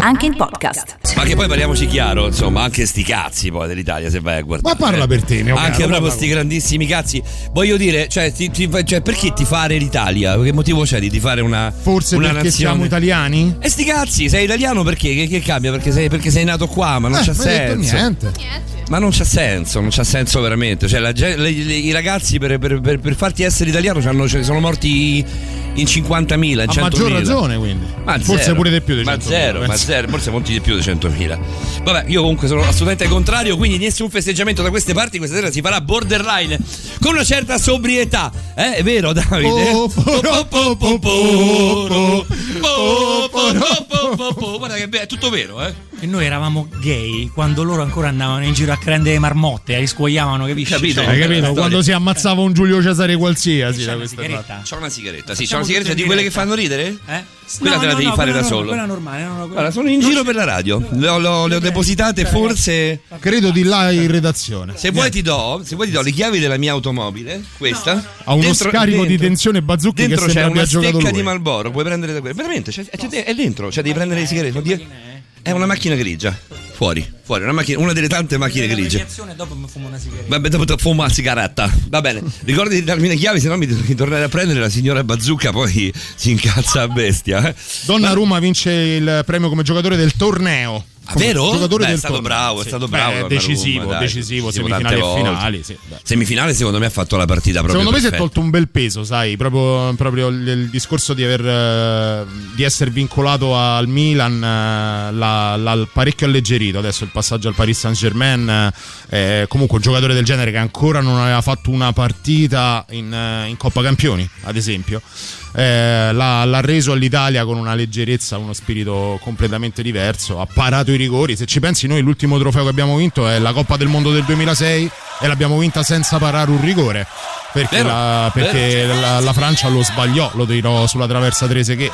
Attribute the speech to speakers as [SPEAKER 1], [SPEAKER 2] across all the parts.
[SPEAKER 1] Anche in podcast.
[SPEAKER 2] Ma che poi parliamoci chiaro, insomma, anche sti cazzi poi dell'Italia se vai a guardare.
[SPEAKER 3] Ma parla per te, mio
[SPEAKER 2] Anche
[SPEAKER 3] caro,
[SPEAKER 2] proprio sti grandissimi cazzi. Voglio dire, cioè, ti- ti- cioè, perché ti fare l'Italia? Che motivo c'è di ti fare una
[SPEAKER 3] Forse
[SPEAKER 2] una
[SPEAKER 3] perché
[SPEAKER 2] nazione?
[SPEAKER 3] siamo italiani?
[SPEAKER 2] E sti cazzi, sei italiano perché? Che, che cambia? Perché sei, perché sei nato qua, ma non
[SPEAKER 3] Eh,
[SPEAKER 2] c'ha senso.
[SPEAKER 3] niente.
[SPEAKER 2] Ma non c'ha senso, non c'ha senso veramente. Cioè, la le- le- i ragazzi per, per- per- per farti essere italiano cioè, sono morti in 50.000, in
[SPEAKER 3] A
[SPEAKER 2] 100.000.
[SPEAKER 3] maggior ragione, quindi.
[SPEAKER 2] Ma
[SPEAKER 3] Forse
[SPEAKER 2] zero.
[SPEAKER 3] pure di più di
[SPEAKER 2] Ma
[SPEAKER 3] 100.000,
[SPEAKER 2] zero, ma
[SPEAKER 3] penso.
[SPEAKER 2] Zero, forse molti di più di 100.000. Vabbè, io comunque sono assolutamente contrario, quindi nessun festeggiamento da queste parti, questa sera si farà borderline con una certa sobrietà. Eh, è vero, Davide?
[SPEAKER 3] Oh.
[SPEAKER 2] Oh. Guarda che è tutto vero, eh?
[SPEAKER 4] E noi eravamo gay quando loro ancora andavano in giro a prendere marmotte, a riscuoiavano, capisci?
[SPEAKER 2] Capito?
[SPEAKER 4] Cioè,
[SPEAKER 3] Hai capito? Quando si ammazzava un Giulio Cesare qualsiasi
[SPEAKER 4] c'è
[SPEAKER 3] da
[SPEAKER 4] una
[SPEAKER 3] parti.
[SPEAKER 4] sigaretta?
[SPEAKER 2] C'ho una sigaretta, sì, c'ho
[SPEAKER 4] Facciamo
[SPEAKER 2] una sigaretta di quelle che fanno ridere?
[SPEAKER 4] Eh?
[SPEAKER 2] Quella
[SPEAKER 4] No,
[SPEAKER 2] te la
[SPEAKER 4] no,
[SPEAKER 2] devi
[SPEAKER 4] no,
[SPEAKER 2] fare da solo.
[SPEAKER 4] Quella normale, no, no, quella-
[SPEAKER 2] Guarda, sono in giro per la radio. Le ho, le ho- le ho depositate, forse.
[SPEAKER 3] Credo di là in redazione.
[SPEAKER 2] Se vuoi ti do, se vuoi ti do le chiavi della mia automobile, questa.
[SPEAKER 3] Ha uno
[SPEAKER 2] Dentro-
[SPEAKER 3] scarico di
[SPEAKER 2] dentro-
[SPEAKER 3] tensione bazooki che
[SPEAKER 2] Dentro c'è
[SPEAKER 3] sembra
[SPEAKER 2] una
[SPEAKER 3] abbia giocato
[SPEAKER 2] stecca
[SPEAKER 3] lui.
[SPEAKER 2] di Malboro, puoi prendere da quella. Veramente, c'è- c'è- è dentro, cioè devi prendere le sigarette. È una macchina grigia. Fuori, fuori, una, macchina, una delle tante macchine grigie.
[SPEAKER 4] dopo mi fumo una sigaretta.
[SPEAKER 2] Vabbè, dopo fumo la sigaretta. Va bene. Ricordi di darmi le chiavi, se no mi devi tornare a prendere la signora Bazzucca, poi si incazza a bestia. eh.
[SPEAKER 3] Donnarumma vince il premio come giocatore del torneo.
[SPEAKER 2] Ah, vero?
[SPEAKER 3] Giocatore
[SPEAKER 2] Beh, è
[SPEAKER 3] del
[SPEAKER 2] stato
[SPEAKER 3] torneo.
[SPEAKER 2] bravo, è
[SPEAKER 3] Sì.
[SPEAKER 2] stato
[SPEAKER 3] Beh,
[SPEAKER 2] bravo. Donnarumma,
[SPEAKER 3] decisivo,
[SPEAKER 2] dai,
[SPEAKER 3] decisivo,
[SPEAKER 2] tante
[SPEAKER 3] semifinali e finali. Sì, beh.
[SPEAKER 2] Semifinale, secondo me, ha fatto la partita proprio.
[SPEAKER 3] Secondo me si è
[SPEAKER 2] perfetta.
[SPEAKER 3] tolto un bel peso, sai, proprio, proprio il, il discorso di, aver, eh, di essere vincolato al Milan eh, l'ha parecchio alleggerito. Adesso il passaggio al Paris Saint Germain, eh, comunque un giocatore del genere che ancora non aveva fatto una partita in, eh, in Coppa Campioni, ad esempio. eh, l'ha, l'ha reso all'Italia con una leggerezza, uno spirito completamente diverso. Ha parato i rigori. Se ci pensi, noi l'ultimo trofeo che abbiamo vinto è la Coppa del Mondo del 2006 e l'abbiamo vinta senza parare un rigore. Perché,
[SPEAKER 2] Vero,
[SPEAKER 3] la, perché la, la Francia lo sbagliò, lo tirò sulla traversa Trese che.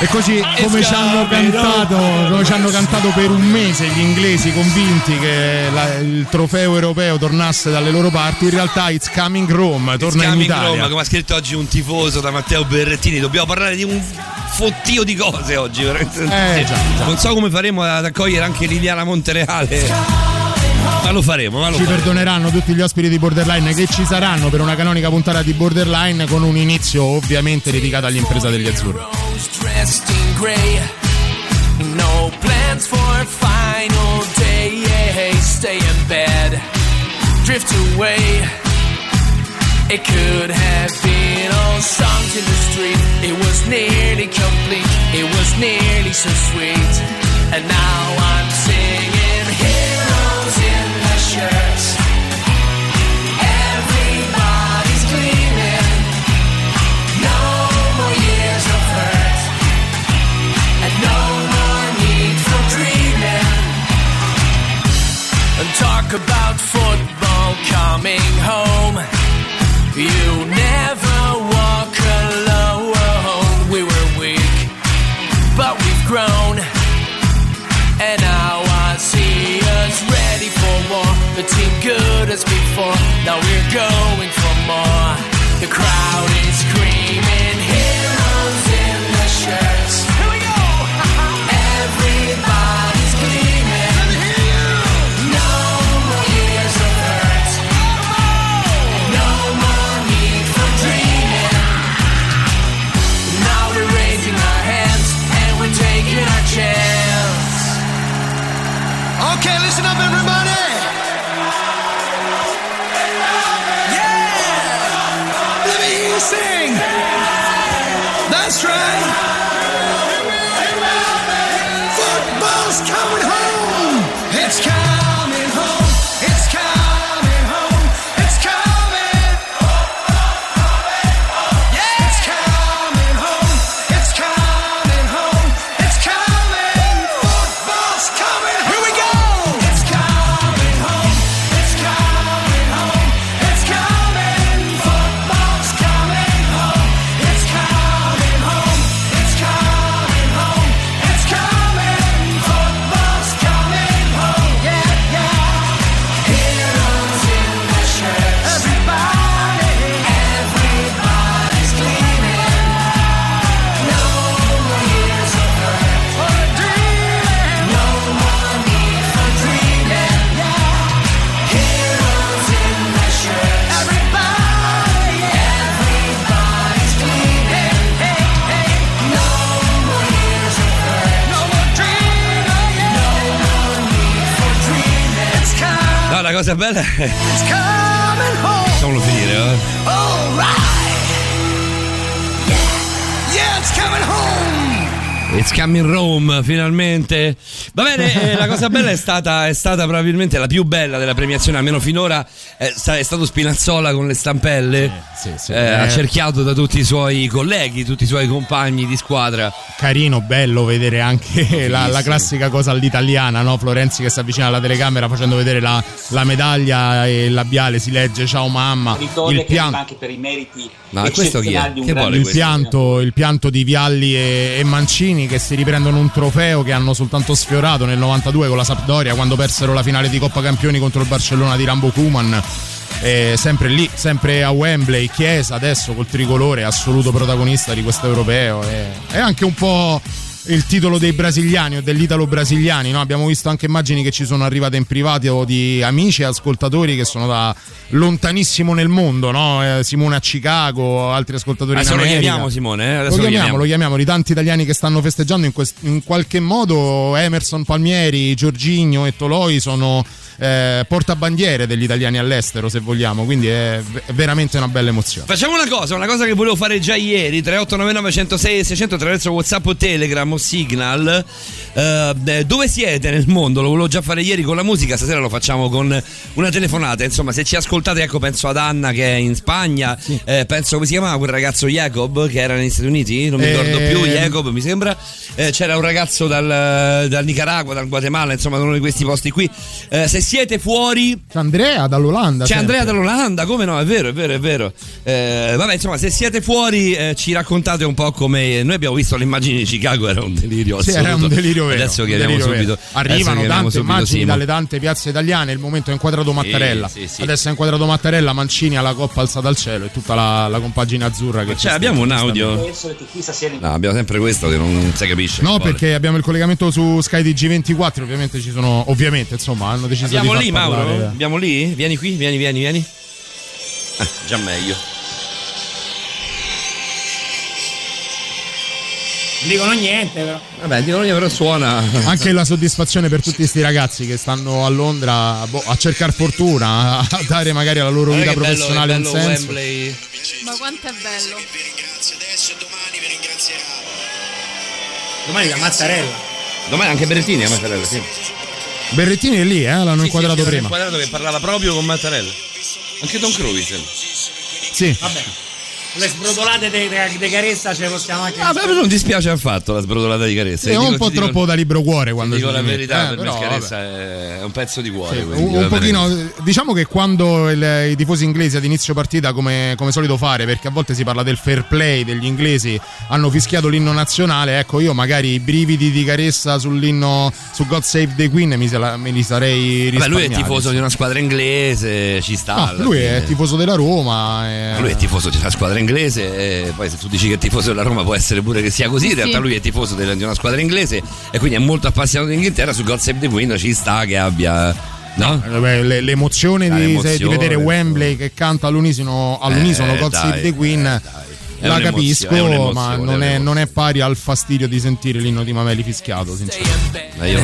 [SPEAKER 3] E così come ci hanno cantato, come ci hanno cantato per un mese gli inglesi convinti che la- il trofeo europeo tornasse dalle loro parti, in realtà it's coming Rome, torna in
[SPEAKER 2] Coming
[SPEAKER 3] Italia.
[SPEAKER 2] Rome, come ha scritto oggi un tifoso da Matteo Berrettini, dobbiamo parlare di un fottio di cose oggi. veramente.
[SPEAKER 3] Eh, già, già.
[SPEAKER 2] Non so come faremo ad accogliere anche Liliana Montereale. Ma lo faremo, ma lo
[SPEAKER 3] Ci
[SPEAKER 2] faremo.
[SPEAKER 3] perdoneranno tutti gli ospiti di Borderline che ci saranno per una canonica puntata di Borderline con un inizio ovviamente dedicato agli impresa degli azzurri.
[SPEAKER 5] No plans for a final day. Stay in bed, drift away. It could have been all songs in the street. It was nearly complete. It was nearly so sweet. And now I'm singing talk about football coming home. You never walk alone. We were weak, but we've grown. And now I see us ready for more. The team good as before. Now we're going
[SPEAKER 2] cosa bella è.
[SPEAKER 6] It's coming
[SPEAKER 2] Rome, finalmente. Va bene, eh, la cosa bella è stata, è stata probabilmente la più bella della premiazione, almeno finora. È, sta- è stato Spinazzola con le stampelle,
[SPEAKER 3] sì, sì.
[SPEAKER 2] eh,
[SPEAKER 3] Eh.
[SPEAKER 2] accerchiato da tutti i suoi colleghi, tutti i suoi compagni di squadra.
[SPEAKER 3] Carino, bello vedere anche la, la classica cosa all'italiana, no? Florenzi che si avvicina alla telecamera facendo vedere la, la medaglia e il labiale, si legge ciao mamma,
[SPEAKER 7] Vittoria
[SPEAKER 3] il
[SPEAKER 7] arriva anche per i meriti
[SPEAKER 2] No, questo chi è? Che vuole
[SPEAKER 3] il
[SPEAKER 2] questo?
[SPEAKER 3] pianto, il pianto di Vialli e, e Mancini che si riprendono un trofeo che hanno soltanto sfiorato nel 92 con la Sampdoria quando persero la finale di Coppa Campioni contro il Barcellona di Rambo Kuman. Eh, sempre lì, sempre a Wembley, Chiesa adesso col tricolore, assoluto protagonista di questo europeo. E, è anche un po' il titolo dei brasiliani o dell'italo brasiliani. no? Abbiamo visto anche immagini che ci sono arrivate in privato di amici e ascoltatori che sono da lontanissimo nel mondo, no? Eh, Simone a Chicago, altri ascoltatori in
[SPEAKER 2] Adesso lo
[SPEAKER 3] America.
[SPEAKER 2] chiamiamo Simone, eh? Adesso
[SPEAKER 3] Lo chiamiamo, lo chiamiamo, di tanti italiani che stanno festeggiando in, quest- in qualche modo Emerson Palmieri, Giorginio e Toloi sono eh, portabandiere degli italiani all'estero se vogliamo, quindi è, è veramente una bella emozione.
[SPEAKER 2] Facciamo una cosa, una cosa che volevo fare già ieri, 3899 106 e 600 attraverso Whatsapp o Telegram o Signal. Eh, dove siete nel mondo? Lo volevo già fare ieri con la musica, stasera lo facciamo con una telefonata. Insomma, se ci ascoltate, ecco, penso ad Anna che è in Spagna, eh, penso come si chiamava quel ragazzo Jacob che era negli Stati Uniti, non mi ricordo più, Jacob mi sembra. Eh, c'era un ragazzo dal, dal Nicaragua, dal Guatemala, insomma, da uno di questi posti qui. Eh, se siete fuori,
[SPEAKER 3] C'è Andrea dall'Olanda.
[SPEAKER 2] c'è
[SPEAKER 3] sempre.
[SPEAKER 2] Andrea dall'Olanda, come no? È vero, è vero, è vero. Eh, vabbè, insomma, se siete fuori, ci raccontate un po' come. Noi abbiamo visto le immagini di Chicago, era un delirio.
[SPEAKER 3] Sì, era un
[SPEAKER 2] assoluto.
[SPEAKER 3] delirio vero.
[SPEAKER 2] Adesso chiediamo subito.
[SPEAKER 3] vero. Arrivano tante
[SPEAKER 2] subito
[SPEAKER 3] immagini
[SPEAKER 2] Simo.
[SPEAKER 3] dalle tante piazze italiane. Il momento è inquadrato Mattarella.
[SPEAKER 2] sì, sì.
[SPEAKER 3] Adesso è inquadrato Mattarella, Mancini alla coppa alzata al cielo e tutta la, la compagine azzurra che
[SPEAKER 2] Cioè,
[SPEAKER 3] festeggia
[SPEAKER 2] abbiamo un audio. No, abbiamo sempre questo che non si capisce.
[SPEAKER 3] No, perché abbiamo il collegamento su Sky di G24, ovviamente ci sono, ovviamente, insomma, hanno deciso
[SPEAKER 2] Abbiamo
[SPEAKER 3] di far
[SPEAKER 2] lì, Mauro? Abbiamo lì? Vieni qui, vieni, vieni, vieni. Ah, già meglio.
[SPEAKER 4] Dicono niente, però.
[SPEAKER 2] Vabbè, di noi però suona.
[SPEAKER 3] Anche la soddisfazione per tutti questi ragazzi che stanno a Londra boh, a cercare fortuna, a dare magari alla loro vita
[SPEAKER 2] bello,
[SPEAKER 3] professionale un senso.
[SPEAKER 2] Wembley.
[SPEAKER 8] Ma quanto è bello.
[SPEAKER 4] Domani da Mattarella.
[SPEAKER 2] Domani anche Berrettini a Mattarella, sì.
[SPEAKER 3] Berrettini è lì, eh, l'hanno
[SPEAKER 2] Sì,
[SPEAKER 3] inquadrato
[SPEAKER 2] sì,
[SPEAKER 3] prima.
[SPEAKER 2] inquadrato che parlava proprio con Mattarella. Anche Don Cruise.
[SPEAKER 3] Sì.
[SPEAKER 4] Vabbè. Le sbrodolate di Caressa ce le possiamo anche.
[SPEAKER 2] Ah, beh, non dispiace affatto la sbrodolata di Carezza.
[SPEAKER 3] È un
[SPEAKER 2] dico-
[SPEAKER 3] po'
[SPEAKER 2] ti dico-
[SPEAKER 3] troppo da libro cuore quando
[SPEAKER 2] dico la verità,
[SPEAKER 3] Eh,
[SPEAKER 2] per
[SPEAKER 3] però,
[SPEAKER 2] me
[SPEAKER 3] vabbè.
[SPEAKER 2] Carezza è un pezzo di cuore.
[SPEAKER 3] Sì,
[SPEAKER 2] quindi
[SPEAKER 3] un, un pochino, diciamo che quando il- i tifosi inglesi ad inizio partita, come, come solito fare, perché a volte si parla del fair play degli inglesi, hanno fischiato l'inno nazionale. Ecco, io magari i brividi di Caressa sull'inno su God Save the Queen mi se la- me li sarei
[SPEAKER 2] Vabbè,
[SPEAKER 3] risparmiati.
[SPEAKER 2] lui è tifoso di una squadra inglese, ci sta.
[SPEAKER 3] No,
[SPEAKER 2] alla
[SPEAKER 3] lui
[SPEAKER 2] fine.
[SPEAKER 3] è tifoso della Roma. e-
[SPEAKER 2] Lui è tifoso di una squadra inglese e poi se tu dici che è tifoso della Roma può essere pure che sia così, in
[SPEAKER 8] Sì.
[SPEAKER 2] realtà lui è tifoso di una squadra inglese e quindi è molto appassionato di Inghilterra, su God Save the Queen ci sta che abbia... No?
[SPEAKER 3] Eh, l'emozione di, di vedere Wembley che canta all'unisono, all'unisono
[SPEAKER 2] Eh,
[SPEAKER 3] God
[SPEAKER 2] dai,
[SPEAKER 3] Save the Queen
[SPEAKER 2] eh,
[SPEAKER 3] la capisco ma non è, non è pari al fastidio di sentire l'inno di Mameli fischiato sinceramente.
[SPEAKER 2] Ma io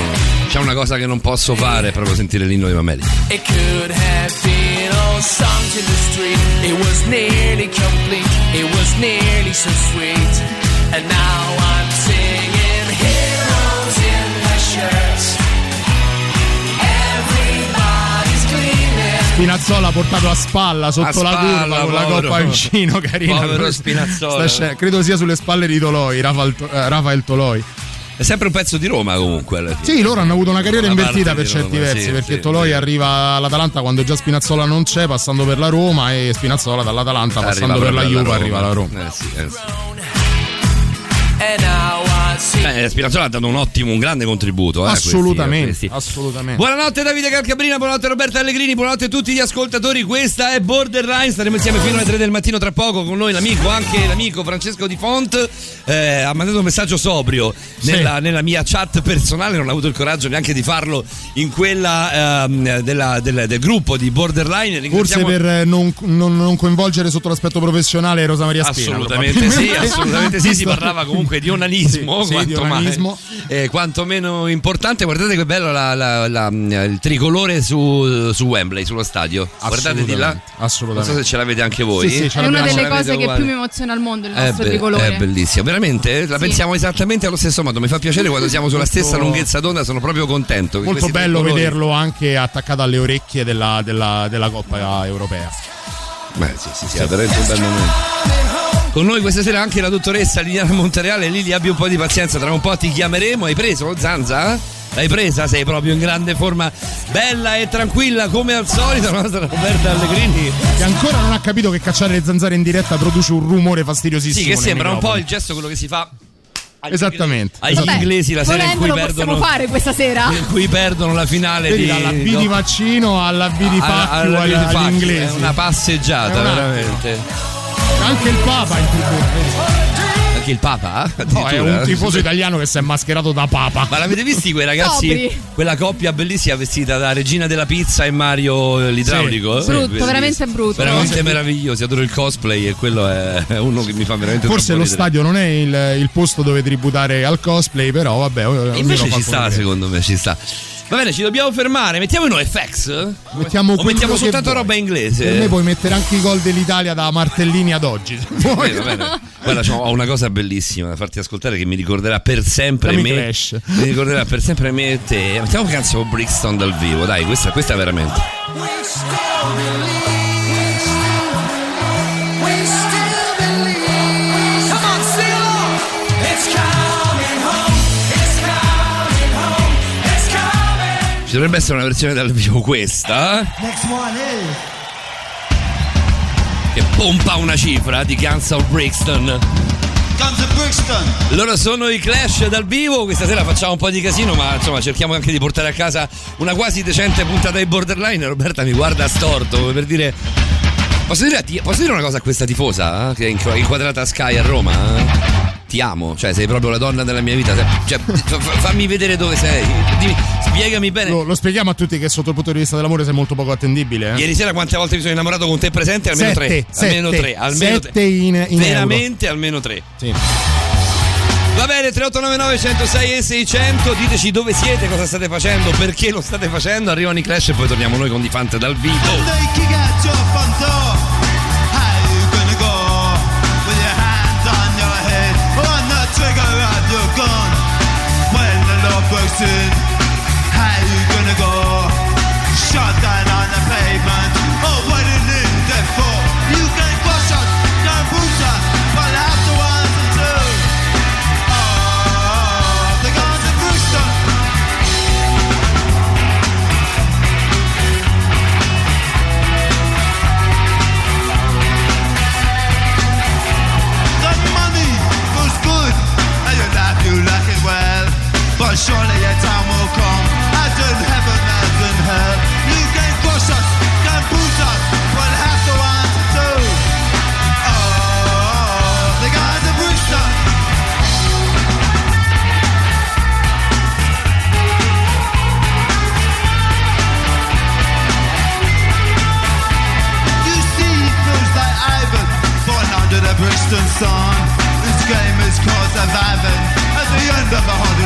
[SPEAKER 2] c'è una cosa che non posso fare, è proprio sentire l'inno di Mameli.
[SPEAKER 5] It could have been all songs in the street. It was nearly complete. It was nearly so sweet. And now I'm
[SPEAKER 3] Spinazzola portato a spalla sotto
[SPEAKER 2] A
[SPEAKER 3] la
[SPEAKER 2] spalla,
[SPEAKER 3] curva con la coppa vicino carina
[SPEAKER 2] Povero Spinazzola.
[SPEAKER 3] scena- credo sia sulle spalle di Toloi Rafael, eh, Rafael Toloi
[SPEAKER 2] È sempre un pezzo di Roma comunque.
[SPEAKER 3] sì loro hanno avuto una carriera
[SPEAKER 2] Una
[SPEAKER 3] invertita per certi
[SPEAKER 2] Roma,
[SPEAKER 3] versi
[SPEAKER 2] sì,
[SPEAKER 3] perché
[SPEAKER 2] sì,
[SPEAKER 3] Toloi
[SPEAKER 2] sì.
[SPEAKER 3] arriva all'Atalanta quando già Spinazzola non c'è passando per la Roma e Spinazzola dall'Atalanta passando
[SPEAKER 2] Arriva
[SPEAKER 3] per la Juve arriva alla Roma
[SPEAKER 2] Eh sì, eh sì. Beh, Spinazzola ha dato un ottimo, un grande contributo. eh, a questi-
[SPEAKER 3] assolutamente
[SPEAKER 2] questi.
[SPEAKER 3] assolutamente
[SPEAKER 2] Buonanotte Davide Calcabrina, buonanotte Roberta Allegrini, buonanotte a tutti gli ascoltatori. Questa è Borderline, staremo insieme fino alle 3 del mattino tra poco con noi l'amico, anche l'amico Francesco Di Font. eh, ha mandato un messaggio sobrio
[SPEAKER 3] Sì.
[SPEAKER 2] nella, nella mia chat personale, non ho avuto il coraggio neanche di farlo in quella ehm, della- del, del gruppo di Borderline.
[SPEAKER 3] Forse per eh, non, non- non coinvolgere sotto l'aspetto professionale Rosa Maria Spina
[SPEAKER 2] Assolutamente sì, assolutamente sì, si parlava comunque di onanismo,
[SPEAKER 3] Sì, di
[SPEAKER 2] quanto, mai, eh, quanto meno importante. Guardate che bello la- la- la- il tricolore su, su Wembley, sullo stadio. Guardate di là.
[SPEAKER 3] Assolutamente.
[SPEAKER 2] Non so se ce l'avete anche voi.
[SPEAKER 3] Sì, sì, ce
[SPEAKER 7] È una delle cose che
[SPEAKER 2] uguale.
[SPEAKER 7] più mi emoziona al mondo, il
[SPEAKER 2] È,
[SPEAKER 7] nostro
[SPEAKER 2] be-
[SPEAKER 7] tricolore.
[SPEAKER 2] è bellissimo, veramente? La
[SPEAKER 7] Sì.
[SPEAKER 2] pensiamo esattamente allo stesso modo. Mi fa piacere quando siamo sulla stessa lunghezza d'onda, sono proprio contento.
[SPEAKER 3] Molto bello
[SPEAKER 2] tricolori-
[SPEAKER 3] vederlo anche attaccato alle orecchie della, della- della Coppa Europea.
[SPEAKER 2] Beh, sì, sì, sì, è veramente un bel momento. Con noi questa sera anche la dottoressa Liliana Montereale. Lili, abbi un po' di pazienza, tra un po' ti chiameremo. Hai preso Zanza? L'hai presa? Sei proprio in grande forma, bella e tranquilla come al solito. La nostra Roberta Allegrini.
[SPEAKER 3] Che ancora non ha capito che cacciare le zanzare in diretta produce un rumore fastidiosissimo.
[SPEAKER 2] Sì, che sembra un po' il gesto quello che si fa agli
[SPEAKER 3] Esattamente.
[SPEAKER 2] Agli
[SPEAKER 7] Vabbè,
[SPEAKER 2] inglesi la sera in cui perdono
[SPEAKER 7] possiamo fare questa sera.
[SPEAKER 2] in cui perdono la finale
[SPEAKER 3] Vedi,
[SPEAKER 2] di
[SPEAKER 3] dalla B di vaccino alla B di Pacchio
[SPEAKER 2] alla-
[SPEAKER 3] agli,
[SPEAKER 2] alla-
[SPEAKER 3] agli
[SPEAKER 2] È
[SPEAKER 3] inglesi.
[SPEAKER 2] una passeggiata,
[SPEAKER 3] È una-
[SPEAKER 2] veramente.
[SPEAKER 3] Anche il Papa in tribuna. vedi?
[SPEAKER 2] Anche il Papa?
[SPEAKER 3] No, è un tifoso italiano che si è mascherato da Papa.
[SPEAKER 2] Ma l'avete visti quei ragazzi?
[SPEAKER 7] Sobri.
[SPEAKER 2] Quella coppia bellissima vestita da Regina della Pizza e Mario eh, l'idraulico?
[SPEAKER 3] Sì,
[SPEAKER 7] Brutto,
[SPEAKER 2] Bellissimo.
[SPEAKER 7] veramente brutto.
[SPEAKER 2] Veramente meraviglioso. Adoro il cosplay e quello è uno che mi fa veramente
[SPEAKER 3] Forse lo
[SPEAKER 2] ridere.
[SPEAKER 3] stadio non è il, il posto dove tributare al cosplay, però vabbè.
[SPEAKER 2] Invece ci sta, secondo me, ci sta. Va bene, ci dobbiamo fermare. Mettiamo in FX?
[SPEAKER 3] Mettiamo
[SPEAKER 2] o mettiamo soltanto
[SPEAKER 3] vuoi.
[SPEAKER 2] roba inglese?
[SPEAKER 3] Per me puoi mettere anche i gol dell'Italia da Martellini ad oggi.
[SPEAKER 2] Va bene, va bene. Guarda, c'ho- ho una cosa bellissima da farti ascoltare che mi ricorderà per sempre
[SPEAKER 3] Dammi
[SPEAKER 2] me.
[SPEAKER 3] Clash.
[SPEAKER 2] Mi ricorderà per sempre me e te. Mettiamo canzone Brixton dal vivo, dai, questa, questa veramente.
[SPEAKER 6] We still believe.
[SPEAKER 2] Ci dovrebbe essere una versione dal vivo questa.
[SPEAKER 6] Next one is.
[SPEAKER 2] Che pompa una cifra di Cancel Brixton.
[SPEAKER 6] Comes to Brixton.
[SPEAKER 2] Loro sono i Clash dal vivo. Questa sera facciamo un po' di casino, ma insomma cerchiamo anche di portare a casa una quasi decente puntata di borderline. Roberta mi guarda storto come per dire. Posso dire, posso dire una cosa a questa tifosa eh, che è inqu- inquadrata a Sky a Roma? eh? Ti amo, cioè sei proprio la donna della mia vita. Cioè, fa- fa- fammi vedere dove sei. Dimmi- spiegami bene.
[SPEAKER 3] Lo, lo spieghiamo a tutti che sotto il punto di vista dell'amore sei molto poco attendibile. eh?
[SPEAKER 2] Ieri sera quante volte mi sono innamorato con te presente? Almeno
[SPEAKER 3] Sette,
[SPEAKER 2] tre.
[SPEAKER 3] sette,
[SPEAKER 2] almeno tre. Almeno
[SPEAKER 3] sette
[SPEAKER 2] tre.
[SPEAKER 3] in- in
[SPEAKER 2] Veramente almeno tre.
[SPEAKER 3] Sì.
[SPEAKER 2] Va bene, 3899 106 e 600, diteci dove siete, cosa state facendo, perché lo state facendo, arrivano i Clash e poi torniamo noi con di Fante dal vivo.
[SPEAKER 6] The law breaks in, how you gonna go? Shot down on the pavement. Oh, what it is that for? You can crush us, don't push us, but have to answer to. Oh, the guns of Brixton. The money was good, and your life you like it well. But surely This game is called surviving. At the end of a hundred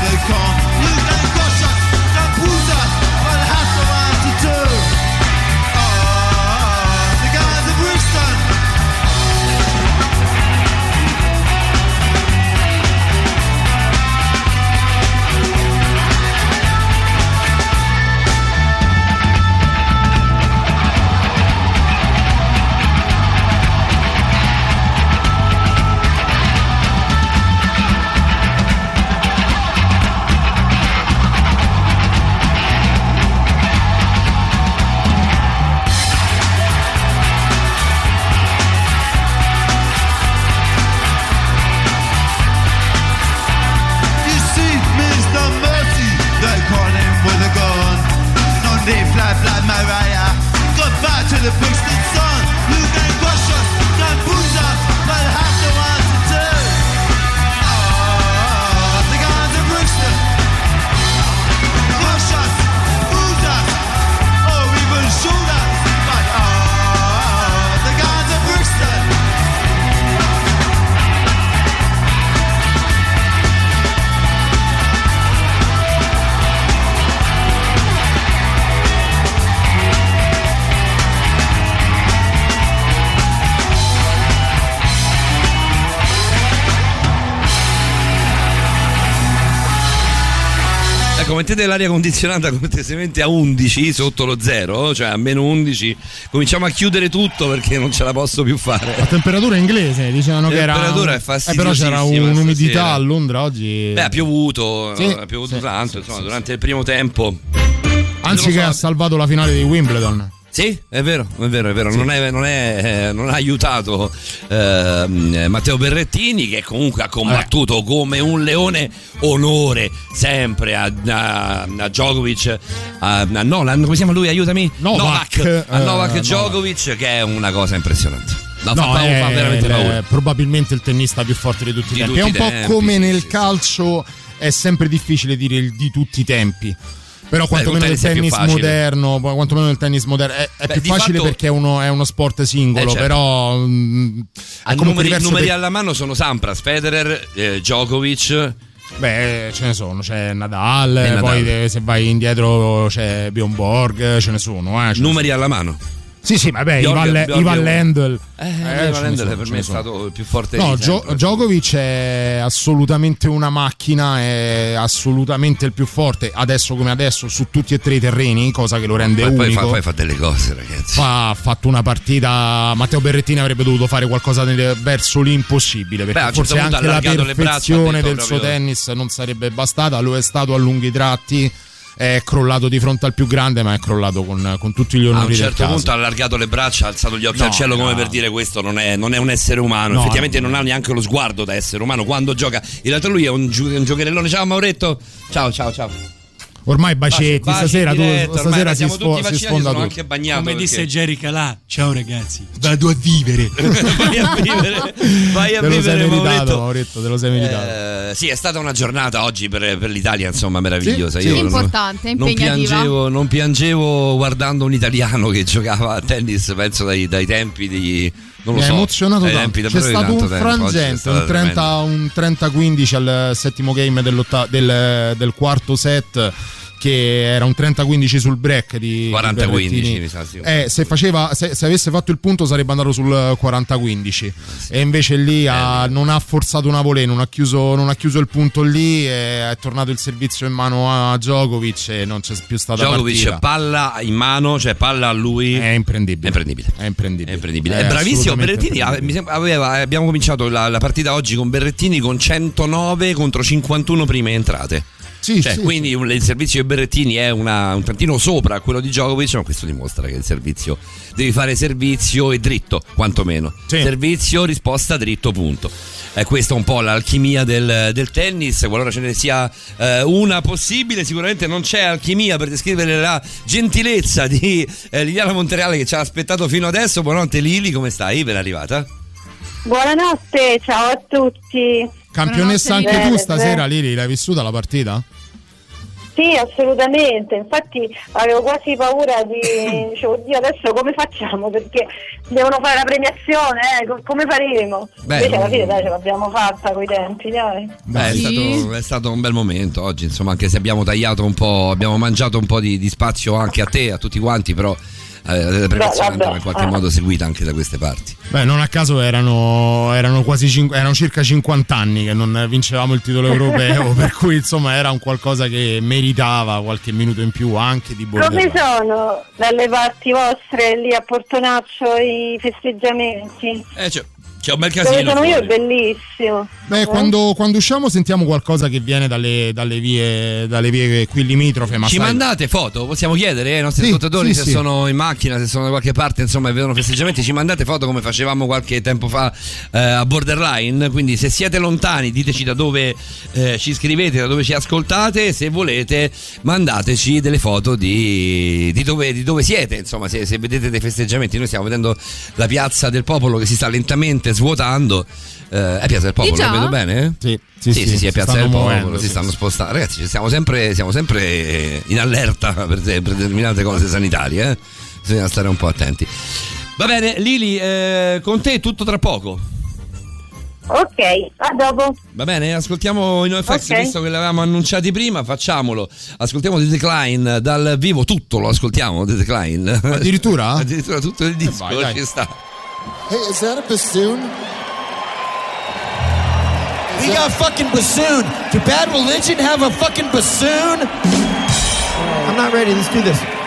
[SPEAKER 2] mettete l'aria condizionata cortesemente a 11 sotto lo zero, cioè a meno 11, cominciamo a chiudere tutto perché non ce la posso più fare.
[SPEAKER 3] La temperatura inglese dicevano che era.
[SPEAKER 2] temperatura è
[SPEAKER 3] Eh, però c'era un'umidità
[SPEAKER 2] stasera.
[SPEAKER 3] a Londra oggi.
[SPEAKER 2] Beh, ha piovuto,
[SPEAKER 3] Sì,
[SPEAKER 2] ha piovuto
[SPEAKER 3] sì,
[SPEAKER 2] tanto,
[SPEAKER 3] sì,
[SPEAKER 2] insomma, durante il primo tempo.
[SPEAKER 3] Anzi,
[SPEAKER 2] non
[SPEAKER 3] che
[SPEAKER 2] so.
[SPEAKER 3] ha salvato la finale di Wimbledon.
[SPEAKER 2] Sì, è vero, è vero, è vero. Non, è- non è- eh, non ha aiutato ehm, Matteo Berrettini che comunque ha combattuto come un leone. Onore sempre a, a, a Djokovic, a, a Nolan, come si chiama lui? Aiutami.
[SPEAKER 3] Novak,
[SPEAKER 2] a
[SPEAKER 3] eh,
[SPEAKER 2] Novak
[SPEAKER 3] Novak.
[SPEAKER 2] Djokovic che è una cosa impressionante. No,
[SPEAKER 3] No,
[SPEAKER 2] fa,
[SPEAKER 3] è
[SPEAKER 2] fa veramente paura.
[SPEAKER 3] probabilmente il tennista più forte di tutti i tempi.
[SPEAKER 2] tutti
[SPEAKER 3] è un po'
[SPEAKER 2] tempi,
[SPEAKER 3] come
[SPEAKER 2] sì,
[SPEAKER 3] nel
[SPEAKER 2] sì,
[SPEAKER 3] calcio, è sempre difficile dire il di tutti i tempi. Però
[SPEAKER 2] Beh,
[SPEAKER 3] quantomeno
[SPEAKER 2] col
[SPEAKER 3] nel
[SPEAKER 2] tennis
[SPEAKER 3] moderno, quantomeno nel tennis moderno è, è
[SPEAKER 2] Beh,
[SPEAKER 3] più facile
[SPEAKER 2] fatto-
[SPEAKER 3] perché è uno, è uno sport singolo,
[SPEAKER 2] Eh, certo.
[SPEAKER 3] però mm,
[SPEAKER 2] A
[SPEAKER 3] è
[SPEAKER 2] numeri, numeri
[SPEAKER 3] per-
[SPEAKER 2] alla mano sono Sampras, Federer, eh, Djokovic.
[SPEAKER 3] Beh, ce ne sono, c'è Nadal,
[SPEAKER 2] Nadal.
[SPEAKER 3] poi eh, se vai indietro c'è Bjorn Borg, ce ne sono, eh, ce ne
[SPEAKER 2] Numeri alla mano.
[SPEAKER 3] Sì, sì, vabbè,
[SPEAKER 2] Bjorg-
[SPEAKER 3] Ivan. Lendl.
[SPEAKER 2] Eh,
[SPEAKER 3] Eh,
[SPEAKER 2] Ivan Lendl
[SPEAKER 3] sono,
[SPEAKER 2] per me è stato il più forte
[SPEAKER 3] No,
[SPEAKER 2] di
[SPEAKER 3] Gio-. Djokovic è assolutamente una macchina, è assolutamente il più forte adesso come adesso su tutti e tre i terreni, cosa che lo rende
[SPEAKER 2] Poi, poi
[SPEAKER 3] unico.
[SPEAKER 2] fa, poi fa delle cose, ragazzi.
[SPEAKER 3] Fa- ha fatto una partita. Matteo Berrettini avrebbe dovuto fare qualcosa nel- verso l'impossibile. Perché
[SPEAKER 2] Beh, certo
[SPEAKER 3] forse
[SPEAKER 2] punto
[SPEAKER 3] anche la
[SPEAKER 2] braccia,
[SPEAKER 3] perfezione
[SPEAKER 2] detto
[SPEAKER 3] del suo tennis non sarebbe bastata. Lo è stato a lunghi tratti. È crollato di fronte al più grande, ma è crollato con, con tutti gli
[SPEAKER 2] A
[SPEAKER 3] onori
[SPEAKER 2] un
[SPEAKER 3] del
[SPEAKER 2] certo punto ha allargato le braccia, ha alzato gli occhi
[SPEAKER 3] No,
[SPEAKER 2] al cielo come
[SPEAKER 3] no.
[SPEAKER 2] per dire questo non è, non è un essere umano.
[SPEAKER 3] No,
[SPEAKER 2] Effettivamente
[SPEAKER 3] no.
[SPEAKER 2] non ha neanche lo sguardo da essere umano quando gioca. In realtà lui è un, gio- un giocherellone. Ciao Mauretto. Ciao, ciao, ciao.
[SPEAKER 3] Ormai bacetti,
[SPEAKER 2] Baci
[SPEAKER 3] stasera, tu-
[SPEAKER 2] diretta, ormai
[SPEAKER 3] stasera si,
[SPEAKER 2] siamo
[SPEAKER 3] sfo-
[SPEAKER 2] tutti
[SPEAKER 3] si
[SPEAKER 2] vaccinati,
[SPEAKER 3] sfonda
[SPEAKER 2] sono
[SPEAKER 3] tutto.
[SPEAKER 2] anche bagnato.
[SPEAKER 4] Come
[SPEAKER 2] perché-
[SPEAKER 4] disse Jerry Calà, ciao ragazzi, vado a vivere.
[SPEAKER 2] vai a vivere, vai a
[SPEAKER 3] Te lo sei
[SPEAKER 2] vivere,
[SPEAKER 3] meritato,
[SPEAKER 2] Mauretto.
[SPEAKER 3] Te lo sei meritato.
[SPEAKER 2] Eh, sì, è stata una giornata oggi per, per l'Italia, insomma, meravigliosa.
[SPEAKER 3] Sì,
[SPEAKER 2] Io
[SPEAKER 3] sì.
[SPEAKER 2] non-
[SPEAKER 7] Importante,
[SPEAKER 2] non
[SPEAKER 7] impegnativa.
[SPEAKER 2] piangevo, non piangevo guardando un italiano che giocava a tennis, penso dai, dai tempi di. Non lo
[SPEAKER 3] Mi
[SPEAKER 2] so,
[SPEAKER 3] emozionato
[SPEAKER 2] dai
[SPEAKER 3] tanto.
[SPEAKER 2] tempi
[SPEAKER 3] C'è stato
[SPEAKER 2] tanto
[SPEAKER 3] un frangente, un 30
[SPEAKER 2] tremenda.
[SPEAKER 3] un 30-15 al settimo game del quarto set. Che era un 30-15 sul break di
[SPEAKER 2] 40-15,
[SPEAKER 3] di Berrettini.
[SPEAKER 2] mi sa, sì.
[SPEAKER 3] Eh, se, faceva, se, se avesse fatto il punto sarebbe andato sul 40-15 e invece lì
[SPEAKER 2] Eh,
[SPEAKER 3] ha- non ha forzato una volée, non ha, chiuso, non ha chiuso il punto lì e è tornato il servizio in mano a Djokovic e non c'è più stata
[SPEAKER 2] Djokovic
[SPEAKER 3] partita.
[SPEAKER 2] palla in mano, cioè palla a lui.
[SPEAKER 3] È imprendibile.
[SPEAKER 2] È imprendibile.
[SPEAKER 3] È imprendibile.
[SPEAKER 2] È imprendibile.
[SPEAKER 3] È
[SPEAKER 2] È bravissimo
[SPEAKER 3] assolutamente
[SPEAKER 2] Berrettini. aveva- abbiamo cominciato la, la partita oggi con Berrettini con 109 contro 51 prime entrate.
[SPEAKER 3] Sì,
[SPEAKER 2] Cioè,
[SPEAKER 3] sì,
[SPEAKER 2] quindi un- il servizio di Berrettini è una- un tantino sopra quello di Djokovic, ma questo dimostra che il servizio devi fare servizio e dritto, quantomeno.
[SPEAKER 3] Sì.
[SPEAKER 2] Servizio, risposta, dritto, punto. È questa un po' l'alchimia del, del tennis, qualora ce ne sia eh, una possibile, sicuramente non c'è alchimia per descrivere la gentilezza di eh, Liliana Montereale che ci ha aspettato fino adesso. Buonanotte Lili, come stai? Ben arrivata?
[SPEAKER 8] Buonanotte, ciao a tutti.
[SPEAKER 3] Campionessa anche tu stasera, Lili, l'hai vissuta la partita?
[SPEAKER 8] Sì, assolutamente. Infatti avevo quasi paura di. Dicevo, oddio, adesso come facciamo? Perché devono fare la premiazione, eh? co- come faremo?
[SPEAKER 2] Beh,
[SPEAKER 8] Invece alla fine
[SPEAKER 2] non-
[SPEAKER 8] dai, ce l'abbiamo fatta coi tempi, dai.
[SPEAKER 2] Beh, è,
[SPEAKER 7] Sì.
[SPEAKER 2] stato, è stato un bel momento oggi, insomma, anche se abbiamo tagliato un po', abbiamo mangiato un po' di, di spazio anche a te, a tutti quanti, però la premiazione
[SPEAKER 8] vabbè,
[SPEAKER 2] andava in qualche
[SPEAKER 8] ah.
[SPEAKER 2] modo seguita anche da queste parti.
[SPEAKER 3] Beh, non a caso erano, erano quasi cin- erano circa 50 anni che non vincevamo il titolo europeo, per cui insomma era un qualcosa che meritava qualche minuto in più anche di
[SPEAKER 8] Come
[SPEAKER 3] Bordello.
[SPEAKER 8] sono dalle parti vostre lì a Portonaccio i festeggiamenti?
[SPEAKER 2] Eh, c'è, c'è un bel casino.
[SPEAKER 8] sono io è bellissimo.
[SPEAKER 3] Beh,
[SPEAKER 8] Eh?
[SPEAKER 3] quando, quando usciamo sentiamo qualcosa che viene dalle, dalle vie, dalle vie qui limitrofe, ma
[SPEAKER 2] Ci
[SPEAKER 3] sai-
[SPEAKER 2] mandate foto? Possiamo chiedere ai nostri
[SPEAKER 3] Sì,
[SPEAKER 2] ascoltatori
[SPEAKER 3] sì,
[SPEAKER 2] se
[SPEAKER 3] sì.
[SPEAKER 2] sono in macchina, se sono da qualche parte, insomma, e vedono festeggiamenti. Ci mandate foto come facevamo qualche tempo fa eh, a Borderline. Quindi, se siete lontani, diteci da dove eh, ci scrivete, da dove ci ascoltate. Se volete, mandateci delle foto di, di dove, di dove siete. Insomma, se, se vedete dei festeggiamenti, noi stiamo vedendo la piazza del popolo che si sta lentamente svuotando. Eh, è Piazza del Popolo,
[SPEAKER 7] già?
[SPEAKER 2] la vedo bene?
[SPEAKER 3] Sì, sì,
[SPEAKER 2] sì, sì, sì, è Piazza del Popolo,
[SPEAKER 3] muovendo,
[SPEAKER 2] si
[SPEAKER 3] sì,
[SPEAKER 2] stanno
[SPEAKER 3] sì.
[SPEAKER 2] spostando. Ragazzi, siamo sempre, siamo sempre eh, in allerta per, per determinate cose sanitarie, eh? bisogna stare un po' attenti. Va bene, Lili, eh, con te tutto tra poco.
[SPEAKER 8] Ok, a dopo.
[SPEAKER 2] Va bene, ascoltiamo i NoFX,
[SPEAKER 8] Ok.
[SPEAKER 2] visto che l'avevamo annunciati prima, facciamolo. Ascoltiamo The Decline dal vivo, tutto lo ascoltiamo, The Decline.
[SPEAKER 3] Addirittura?
[SPEAKER 2] Addirittura tutto il disco,
[SPEAKER 3] vai, dai.
[SPEAKER 2] ci sta.
[SPEAKER 9] Hey, is that a bassoon?
[SPEAKER 5] We got fucking bassoon. Do Bad Religion have a fucking bassoon?
[SPEAKER 10] I'm not ready. Let's do this.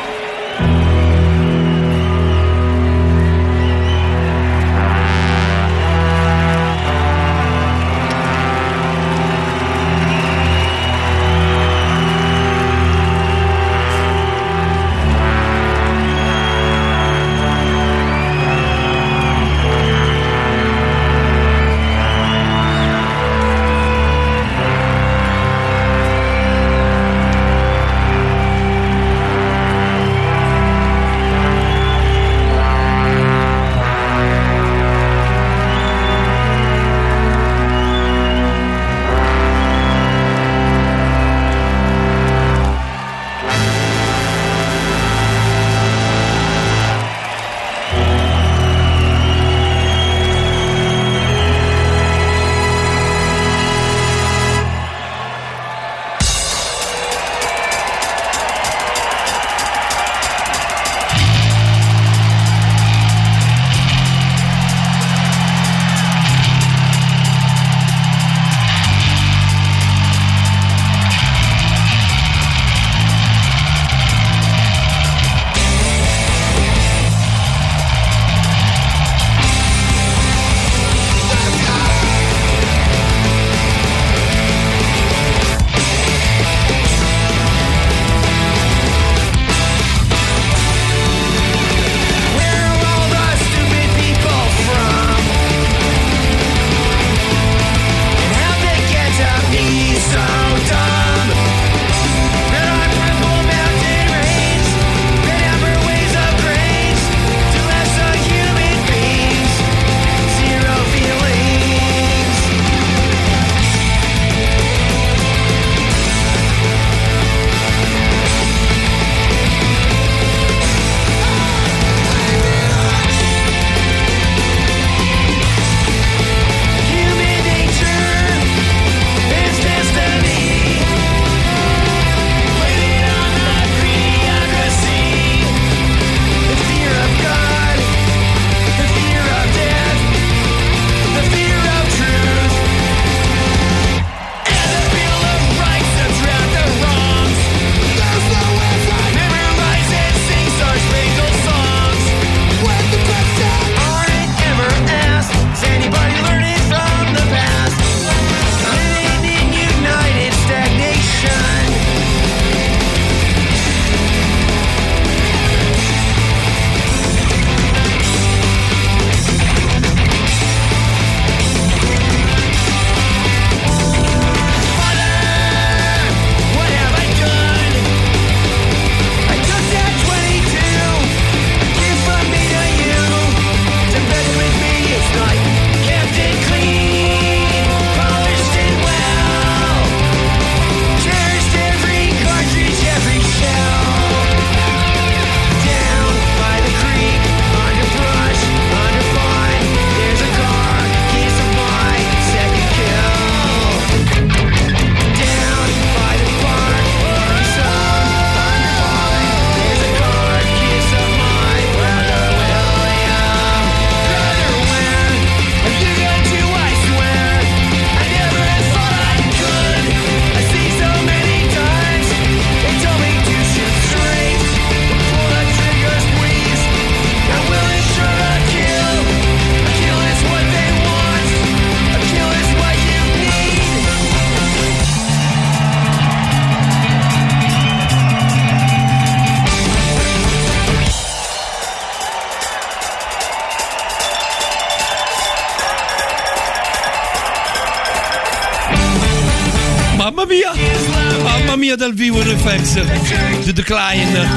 [SPEAKER 11] In
[SPEAKER 2] FX. The Decline.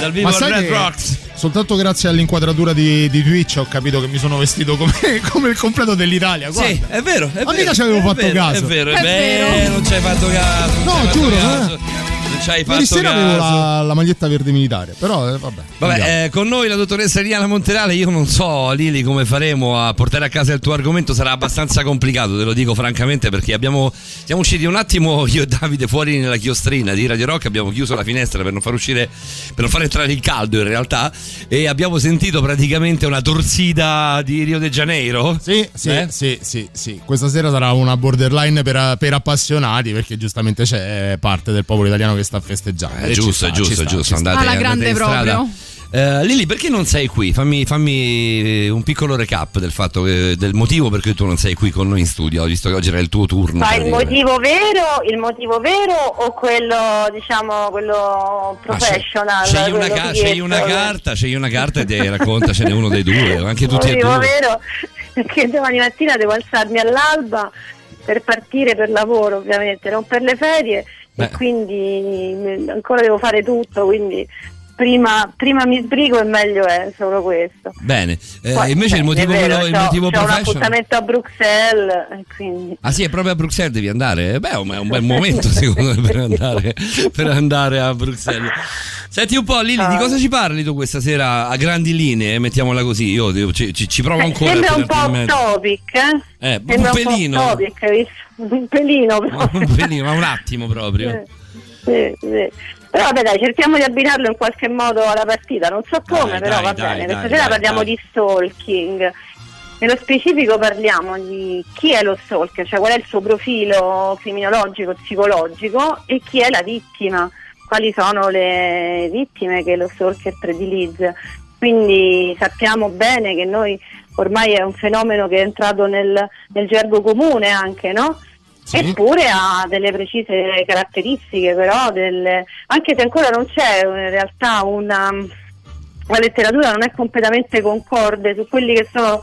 [SPEAKER 2] Dal vivo Red Rocks.
[SPEAKER 3] soltanto grazie all'inquadratura di, di Twitch ho capito che mi sono vestito come, come il completo dell'Italia. Guarda.
[SPEAKER 2] Sì, è vero. È
[SPEAKER 3] Ma
[SPEAKER 2] vero,
[SPEAKER 3] mica ci avevo fatto
[SPEAKER 2] vero,
[SPEAKER 3] caso.
[SPEAKER 2] È vero, è,
[SPEAKER 3] È
[SPEAKER 2] vero.
[SPEAKER 3] vero.
[SPEAKER 2] Non ci hai fatto caso.
[SPEAKER 3] No, giuro,
[SPEAKER 2] caso.
[SPEAKER 3] eh.
[SPEAKER 2] Ci hai
[SPEAKER 3] Ieri
[SPEAKER 2] fatto
[SPEAKER 3] sera
[SPEAKER 2] caso.
[SPEAKER 3] avevo la, la maglietta verde militare, però eh, vabbè.
[SPEAKER 2] Vabbè, eh, con noi la dottoressa Eliana Monterale, io non so Lili come faremo a portare a casa il tuo argomento, sarà abbastanza complicato, te lo dico francamente, perché abbiamo, siamo usciti un attimo io e Davide fuori nella chiostrina di Radio Rock, abbiamo chiuso la finestra per non far uscire, per non far entrare il caldo in realtà, e abbiamo sentito praticamente una torsida di Rio de Janeiro.
[SPEAKER 3] Sì, sì,
[SPEAKER 2] Eh?
[SPEAKER 3] sì, sì, sì. Questa sera sarà una borderline per, per appassionati perché giustamente c'è parte del popolo italiano che sta sta a festeggiare.
[SPEAKER 2] È
[SPEAKER 3] E ci
[SPEAKER 2] giusto,
[SPEAKER 3] sta,
[SPEAKER 2] è giusto,
[SPEAKER 3] sta,
[SPEAKER 2] giusto. Andate,
[SPEAKER 7] Alla grande
[SPEAKER 2] andate in strada.
[SPEAKER 7] proprio.
[SPEAKER 2] Eh, Lili, perché non sei qui? Fammi, fammi un piccolo recap del fatto che- del motivo per cui tu non sei qui con noi in studio, visto che oggi era il tuo turno.
[SPEAKER 8] Ma il motivo vero, il motivo vero o quello, diciamo, quello
[SPEAKER 2] Ah, scegli-
[SPEAKER 8] professional?
[SPEAKER 2] Scegli una, ca- una carta, scegli una carta e te raccontacene uno dei due, o anche
[SPEAKER 8] Il
[SPEAKER 2] tutti e
[SPEAKER 8] motivo
[SPEAKER 2] due.
[SPEAKER 8] vero è che domani mattina devo alzarmi all'alba per partire per lavoro, ovviamente, non per le ferie
[SPEAKER 2] Beh.
[SPEAKER 8] e quindi ancora devo fare tutto, quindi prima, prima mi sbrigo e meglio è solo questo.
[SPEAKER 2] Bene, Eh,
[SPEAKER 8] Poi,
[SPEAKER 2] invece il motivo,
[SPEAKER 8] vero,
[SPEAKER 2] quello- il
[SPEAKER 8] c'ho-
[SPEAKER 2] motivo
[SPEAKER 8] c'ho un
[SPEAKER 2] professional.
[SPEAKER 8] appuntamento a Bruxelles, quindi
[SPEAKER 2] Ah sì, è proprio a Bruxelles devi andare? Eh, Beh, è un un bel momento secondo me per andare, per andare a Bruxelles. Senti un po' Lili,
[SPEAKER 8] Ah.
[SPEAKER 2] di cosa ci parli tu questa sera a grandi linee? Mettiamola così, io ci, ci- ci provo
[SPEAKER 8] Eh,
[SPEAKER 2] ancora.
[SPEAKER 8] sembra
[SPEAKER 2] a
[SPEAKER 8] un po' topic, eh?
[SPEAKER 2] Eh, un
[SPEAKER 8] Sembra
[SPEAKER 2] pelino.
[SPEAKER 8] off topic, un pelino
[SPEAKER 2] Ma
[SPEAKER 8] proprio.
[SPEAKER 2] un pelino, ma un attimo proprio.
[SPEAKER 8] Eh, sì, sì. Però vabbè dai, cerchiamo di abbinarlo in qualche modo alla partita, non so come,
[SPEAKER 2] Dai,
[SPEAKER 8] però
[SPEAKER 2] dai,
[SPEAKER 8] va
[SPEAKER 2] dai,
[SPEAKER 8] bene. Questa sera parliamo di stalking. Nello specifico parliamo di chi è lo stalker, cioè qual è il suo profilo criminologico, psicologico e chi è la vittima, quali sono le vittime che lo stalker predilige. Quindi sappiamo bene che noi ormai è un fenomeno che è entrato nel, nel gergo comune anche, no?
[SPEAKER 3] Sì.
[SPEAKER 8] Eppure ha delle precise caratteristiche, però delle- anche se ancora non c'è in realtà una, la letteratura non è completamente concorde su quelli che sono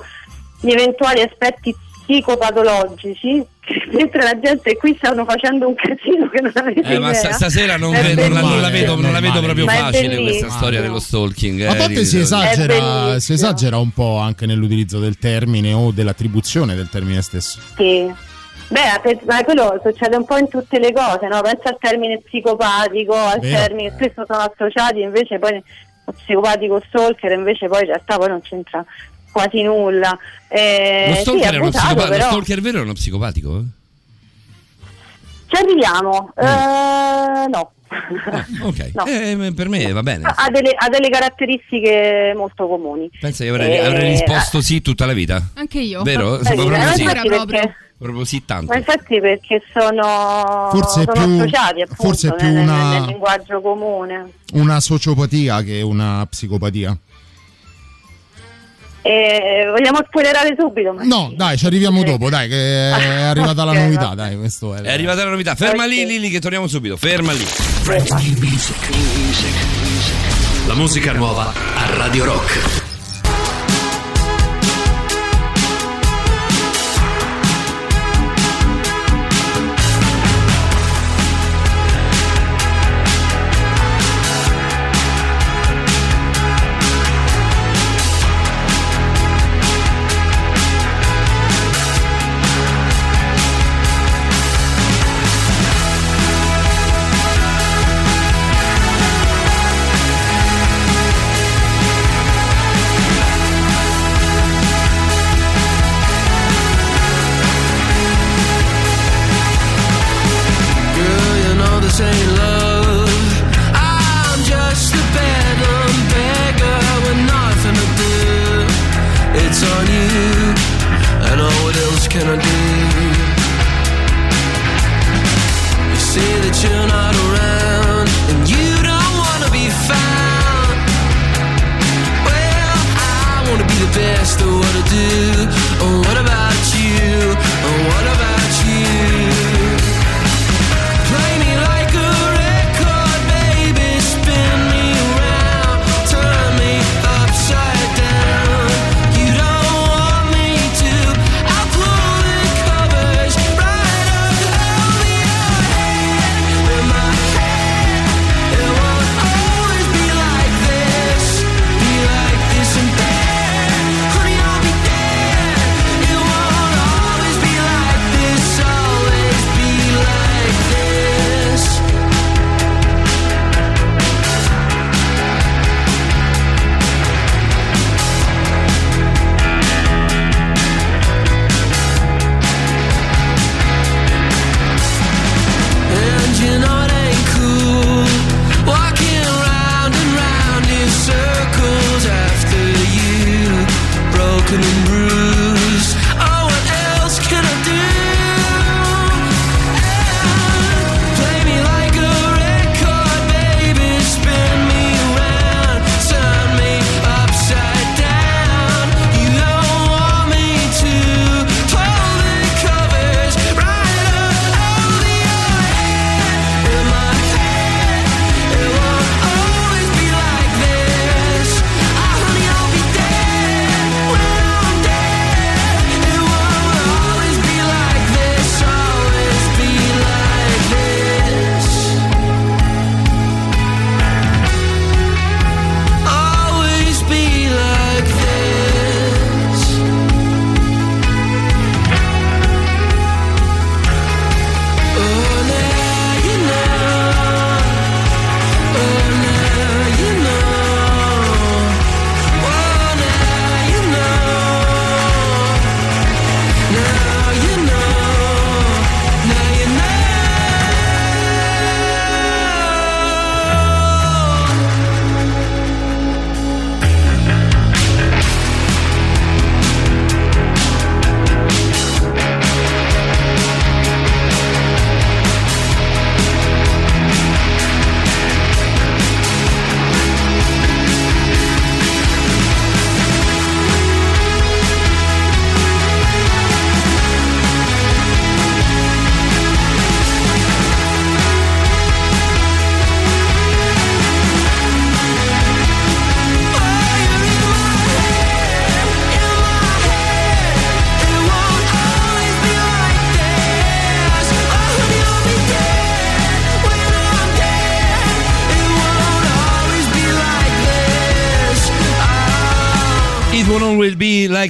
[SPEAKER 8] gli eventuali aspetti psicopatologici, mentre la gente qui stanno facendo un casino che non avete
[SPEAKER 2] Eh,
[SPEAKER 8] idea.
[SPEAKER 2] stasera non, vedo- non la, non la vedo, non la vedo proprio
[SPEAKER 8] Ma
[SPEAKER 2] facile questa storia dello stalking.
[SPEAKER 3] A
[SPEAKER 2] eh,
[SPEAKER 3] volte
[SPEAKER 2] Lili.
[SPEAKER 3] si esagera, si esagera un po' anche nell'utilizzo del termine o dell'attribuzione del termine stesso.
[SPEAKER 8] Sì. Beh, ma quello succede un po' in tutte le cose, no? Pensa al termine psicopatico, al
[SPEAKER 3] Vero.
[SPEAKER 8] termine spesso sono associati, invece poi lo psicopatico stalker invece poi in realtà poi non c'entra quasi nulla. Eh,
[SPEAKER 2] Lo
[SPEAKER 8] sì,
[SPEAKER 2] stalker, è uno
[SPEAKER 8] abusato,
[SPEAKER 2] psicopatico.
[SPEAKER 8] però
[SPEAKER 2] Lo stalker vero è uno psicopatico? eh?
[SPEAKER 8] ci arriviamo. Eh, no.
[SPEAKER 2] Ah, ok,
[SPEAKER 8] No.
[SPEAKER 2] Eh, per me va bene.
[SPEAKER 8] ha, delle, ha delle caratteristiche molto comuni.
[SPEAKER 2] Pensa che avrei,
[SPEAKER 8] Eh,
[SPEAKER 2] avrei risposto sì tutta la vita.
[SPEAKER 7] Anche io.
[SPEAKER 2] Vero?
[SPEAKER 8] Eh,
[SPEAKER 2] Sembra proprio sì.
[SPEAKER 8] perché-
[SPEAKER 2] Proprio sì tanto.
[SPEAKER 8] Ma infatti perché sono,
[SPEAKER 3] Forse è
[SPEAKER 8] sono
[SPEAKER 3] più-
[SPEAKER 8] associati appunto
[SPEAKER 3] forse è più
[SPEAKER 8] nel,
[SPEAKER 3] una-
[SPEAKER 8] nel linguaggio comune.
[SPEAKER 3] Una sociopatia che una psicopatia.
[SPEAKER 8] Eh, vogliamo spoilerare subito? Ma
[SPEAKER 3] No,
[SPEAKER 8] sì.
[SPEAKER 3] dai, ci arriviamo
[SPEAKER 8] Sì.
[SPEAKER 3] dopo, dai, che è arrivata la novità, dai, questo è.
[SPEAKER 2] È arrivata la novità. Ferma
[SPEAKER 8] Ok.
[SPEAKER 2] lì, Lili, che torniamo subito. Ferma lì.
[SPEAKER 12] La musica nuova a Radio Rock.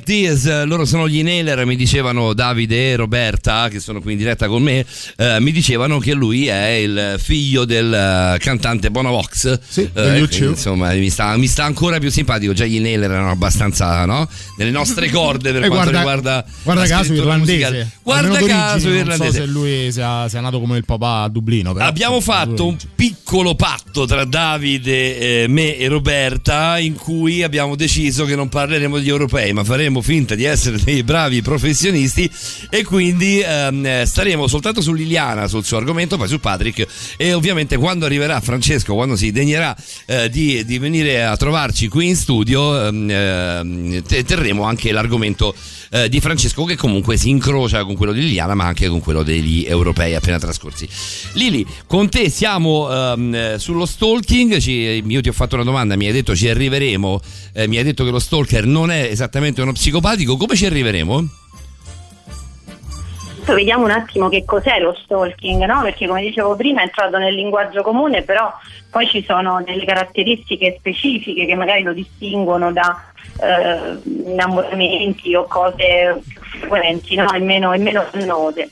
[SPEAKER 5] This.
[SPEAKER 2] Eh, Loro sono gli Nailer, mi dicevano Davide e Roberta, che sono qui in diretta con me, eh, mi dicevano che lui è il figlio del eh, cantante Bonovox.
[SPEAKER 3] Sì,
[SPEAKER 2] Eh,
[SPEAKER 3] degli
[SPEAKER 2] quindi,
[SPEAKER 3] U2.
[SPEAKER 2] insomma, mi sta, mi sta ancora più simpatico. Già gli Nailer erano abbastanza, no? Nelle nostre corde per
[SPEAKER 3] Eh,
[SPEAKER 2] quanto
[SPEAKER 3] guarda,
[SPEAKER 2] riguarda
[SPEAKER 3] guarda caso irlandese.
[SPEAKER 2] musicale. Guarda caso irlandese.
[SPEAKER 3] Non so se lui sia, sia nato come il papà a Dublino. Però,
[SPEAKER 2] Abbiamo fatto un piccolo patto tra Davide, eh, me e Roberta in cui abbiamo deciso che non parleremo degli europei ma faremo finta di essere dei bravi professionisti e quindi ehm, eh, staremo soltanto su Liliana, sul suo argomento, poi su Patrick e ovviamente quando arriverà Francesco, quando si degnerà eh, di, di venire a trovarci qui in studio ehm, ehm, te- terremo anche l'argomento eh, di Francesco che comunque si incrocia con quello di Liliana ma anche con quello degli europei appena trascorsi. Lili, con te siamo ehm, eh, sullo stalking, ci- io ti ho fatto una domanda, mi hai detto ci arriveremo, eh, mi hai detto che lo stalker non è esattamente uno psicopatico, come ci arriveremo?
[SPEAKER 8] Vediamo un attimo che cos'è lo stalking, no? Perché come dicevo prima è entrato nel linguaggio comune, però poi ci sono delle caratteristiche specifiche che magari lo distinguono da eh, innamoramenti o cose più frequenti, no? E meno, e meno note.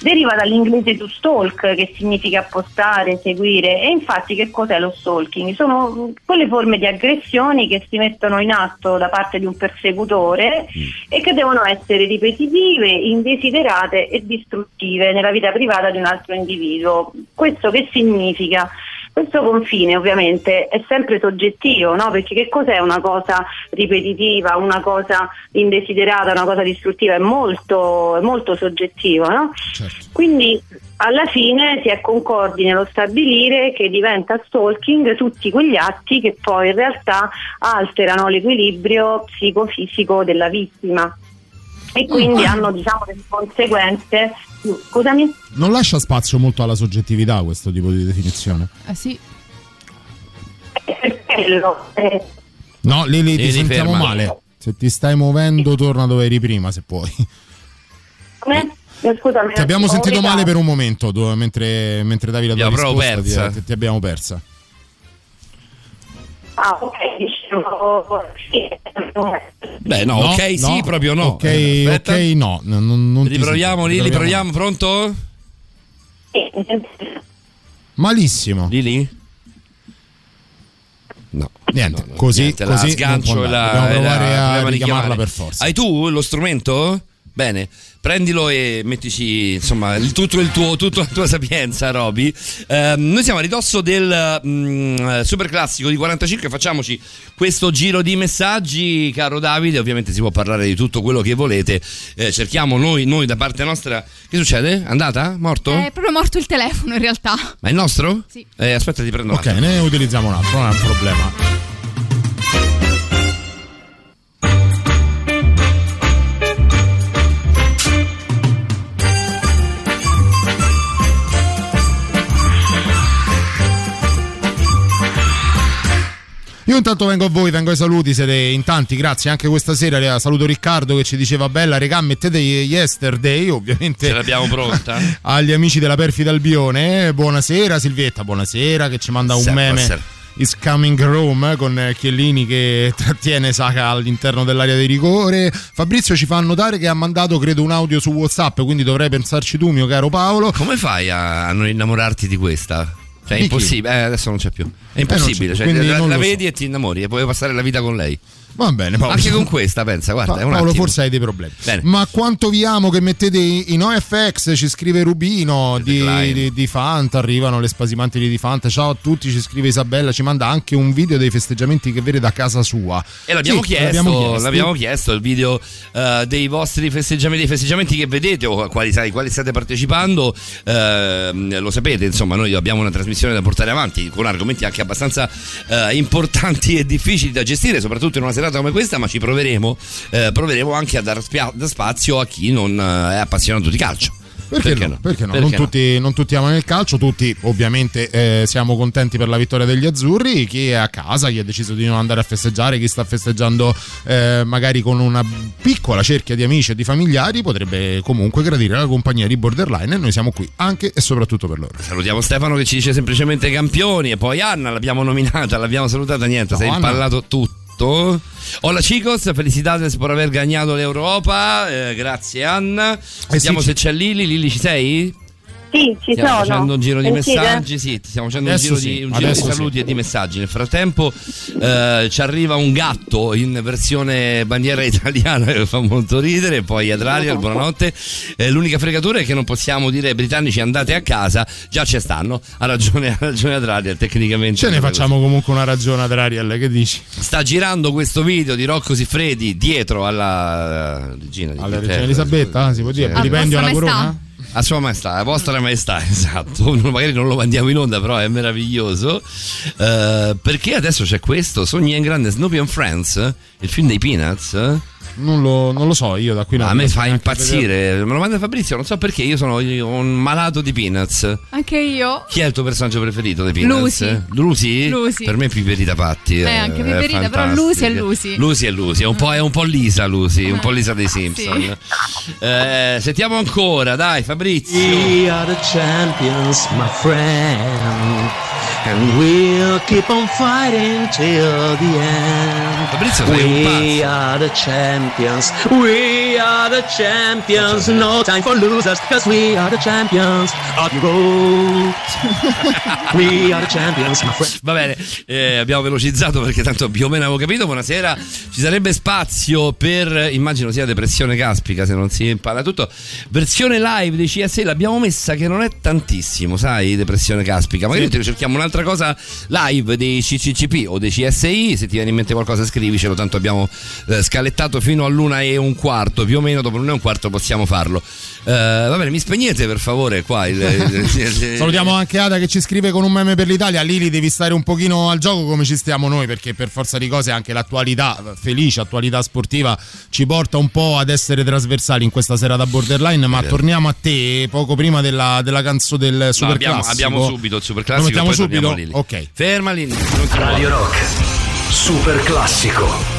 [SPEAKER 8] Deriva dall'inglese to stalk, che significa appostare, seguire, e infatti che cos'è lo stalking? Sono quelle forme di aggressioni che si mettono in atto da parte di un persecutore e che devono essere ripetitive, indesiderate e distruttive nella vita privata di un altro individuo. Questo che significa? Questo confine ovviamente è sempre soggettivo, no? perché che cos'è una cosa ripetitiva, una cosa indesiderata, una cosa distruttiva? È molto, è molto soggettivo. No?
[SPEAKER 3] Certo.
[SPEAKER 8] Quindi alla fine si è concordi nello stabilire che diventa stalking tutti quegli atti che poi in realtà alterano l'equilibrio psicofisico della vittima e quindi hanno diciamo delle conseguenze. Scusami?
[SPEAKER 3] Non lascia spazio molto alla soggettività questo tipo di definizione.
[SPEAKER 7] Eh sì.
[SPEAKER 8] Eh,
[SPEAKER 3] No, Lili, ti
[SPEAKER 2] Lili,
[SPEAKER 3] sentiamo
[SPEAKER 2] ferma.
[SPEAKER 3] male. Se ti stai muovendo, torna dove eri prima, se puoi.
[SPEAKER 8] come? Eh, Scusami,
[SPEAKER 3] Ti abbiamo sentito male per un momento, tu- mentre, mentre davi la tua risposta.
[SPEAKER 2] persa.
[SPEAKER 3] Ti, ti abbiamo persa.
[SPEAKER 8] Ah, ok, dicevo sì.
[SPEAKER 2] Beh no, ok sì, proprio no.
[SPEAKER 3] Ok,
[SPEAKER 2] Eh,
[SPEAKER 3] ok, no. Non, non-
[SPEAKER 2] Riproviamo
[SPEAKER 3] sento.
[SPEAKER 2] Lili, proviamo, pronto?
[SPEAKER 3] Malissimo.
[SPEAKER 2] Lili? No.
[SPEAKER 3] Niente,
[SPEAKER 2] No, no,
[SPEAKER 3] così,
[SPEAKER 2] niente,
[SPEAKER 3] così
[SPEAKER 2] la sgancio e la, la
[SPEAKER 3] provare a
[SPEAKER 2] proviamo
[SPEAKER 3] richiamarla per forza.
[SPEAKER 2] Hai tu lo strumento? Bene, prendilo e mettici insomma il- tutto il tuo, tutta la tua sapienza, Roby. Ehm, noi siamo a ridosso del mm, super classico di 45. Facciamoci questo giro di messaggi, caro Davide. Ovviamente si può parlare di tutto quello che volete. Eh, cerchiamo noi, noi da parte nostra. Che succede? Andata? Morto?
[SPEAKER 7] È proprio morto il telefono in realtà.
[SPEAKER 2] Ma è il nostro?
[SPEAKER 7] Sì.
[SPEAKER 2] Eh, aspetta, ti prendo un
[SPEAKER 3] Ok, ne utilizziamo un altro, non è un problema. Io intanto vengo a voi, vengo ai saluti, siete in tanti, grazie anche questa sera. Saluto Riccardo che ci diceva bella, regà, mettete yesterday, ovviamente.
[SPEAKER 2] Ce l'abbiamo pronta?
[SPEAKER 3] agli amici della Perfida Albione. Buonasera Silvietta, buonasera che ci manda un meme.
[SPEAKER 2] buonasera.
[SPEAKER 3] Is coming Rome eh, con Chiellini che trattiene Saka all'interno dell'area di rigore. Fabrizio ci fa notare che ha mandato credo un audio su WhatsApp, quindi dovrei pensarci tu, mio caro Paolo.
[SPEAKER 2] Come fai a non innamorarti di questa? Cioè, è impossibile. Eh, adesso non c'è più. È
[SPEAKER 3] Eh,
[SPEAKER 2] impossibile.
[SPEAKER 3] c'è
[SPEAKER 2] cioè, la la
[SPEAKER 3] lo so.
[SPEAKER 2] vedi e ti innamori e puoi passare la vita con lei.
[SPEAKER 3] Va bene, Paolo.
[SPEAKER 2] Anche con questa, pensa, guarda,
[SPEAKER 3] Pa-
[SPEAKER 2] è un
[SPEAKER 3] Paolo, forse hai dei problemi.
[SPEAKER 2] Bene.
[SPEAKER 3] Ma quanto vi amo che mettete in OFX? Ci scrive Rubino di, di, di Fanta. Arrivano le spasimanti di Fanta. Ciao a tutti, ci scrive Isabella. Ci manda anche un video dei festeggiamenti che vede da casa sua.
[SPEAKER 2] E l'abbiamo,
[SPEAKER 3] Sì,
[SPEAKER 2] chiesto,
[SPEAKER 3] l'abbiamo
[SPEAKER 2] l'abbiamo
[SPEAKER 3] chiesto.
[SPEAKER 2] chiesto, il video eh, dei vostri festeggiamenti, dei festeggiamenti che vedete o a quali, ai quali state partecipando. ehm, lo sapete, insomma, noi abbiamo una trasmissione da portare avanti con argomenti anche abbastanza eh, importanti e difficili da gestire, soprattutto in una serata come questa, ma ci proveremo, eh, proveremo anche a dar spia- da spazio a chi non eh, è appassionato di calcio.
[SPEAKER 3] Perché, no? Perché no? non, Tutti, non tutti amano il calcio, tutti ovviamente eh, siamo contenti per la vittoria degli azzurri. Chi è a casa, chi ha deciso di non andare a festeggiare, chi sta festeggiando eh, magari con una piccola cerchia di amici e di familiari, potrebbe comunque gradire la compagnia di Borderline e noi siamo qui anche e soprattutto per loro.
[SPEAKER 2] Salutiamo Stefano che ci dice semplicemente campioni e poi Anna l'abbiamo nominata, l'abbiamo salutata, niente,
[SPEAKER 3] No,
[SPEAKER 2] sei
[SPEAKER 3] Anna-
[SPEAKER 2] impallato tutto. Esatto. Hola chicos, felicidades por aver gagnato l'Europa. eh, grazie Anna. Vediamo
[SPEAKER 3] sì,
[SPEAKER 2] se c'è Lili. Lili ci sei?
[SPEAKER 8] Sì, ci
[SPEAKER 2] Stiamo
[SPEAKER 8] sono.
[SPEAKER 2] facendo un giro di
[SPEAKER 8] Sentite?
[SPEAKER 2] messaggi, sì, ti stiamo facendo
[SPEAKER 3] Adesso
[SPEAKER 2] un giro,
[SPEAKER 3] sì,
[SPEAKER 2] di, un giro di saluti
[SPEAKER 3] sì.
[SPEAKER 2] e di messaggi. Nel frattempo eh, ci arriva un gatto in versione bandiera italiana che fa molto ridere. Poi Adraria, buonanotte. Eh, l'unica fregatura è che non possiamo dire ai britannici andate a casa, già ci stanno. Ha ragione, ha ragione Adraria, tecnicamente.
[SPEAKER 3] Ce ne facciamo comunque una ragione ad Ariel, che dici?
[SPEAKER 2] così. Sta girando questo video di Rocco Siffredi dietro alla eh, regina di
[SPEAKER 3] Alla
[SPEAKER 2] Inghilterra.
[SPEAKER 3] regina Elisabetta, si può dire?
[SPEAKER 2] Sì.
[SPEAKER 3] Vilipendio alla corona?
[SPEAKER 2] A sua maestà, a vostra maestà, esatto. Magari non lo mandiamo in onda, però è meraviglioso. Eh, perché adesso c'è questo: Sogni in grande Snoopy and Friends, eh? il film dei Peanuts. Eh?
[SPEAKER 3] Non lo, non lo so, io da qui non
[SPEAKER 2] a me fa impazzire. Me lo manda Fabrizio, non so perché. Io sono un malato di Peanuts.
[SPEAKER 7] Anche io.
[SPEAKER 2] Chi è il tuo personaggio preferito dei Peanuts?
[SPEAKER 7] Lucy.
[SPEAKER 2] Lucy?
[SPEAKER 7] Lucy.
[SPEAKER 2] Per me è Piperita Patti.
[SPEAKER 7] Eh, anche Piperita, però Lucy è Lucy.
[SPEAKER 2] Lucy è Lucy, è un po', è un po' Lisa Lucy, un po' Lisa dei Simpson. Eh, sentiamo ancora, dai Fabrizio.
[SPEAKER 13] We are the champions, my friend. And we'll keep on fighting till the end.
[SPEAKER 2] Fabrizio
[SPEAKER 13] We are the champions. We are the champions. No time for losers, cause we are the champions of the road. we are the champions, my friend.
[SPEAKER 2] Va bene, eh, abbiamo velocizzato perché tanto più o meno avevo capito. Buonasera, ci sarebbe spazio per, immagino sia depressione caspica se non si impara tutto. Versione live dei CSI l'abbiamo messa che non è tantissimo, sai, depressione caspica. Magari ti cerchiamo un'altra cosa live dei CCCP o dei CSI. Se ti viene in mente qualcosa scrivicelo, tanto abbiamo eh, scalettato fino all'una e un quarto, più o meno dopo l'una e un quarto possiamo farlo. Eh, va bene, mi spegnete per favore qua il... il-
[SPEAKER 3] Salutiamo anche Ada che ci scrive con un meme per l'Italia. Lili, devi stare un pochino al gioco come ci stiamo noi, perché per forza di cose anche l'attualità felice, attualità sportiva, ci porta un po' ad essere trasversali in questa serata borderline. Ma torniamo a te poco prima della, della canzone del
[SPEAKER 2] No,
[SPEAKER 3] super
[SPEAKER 2] abbiamo,
[SPEAKER 3] classico.
[SPEAKER 2] abbiamo subito il super
[SPEAKER 3] Lo
[SPEAKER 2] classico.
[SPEAKER 3] mettiamo
[SPEAKER 2] poi
[SPEAKER 3] subito?
[SPEAKER 2] torniamo a Lili.
[SPEAKER 3] Ok.
[SPEAKER 2] Ferma Lili.
[SPEAKER 12] Radio. Rock. Super classico.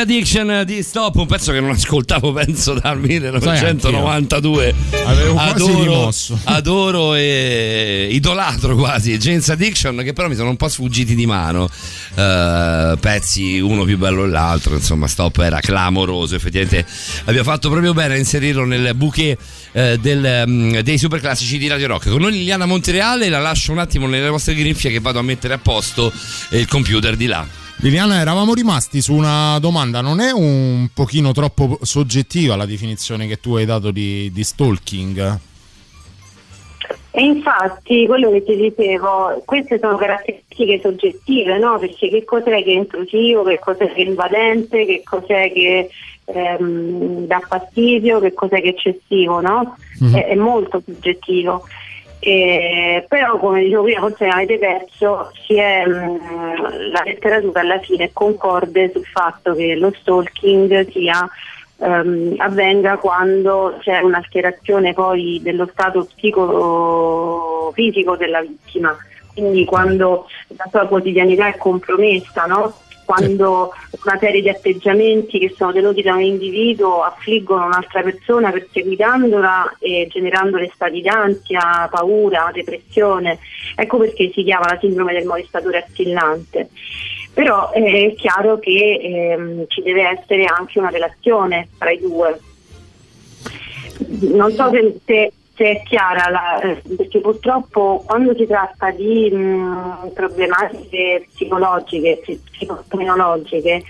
[SPEAKER 2] Addiction di Stop, un pezzo che non ascoltavo penso dal 1992.
[SPEAKER 3] Avevo
[SPEAKER 2] adoro, adoro e idolatro quasi James Addiction che però mi sono un po' sfuggiti di mano. Eh, pezzi uno più bello dell'altro, insomma Stop era clamoroso, effettivamente abbiamo fatto proprio bene a inserirlo nel bouquet eh, del, mm, dei super classici di Radio Rock. Con noi Liliana Montereale, la lascio un attimo nelle vostre grinfie che vado a mettere a posto il computer di là.
[SPEAKER 3] Liliana, eravamo rimasti su una domanda, non è un pochino troppo soggettiva la definizione che tu hai dato di, di stalking?
[SPEAKER 8] E infatti, quello che ti dicevo, queste sono caratteristiche soggettive, no? Perché che cos'è che è intrusivo, che cos'è che è invadente, che cos'è che ehm, dà fastidio, che cos'è che è eccessivo, no?
[SPEAKER 14] Mhm.
[SPEAKER 8] È, è molto soggettivo. Eh, però come dicevo prima forse avete perso è, mh, la letteratura alla fine è concorde sul fatto che lo stalking sia ehm, avvenga quando c'è un'alterazione poi dello stato psicofisico della vittima quindi quando la sua quotidianità è compromessa no? Quando una serie di atteggiamenti che sono tenuti da un individuo affliggono un'altra persona perseguitandola e generandole stati d'ansia, paura, depressione. Ecco perché si chiama la sindrome del molestatore assillante. Però eh, è chiaro che ehm, ci deve essere anche una relazione tra i due. Non so se, se- è chiara, la- perché purtroppo quando si tratta di mh, problematiche psicologiche, psi- psicocriminologiche,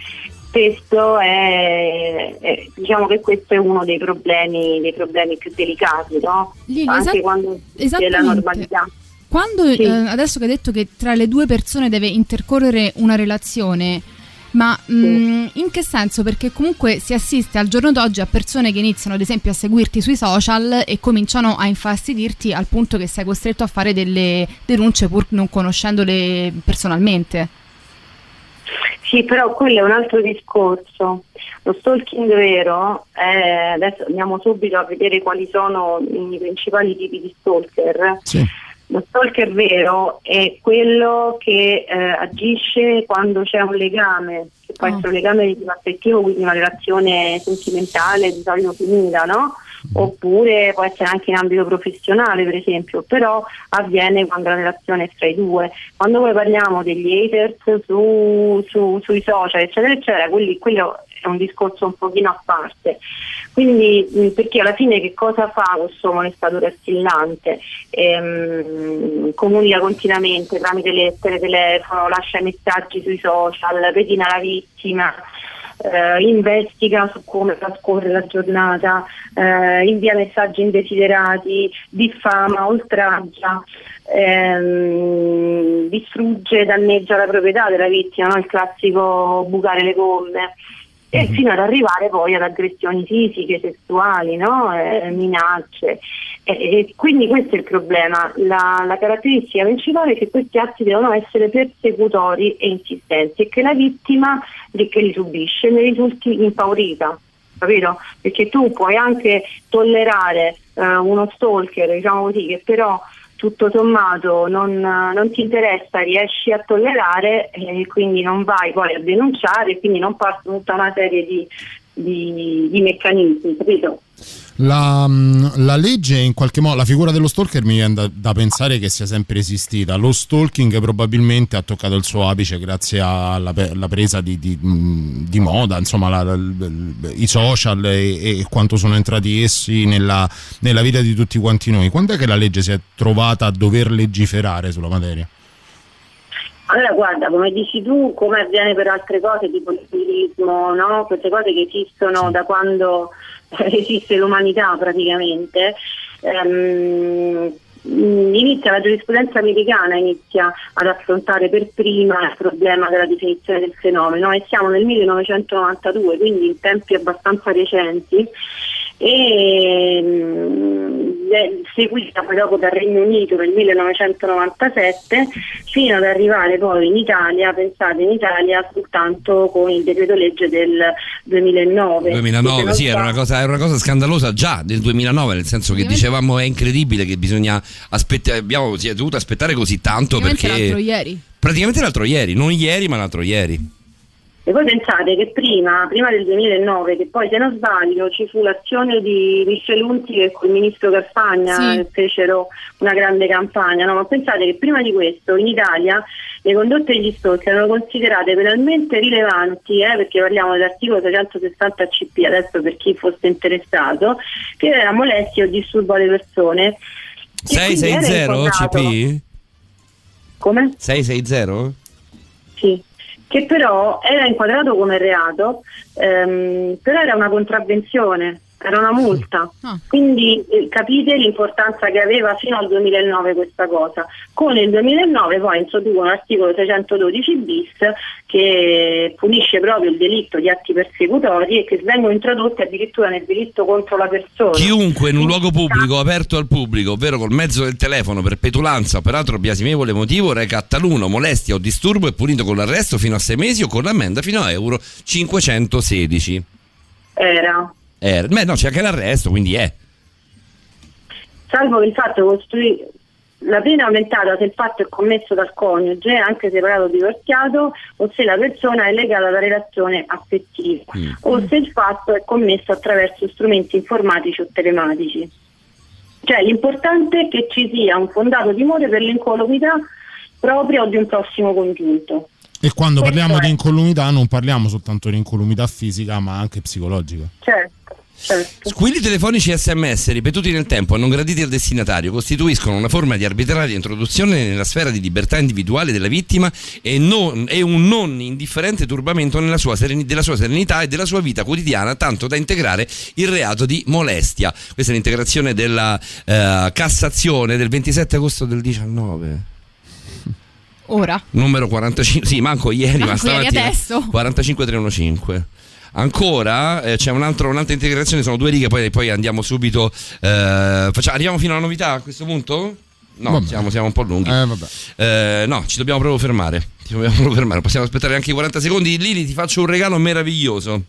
[SPEAKER 8] spesso è, è- diciamo che questo è uno dei problemi, dei problemi più delicati, no?
[SPEAKER 7] Lili,
[SPEAKER 8] anche
[SPEAKER 7] esat-
[SPEAKER 8] quando c'è la normalità.
[SPEAKER 7] Quando eh, adesso che hai detto che tra le due persone deve intercorrere una relazione, ma mm, in che senso? Perché comunque si assiste al giorno d'oggi a persone che iniziano ad esempio a seguirti sui social e cominciano a infastidirti al punto che sei costretto a fare delle denunce pur non conoscendole personalmente.
[SPEAKER 8] Sì, però quello è un altro discorso. Lo stalking vero, è- adesso andiamo subito a vedere quali sono i principali tipi di stalker. Lo stalker vero è quello che eh, agisce quando c'è un legame, che può
[SPEAKER 7] Ah.
[SPEAKER 8] essere un legame di tipo affettivo, quindi una relazione sentimentale di solito finita, no? Oppure può essere anche in ambito professionale, per esempio, però avviene quando la relazione è tra i due. Quando poi parliamo degli haters su- su- sui social, eccetera, eccetera, quelli- quello è un discorso un pochino a parte. Quindi, perché alla fine che cosa fa questo molestatore assillante? Ehm, comunica continuamente tramite lettere, telefono, lascia messaggi sui social, pedina la vittima, eh, investiga su come trascorre la giornata, eh, invia messaggi indesiderati, diffama, oltraggia, ehm, distrugge, danneggia la proprietà della vittima, no? il classico bucare le gomme. E fino ad arrivare poi ad aggressioni fisiche, sessuali, no? Eh, minacce. E, e quindi questo è il problema. La, la caratteristica principale è che questi atti devono essere persecutori e insistenti e che la vittima che li subisce ne risulti impaurita. Capito? Perché tu puoi anche tollerare eh, uno stalker, diciamo così, che però tutto sommato non, non ti interessa, riesci a tollerare e quindi non vai poi a denunciare, quindi non partono tutta una serie di, di- di meccanismi, capito?
[SPEAKER 3] La, mh, la legge in qualche modo, la figura dello stalker mi viene da, da pensare che sia sempre esistita. Lo stalking probabilmente ha toccato il suo apice grazie alla, alla presa di, di- mh, di moda, insomma la- la- i social e, e quanto sono entrati essi nella, nella vita di tutti quanti noi. Quando è che la legge si è trovata a dover legiferare sulla materia?
[SPEAKER 8] Allora guarda, come dici tu, come avviene per altre cose tipo il turismo, no? queste cose che esistono da quando esiste l'umanità praticamente, ehm, inizia la giurisprudenza americana inizia ad affrontare per prima il problema della definizione del fenomeno e siamo nel 1992, quindi in tempi abbastanza recenti e mh, è seguita poi dopo dal Regno Unito nel 1997 fino ad arrivare poi in Italia, pensate in Italia soltanto con il decreto legge del 2009.
[SPEAKER 2] 2009, sì, era una, cosa, era una cosa scandalosa già del 2009, nel senso che dicevamo è incredibile che bisogna aspettare, abbiamo si è dovuto aspettare così tanto
[SPEAKER 7] Ovviamente l'altro
[SPEAKER 2] perché
[SPEAKER 7] ieri.
[SPEAKER 2] praticamente l'altro ieri, non ieri ma l'altro ieri.
[SPEAKER 8] E voi pensate che prima, prima del 2009, che poi se non sbaglio ci fu l'azione di Michelunti che col ministro Carfagna
[SPEAKER 7] Sì.
[SPEAKER 8] fecero una grande campagna, no? ma pensate che prima di questo in Italia le condotte degli stalker erano considerate penalmente rilevanti, eh, perché parliamo dell'articolo 660 CP, adesso per chi fosse interessato, che era molestia o disturbo alle persone. E quindi era
[SPEAKER 2] 660
[SPEAKER 8] inquadrato-
[SPEAKER 2] CP?
[SPEAKER 8] Come?
[SPEAKER 2] 660?
[SPEAKER 8] Sì, che però era inquadrato come reato, ehm, però era una contravvenzione, era una multa.
[SPEAKER 7] Ah.
[SPEAKER 8] Quindi eh, capite l'importanza che aveva fino al 2009 questa cosa. Con il 2009 poi introducono l'articolo 612 bis che punisce proprio il delitto di atti persecutori e che vengono introdotti addirittura nel delitto contro la persona.
[SPEAKER 2] Chiunque in un luogo pubblico aperto al pubblico, ovvero col mezzo del telefono per petulanza o per altro biasimevole motivo, reca a taluno molestia o disturbo è punito con l'arresto fino a sei mesi o con l'ammenda fino a euro 516.
[SPEAKER 8] Era.
[SPEAKER 2] Eh, beh, no, c'è anche l'arresto, quindi è.
[SPEAKER 8] salvo che il fatto costui- la pena è aumentata se il fatto è commesso dal coniuge, anche separato o divorziato, o se la persona è legata alla relazione affettiva,
[SPEAKER 2] Mm.
[SPEAKER 8] o se il fatto è commesso attraverso strumenti informatici o telematici. Cioè l'importante è che ci sia un fondato timore per l'incolumità propria o di un prossimo congiunto.
[SPEAKER 3] E quando
[SPEAKER 8] Questo
[SPEAKER 3] parliamo
[SPEAKER 8] è.
[SPEAKER 3] di incolumità non parliamo soltanto di incolumità fisica ma anche psicologica.
[SPEAKER 8] Certo, certo.
[SPEAKER 2] Squilli telefonici e sms ripetuti nel tempo e non graditi al destinatario costituiscono una forma di arbitraria introduzione nella sfera di libertà individuale della vittima e, non- e un non indifferente turbamento nella sua sereni- della sua serenità e della sua vita quotidiana, tanto da integrare il reato di molestia. Questa è l'integrazione della eh, Cassazione del 27 agosto del 19.
[SPEAKER 7] Ora.
[SPEAKER 2] Numero 45, sì, manco ieri, ma
[SPEAKER 7] Manco ieri,
[SPEAKER 2] stamattina.
[SPEAKER 7] adesso.
[SPEAKER 2] 45315. Ancora eh, c'è un altro- un'altra integrazione, sono due righe, poi, poi andiamo subito. eh, faccia- arriviamo fino alla novità a questo punto? No, siamo, siamo un po' lunghi.
[SPEAKER 3] Eh.
[SPEAKER 2] Eh, no, ci dobbiamo proprio fermare. Ci dobbiamo proprio fermare. Possiamo aspettare anche i 40 secondi. Lili, ti faccio un regalo meraviglioso.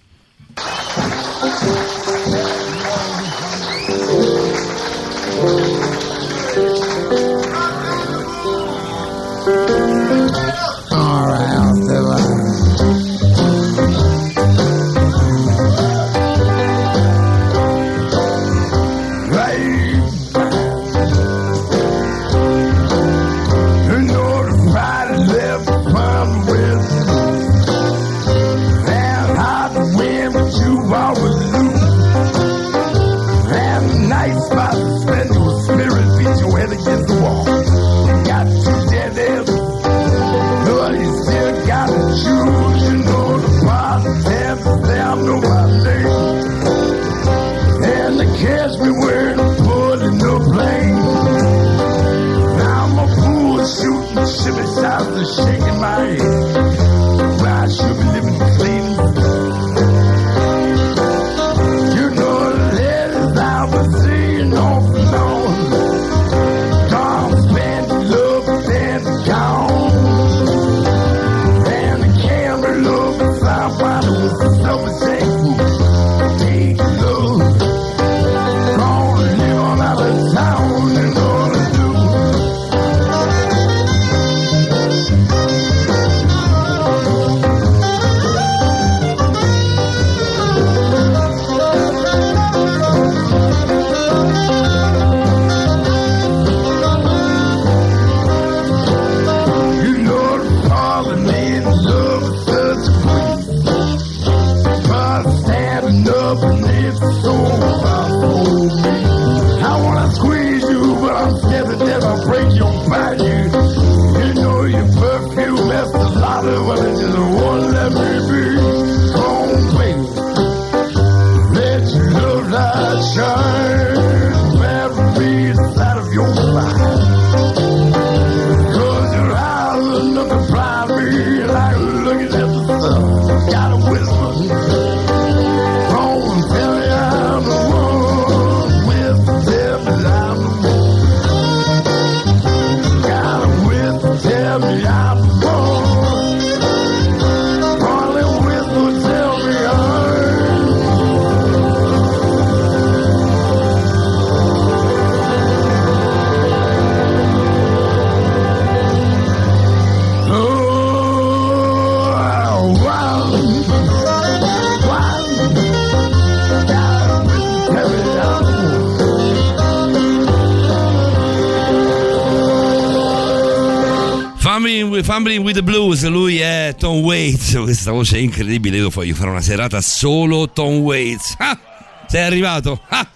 [SPEAKER 2] With, Fumbling with the Blues, lui è Tom Waits, questa voce è incredibile, io voglio fare una serata solo Tom Waits. Ah, sei arrivato? Ah,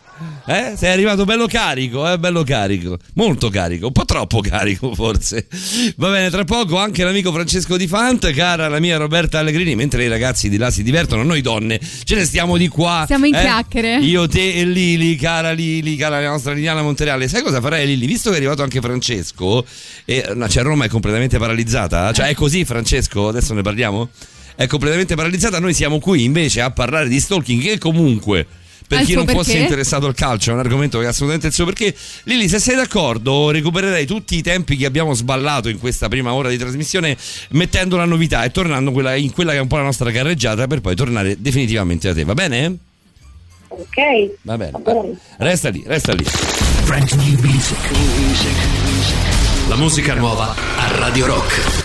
[SPEAKER 2] eh? Sei arrivato bello carico, eh? bello carico, molto carico, un po' troppo carico forse. Va bene, tra poco anche l'amico Francesco Di Fant, cara la mia Roberta Allegrini, mentre i ragazzi di là si divertono, noi donne ce ne stiamo di qua.
[SPEAKER 7] Siamo in
[SPEAKER 2] eh?
[SPEAKER 7] chiacchiere.
[SPEAKER 2] Io, te e Lili, cara Lili, cara la nostra Liliana Montereale. Sai cosa farei Lili? Visto che è arrivato anche Francesco, e no, cioè Roma è completamente paralizzata, cioè è così Francesco, adesso ne parliamo? È completamente paralizzata, noi siamo qui invece a parlare di stalking che comunque... Per
[SPEAKER 7] il
[SPEAKER 2] chi non fosse
[SPEAKER 7] perché?
[SPEAKER 2] interessato al calcio, è un argomento che ha assolutamente il suo perché. Lili, se sei d'accordo, recupererei tutti i tempi che abbiamo sballato in questa prima ora di trasmissione, mettendo la novità e tornando quella- in quella che è un po' la nostra carreggiata, per poi tornare definitivamente da te. Va bene?
[SPEAKER 8] Ok.
[SPEAKER 2] Va bene. Resta lì, resta lì.
[SPEAKER 12] La musica nuova a Radio Rock.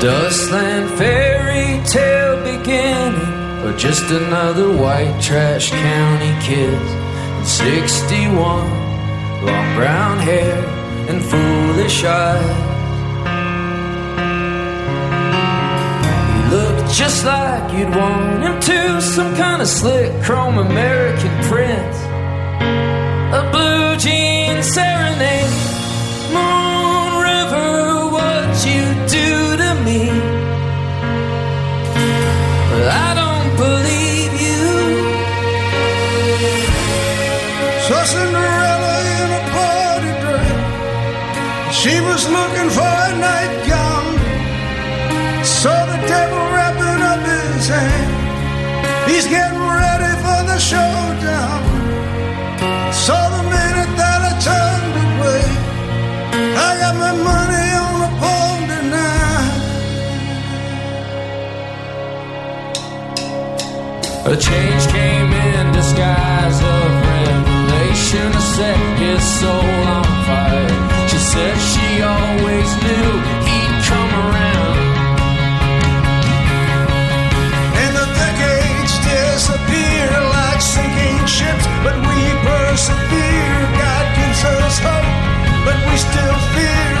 [SPEAKER 5] Dustland fairy tale beginning, or just another white trash county kid. In 61, long brown hair and foolish eyes. He looked just like you'd want him to, some kind of slick chrome American prince. A blue jean serenade. Moon
[SPEAKER 6] showdown. Saw the minute that I turned away. I got my money A
[SPEAKER 5] change came in disguise of revelation to set his soul on fire. She said she always knew he'd come around.
[SPEAKER 6] And the decades disappear like sinking ships, but we persevere. God gives us hope, but we still fear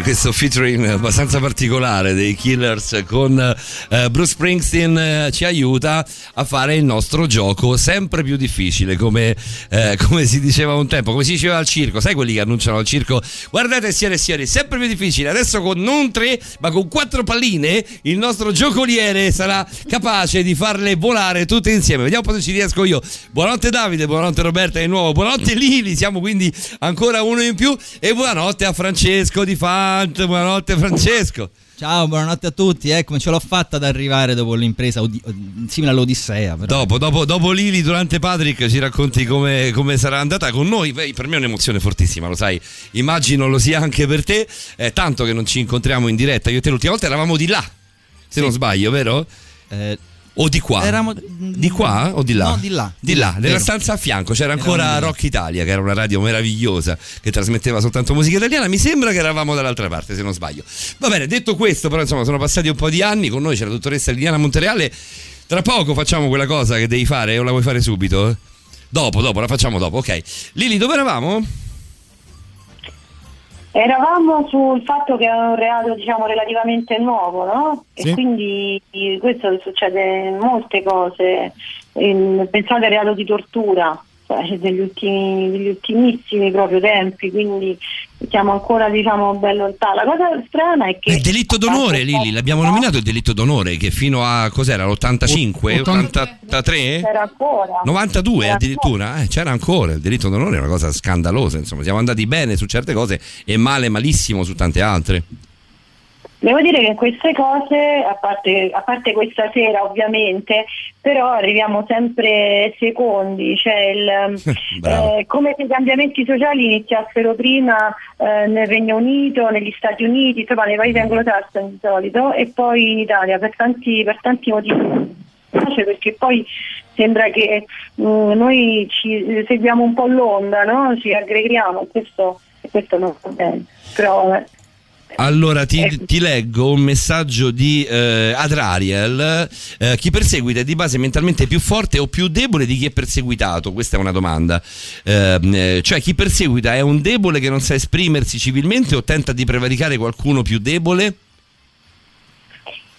[SPEAKER 2] questo featuring abbastanza particolare dei Killers con eh, Bruce Springsteen eh, ci aiuta a fare il nostro gioco sempre più difficile, come, eh, come si diceva un tempo, come si diceva al circo, sai quelli che annunciano al circo, guardate signore e signori, sempre più difficile, adesso con non tre ma con quattro palline il nostro giocoliere sarà capace di farle volare tutte insieme, vediamo se ci riesco io. Buonanotte Davide, buonanotte Roberta di nuovo, buonanotte Lili, siamo quindi ancora uno in più. E buonanotte a Francesco di Fant, buonanotte Francesco.
[SPEAKER 14] Ciao, buonanotte a tutti. Eccomi, ce l'ho fatta ad arrivare dopo l'impresa simile all'Odissea. Però.
[SPEAKER 2] Dopo, dopo, dopo Lili, durante Patrick, ci racconti come, come sarà andata con noi. Per me è un'emozione fortissima, lo sai. Immagino lo sia anche per te. È tanto che non ci incontriamo in diretta. Io e te l'ultima volta eravamo di là, se non sbaglio, vero?
[SPEAKER 14] Eh,
[SPEAKER 2] o di qua?
[SPEAKER 14] Eravamo
[SPEAKER 2] di qua o di là?
[SPEAKER 14] No, di là.
[SPEAKER 2] Di là, nella
[SPEAKER 14] Vero.
[SPEAKER 2] stanza a fianco c'era ancora. Rock Italia, che era una radio meravigliosa che trasmetteva soltanto musica italiana. Mi sembra che eravamo dall'altra parte, se non sbaglio. Va bene, detto questo, però insomma, sono passati un po' di anni. Con noi c'è la dottoressa Liliana Montereale. Tra poco facciamo quella cosa che devi fare o la vuoi fare subito? Dopo, dopo, la facciamo dopo, ok. Lili, dove eravamo?
[SPEAKER 8] Eravamo sul fatto che è un reato diciamo relativamente nuovo, no?
[SPEAKER 3] Sì.
[SPEAKER 8] E quindi questo succede in molte cose. Pensate al reato di tortura, cioè degli, ultimi, degli ultimissimi proprio tempi, quindi siamo ancora diciamo ben lontani. La cosa strana è che...
[SPEAKER 2] Il delitto d'onore, Lili, l'abbiamo nominato il delitto d'onore che fino a cos'era l'85, 83?
[SPEAKER 8] C'era ancora.
[SPEAKER 2] 92
[SPEAKER 8] C'era
[SPEAKER 2] addirittura, eh, c'era ancora il delitto d'onore, è una cosa scandalosa, insomma, siamo andati bene su certe cose e male, malissimo su tante altre.
[SPEAKER 8] Devo dire che queste cose, a parte, a parte questa sera ovviamente, però arriviamo sempre secondi, cioè il, eh, come se i cambiamenti sociali iniziassero prima eh, nel Regno Unito, negli Stati Uniti, insomma nei paesi anglosassoni di solito, e poi in Italia per tanti, per tanti motivi. Perché poi sembra che mm, noi ci seguiamo un po' l'onda, no? ci aggreghiamo, questo, questo non va bene. Però, vabbè.
[SPEAKER 2] Allora ti, ti leggo un messaggio di eh, Adrariel. Eh, chi perseguita è di base mentalmente più forte o più debole di chi è perseguitato? Questa è una domanda. Ehm, eh, cioè chi perseguita è un debole che non sa esprimersi civilmente o tenta di prevaricare qualcuno più debole?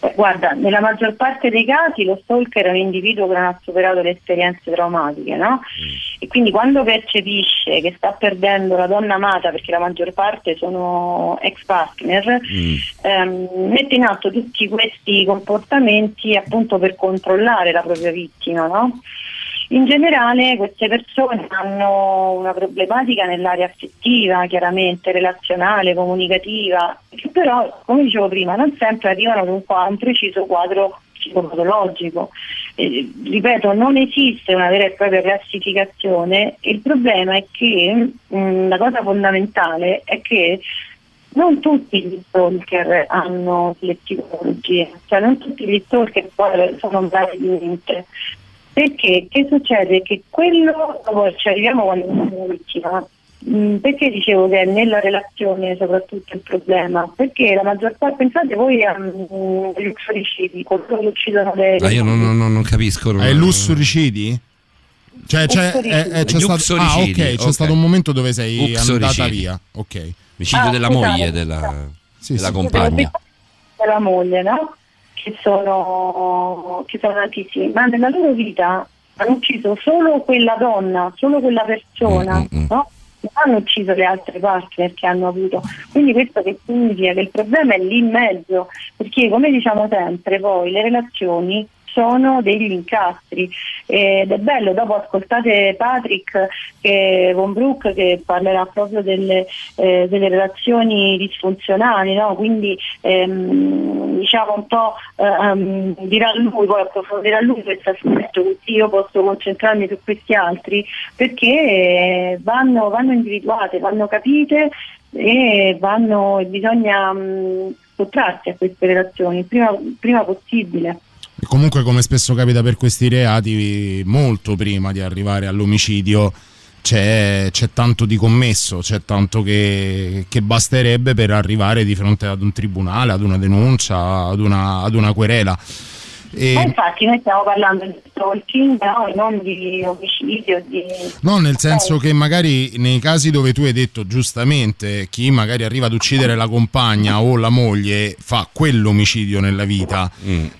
[SPEAKER 8] Eh, Guarda, nella maggior parte dei casi lo stalker è un individuo che non ha superato le esperienze traumatiche, no? E quindi quando percepisce che sta perdendo la donna amata, perché la maggior parte sono ex partner, ehm, mette in atto tutti questi comportamenti appunto per controllare la propria vittima, no? In generale queste persone hanno una problematica nell'area affettiva, chiaramente relazionale, comunicativa, che però, come dicevo prima, non sempre arrivano ad un, preciso quadro psicopatologico. Eh, ripeto, non esiste una vera e propria classificazione. Il problema è che mh, la cosa fondamentale è che non tutti gli stalker hanno le psicologie, cioè non tutti gli stalker sono bravi di mente. Perché? Che succede? Che quello, dopo ci arriviamo quando siamo vittima, Mm, perché dicevo che è nella relazione soprattutto il problema? Perché la maggior parte, pensate voi agli uxoricidi, coloro che uccidono le...
[SPEAKER 2] Ah, io non, non- non- capisco. non-
[SPEAKER 3] È lussuricidi? Cioè, c'è, è- è- c'è
[SPEAKER 2] Gli
[SPEAKER 3] stato, ah,
[SPEAKER 2] uxoricidi,
[SPEAKER 3] ok, c'è
[SPEAKER 2] ok.
[SPEAKER 3] stato un momento dove sei
[SPEAKER 2] Uxoricidi.
[SPEAKER 3] andata via. Ok.
[SPEAKER 2] Omicidio
[SPEAKER 8] Ah,
[SPEAKER 2] della
[SPEAKER 8] scusate,
[SPEAKER 2] moglie, della,
[SPEAKER 3] Sì,
[SPEAKER 2] della
[SPEAKER 3] sì.
[SPEAKER 2] compagna.
[SPEAKER 8] della moglie, no? Che sono, che sono tantissimi, ma nella loro vita hanno ucciso solo quella donna, solo quella persona,
[SPEAKER 2] Mm,
[SPEAKER 8] no? Non hanno ucciso le altre partner che hanno avuto. Quindi questo che significa che il problema è lì in mezzo, perché come diciamo sempre poi le relazioni sono degli incastri ed è bello, dopo ascoltate Patrick che, von Brook che parlerà proprio delle, eh, delle relazioni disfunzionali, no? quindi ehm, diciamo un po' ehm, dirà lui, poi approfondirà lui questo aspetto, così io posso concentrarmi su questi altri, perché eh, vanno, vanno individuate, vanno capite e vanno, bisogna mh, sottrarsi a queste relazioni prima, prima possibile.
[SPEAKER 3] Comunque, come spesso capita per questi reati, molto prima di arrivare all'omicidio c'è, c'è tanto di commesso, c'è tanto che, che basterebbe per arrivare di fronte ad un tribunale, ad una denuncia, ad una, ad una querela. E-
[SPEAKER 8] Ma infatti noi stiamo parlando di stalking, no? Non di omicidio, di...
[SPEAKER 3] No, nel senso che magari nei casi dove tu hai detto giustamente chi magari arriva ad uccidere la compagna o la moglie fa quell'omicidio nella vita,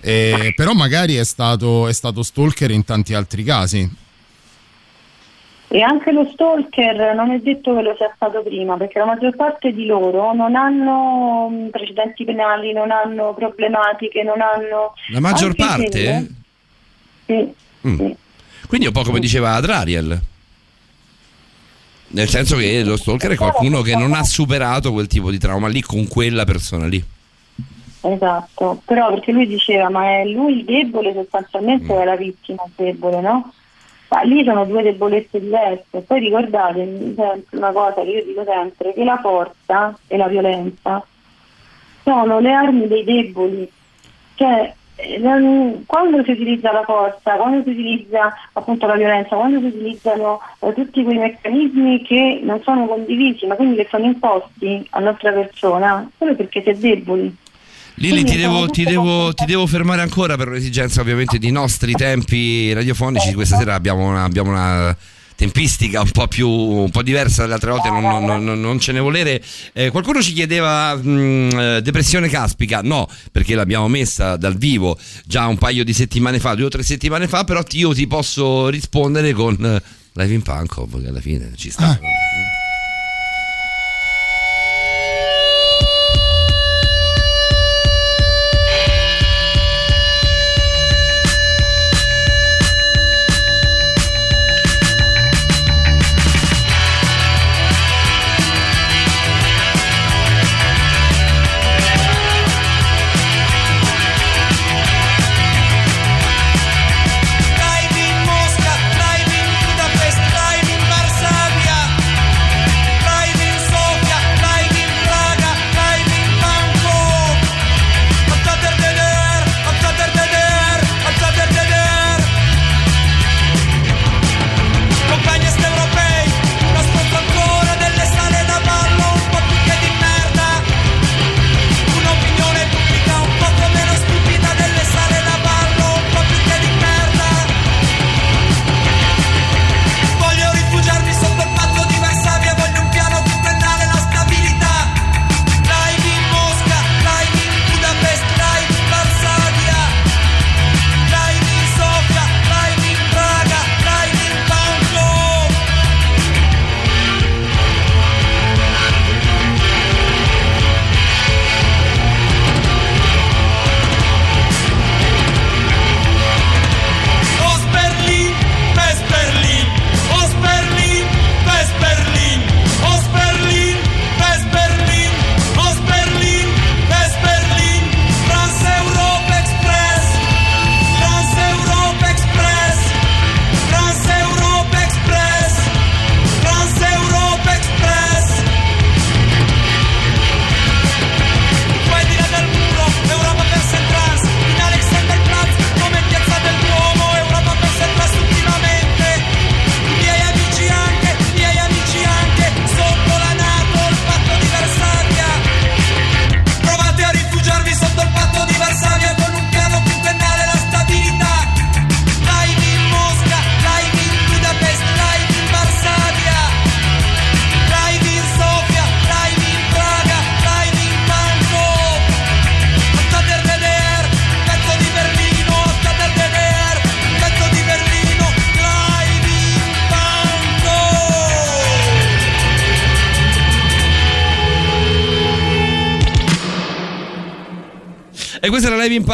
[SPEAKER 3] Eh, però magari è stato, è stato stalker in tanti altri casi.
[SPEAKER 8] E anche lo stalker non è detto che lo sia stato prima, perché la maggior parte di loro non hanno mh, precedenti penali, non hanno problematiche, non hanno...
[SPEAKER 2] La maggior parte?
[SPEAKER 8] se- Sì,
[SPEAKER 2] Mm. Quindi è un po' come diceva Adrariel. Nel senso che lo stalker è qualcuno che non ha superato quel tipo di trauma lì con quella persona lì.
[SPEAKER 8] esatto. Però perché lui diceva, ma è lui il debole sostanzialmente o è la vittima il debole, no? Ma lì sono due debolezze diverse. Poi ricordatevi sempre una cosa che io dico sempre, che la forza e la violenza sono le armi dei deboli. Cioè, eh, quando si utilizza la forza, quando si utilizza appunto la violenza, quando si utilizzano eh, tutti quei meccanismi che non sono condivisi, ma quindi che sono imposti all'altra persona, solo perché si è deboli.
[SPEAKER 2] Lili, ti devo, ti, devo, ti devo fermare ancora per un'esigenza ovviamente di nostri tempi radiofonici. Questa sera abbiamo una, abbiamo una tempistica un po' più un po' diversa dalle altre volte, non, non- non- non ce ne volere. Eh, qualcuno ci chiedeva mh, eh, depressione caspica, no, perché l'abbiamo messa dal vivo già un paio di settimane fa, due o tre settimane fa, però io ti posso rispondere con eh, Live in Pankov, che alla fine ci sta.
[SPEAKER 6] Live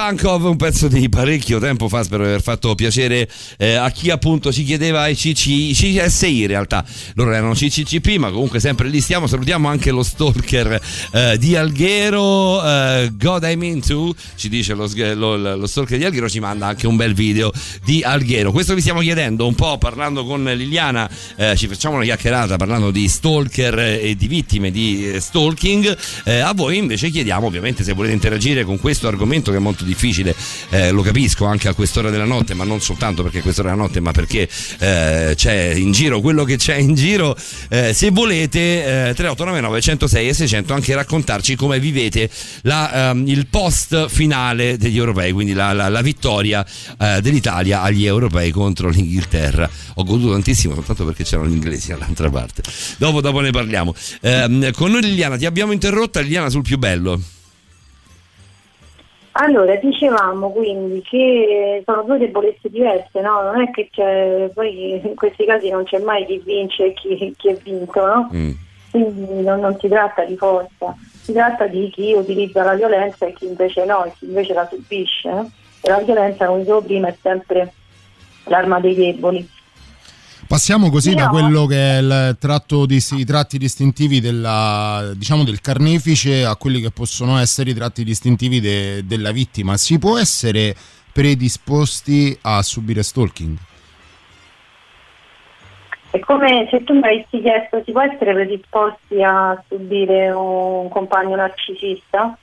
[SPEAKER 2] Pankov, un pezzo di parecchio tempo fa, spero di aver fatto piacere eh, a chi appunto ci chiedeva i CC, i CSI in realtà, loro erano CCCP ma comunque sempre lì stiamo, salutiamo anche lo stalker eh, di Alghero, eh, God I'm Into, ci dice lo, lo- lo stalker di Alghero, ci manda anche un bel video di Alghero. Questo vi stiamo chiedendo un po' parlando con Liliana, eh, ci facciamo una chiacchierata parlando di stalker e di vittime di eh, stalking, Eh, a voi invece chiediamo ovviamente se volete interagire con questo argomento che è molto difficile, eh, lo capisco anche a quest'ora della notte, ma non soltanto perché è quest'ora della notte, ma perché eh, c'è in giro quello che c'è in giro. Eh, se volete, eh, 3899 106 e 600 anche raccontarci come vivete la, ehm, il post finale degli europei, quindi la, la- la vittoria eh, dell'Italia agli europei contro l'Inghilterra. Ho goduto tantissimo soltanto perché c'erano gli inglesi dall'altra parte. Dopo, dopo ne parliamo. Ehm, con noi Liliana, ti abbiamo interrotta Liliana sul più bello.
[SPEAKER 8] Allora, dicevamo quindi che sono due debolezze diverse, no? Non è che c'è, poi in questi casi non c'è mai chi vince e chi, chi è vinto, no?
[SPEAKER 2] Mm.
[SPEAKER 8] Quindi non, non si tratta di forza, si tratta di chi utilizza la violenza e chi invece no, e chi invece la subisce. no? E la violenza, come dicevo prima, è sempre l'arma dei deboli.
[SPEAKER 3] Passiamo così da
[SPEAKER 8] No.
[SPEAKER 3] quello che è il tratto di, i tratti distintivi della, diciamo del carnefice a quelli che possono essere i tratti distintivi de- della vittima. Si può essere predisposti a subire stalking?
[SPEAKER 8] È come se tu mi avessi chiesto, si può essere predisposti a subire un compagno narcisista?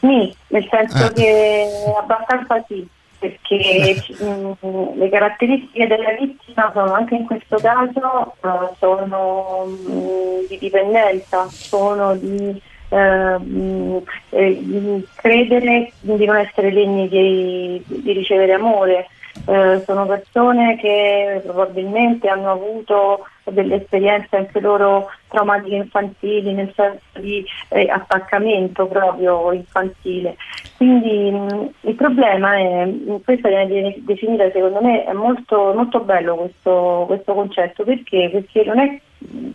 [SPEAKER 8] Sì, nel senso
[SPEAKER 3] Eh.
[SPEAKER 8] che abbastanza sì, perché mm, le caratteristiche della vittima sono anche in questo caso eh, sono mm, di dipendenza, sono di, eh, mm, eh, credere di non essere degni di, di ricevere amore. Eh, sono persone che probabilmente hanno avuto delle esperienze anche loro traumatiche infantili, nel senso di eh, attaccamento proprio infantile. Quindi mh, il problema è, mh, questa viene de- definita secondo me, è molto, molto bello questo, questo concetto, perché? Perché non è,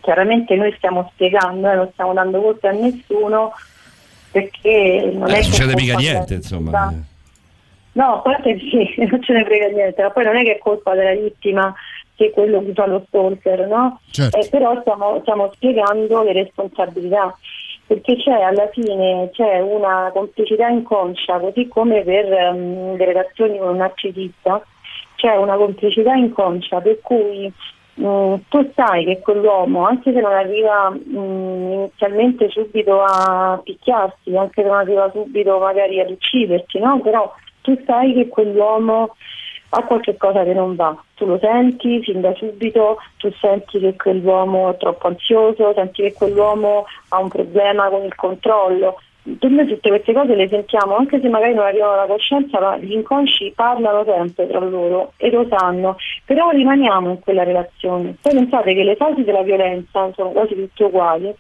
[SPEAKER 8] chiaramente noi stiamo spiegando, eh, non stiamo dando colpe a nessuno, perché non
[SPEAKER 2] Eh,
[SPEAKER 8] è che
[SPEAKER 2] succede mica niente, insomma.
[SPEAKER 8] No, a parte sì, non ce ne frega niente, ma poi non è che è colpa della vittima che quello che fa lo stalker, no?
[SPEAKER 3] Certo.
[SPEAKER 8] Eh, però stiamo, stiamo spiegando le responsabilità, perché c'è alla fine c'è una complicità inconscia, così come per ehm, le relazioni con un narcisista, c'è una complicità inconscia per cui mh, tu sai che quell'uomo, anche se non arriva mh, inizialmente subito a picchiarti, anche se non arriva subito magari ad ucciderti, no? però tu sai che quell'uomo ha qualche cosa che non va, tu lo senti fin da subito, tu senti che quell'uomo è troppo ansioso, senti che quell'uomo ha un problema con il controllo. Noi tutte queste cose le sentiamo, anche se magari non arrivano alla coscienza, ma gli inconsci parlano sempre tra loro e lo sanno, però rimaniamo in quella relazione. Poi pensate che le fasi della violenza sono quasi tutte uguali,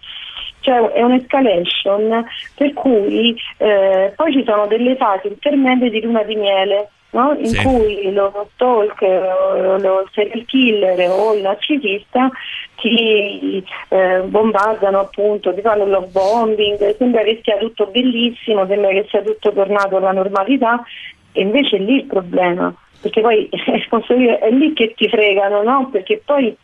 [SPEAKER 8] cioè è un'escalation per cui eh, poi ci sono delle fasi intermedie di luna di miele no? in
[SPEAKER 15] Sì.
[SPEAKER 8] cui lo stalker o lo serial killer o il narcisista ti eh, bombardano appunto, ti fanno love bombing, sembra che sia tutto bellissimo, sembra che sia tutto tornato alla normalità e invece è lì il problema, perché poi è lì che ti fregano, no? Perché poi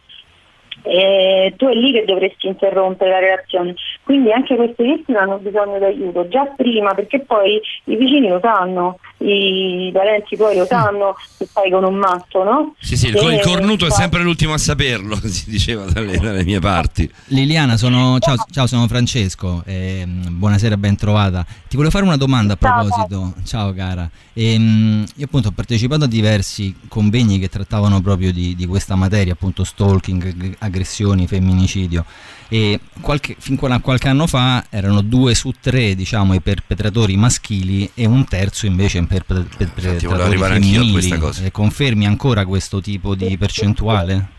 [SPEAKER 8] eh, tu è lì che dovresti interrompere la relazione. Quindi anche queste vittime hanno bisogno di aiuto, già prima, perché poi i vicini lo sanno, i parenti poi lo sanno che fai con un matto, no?
[SPEAKER 2] Sì, sì, il, co- il cornuto è sempre l'ultimo a saperlo, si diceva dalle, dalle mie parti.
[SPEAKER 14] Liliana, sono, ciao, ciao, sono Francesco, ehm, buonasera, ben trovata. Ti volevo fare una domanda a proposito, ciao cara. Ehm, io appunto ho partecipato a diversi convegni che trattavano proprio di, di questa materia, appunto stalking, aggressioni, femminicidio e qualche, fin a qualche anno fa erano due su tre diciamo i perpetratori maschili e un terzo invece i perpe- perpetratori
[SPEAKER 2] a
[SPEAKER 14] femminili. Eh, confermi ancora questo tipo di percentuale?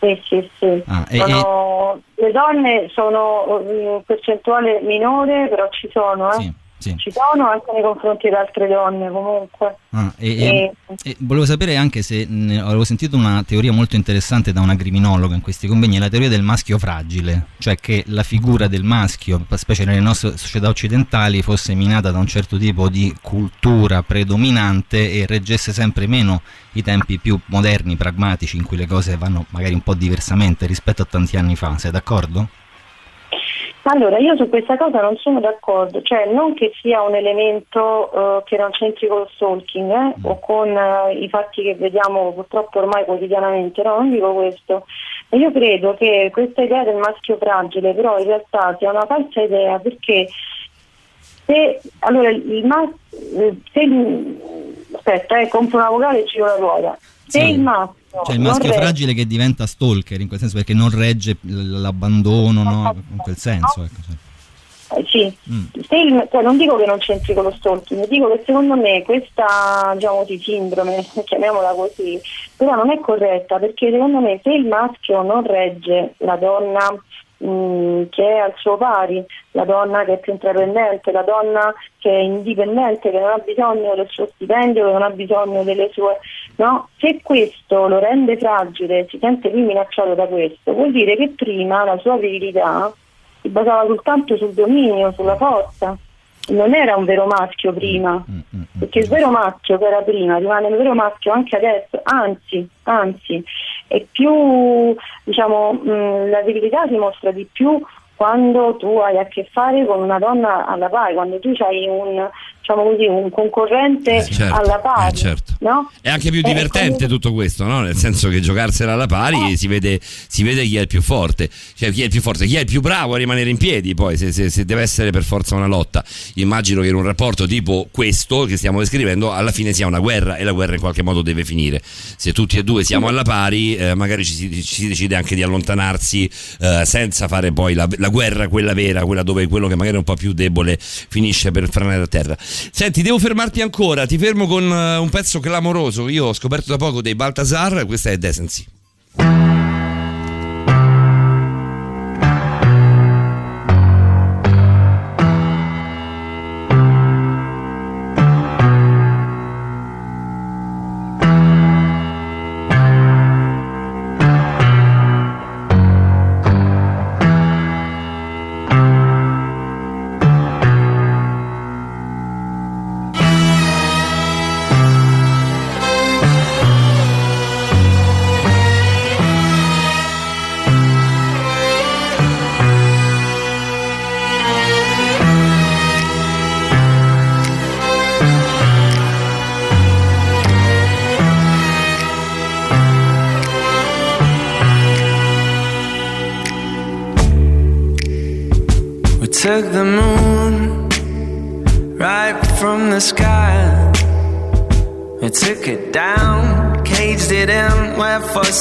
[SPEAKER 8] Sì, sì, sì.
[SPEAKER 14] Ah, e-
[SPEAKER 8] Sono- Le donne sono in percentuale minore, però ci sono, eh?
[SPEAKER 14] Sì, sì.
[SPEAKER 8] Ci sono anche nei confronti di altre donne comunque.
[SPEAKER 14] Ah, e,
[SPEAKER 8] E-
[SPEAKER 14] e- volevo sapere anche se ne- avevo sentito una teoria molto interessante da una criminologa in questi convegni, la teoria del maschio fragile, cioè che la figura del maschio, specie nelle nostre società occidentali, fosse minata da un certo tipo di cultura predominante e reggesse sempre meno i tempi più moderni, pragmatici, in cui le cose vanno magari un po' diversamente rispetto a tanti anni fa. Sei d'accordo?
[SPEAKER 8] Allora, io su questa cosa non sono d'accordo, cioè non che sia un elemento eh, che non c'entri con lo stalking eh, o con eh, i fatti che vediamo purtroppo ormai quotidianamente, no, non dico questo. Io credo che questa idea del maschio fragile però in realtà sia una falsa idea perché se allora il maschio se aspetta eh, compro una vocale e ci la ruota il maschio
[SPEAKER 14] Cioè il maschio
[SPEAKER 8] regge-
[SPEAKER 14] fragile che diventa stalker in quel senso perché non regge l'abbandono, no? In quel senso, ecco. sì.
[SPEAKER 8] Eh, sì,
[SPEAKER 14] Mm.
[SPEAKER 8] Il- cioè, non dico che non c'entri con lo stalking, dico che secondo me questa diciamo sindrome, chiamiamola così, però non è corretta perché secondo me se il maschio non regge la donna mh, che è al suo pari, la donna che è più intraprendente, la donna che è indipendente, che non ha bisogno del suo stipendio, che non ha bisogno delle sue... No? Se questo lo rende fragile, si sente lui minacciato da questo, vuol dire che prima la sua virilità si basava soltanto sul dominio, sulla forza. Non era un vero maschio prima, perché il vero maschio che era prima rimane il vero maschio anche adesso, anzi, anzi, è più, diciamo, mh, la virilità si mostra di più quando tu hai a che fare con una donna alla pari, quando tu hai un, diciamo così, un concorrente
[SPEAKER 2] certo,
[SPEAKER 8] alla pari,
[SPEAKER 2] eh, certo.
[SPEAKER 8] no?
[SPEAKER 2] È anche più
[SPEAKER 8] Eh,
[SPEAKER 2] divertente
[SPEAKER 8] quando-
[SPEAKER 2] tutto questo, no? Nel senso che giocarsela alla pari si, vede, si vede chi è il più forte, cioè chi è il più forte, chi è il più bravo a rimanere in piedi, poi se, se- se deve essere per forza una lotta. Immagino che in un rapporto tipo questo che stiamo descrivendo alla fine sia una guerra e la guerra in qualche modo deve finire. Se tutti e due siamo alla pari, eh, magari ci si, ci si decide anche di allontanarsi eh, senza fare poi la, la guerra, quella vera, quella dove quello che magari è un po' più debole finisce per franare a terra. Senti, devo fermarti ancora, ti fermo con eh, un pezzo clamoroso. Io ho scoperto da poco dei Baltasar, questa è Decency.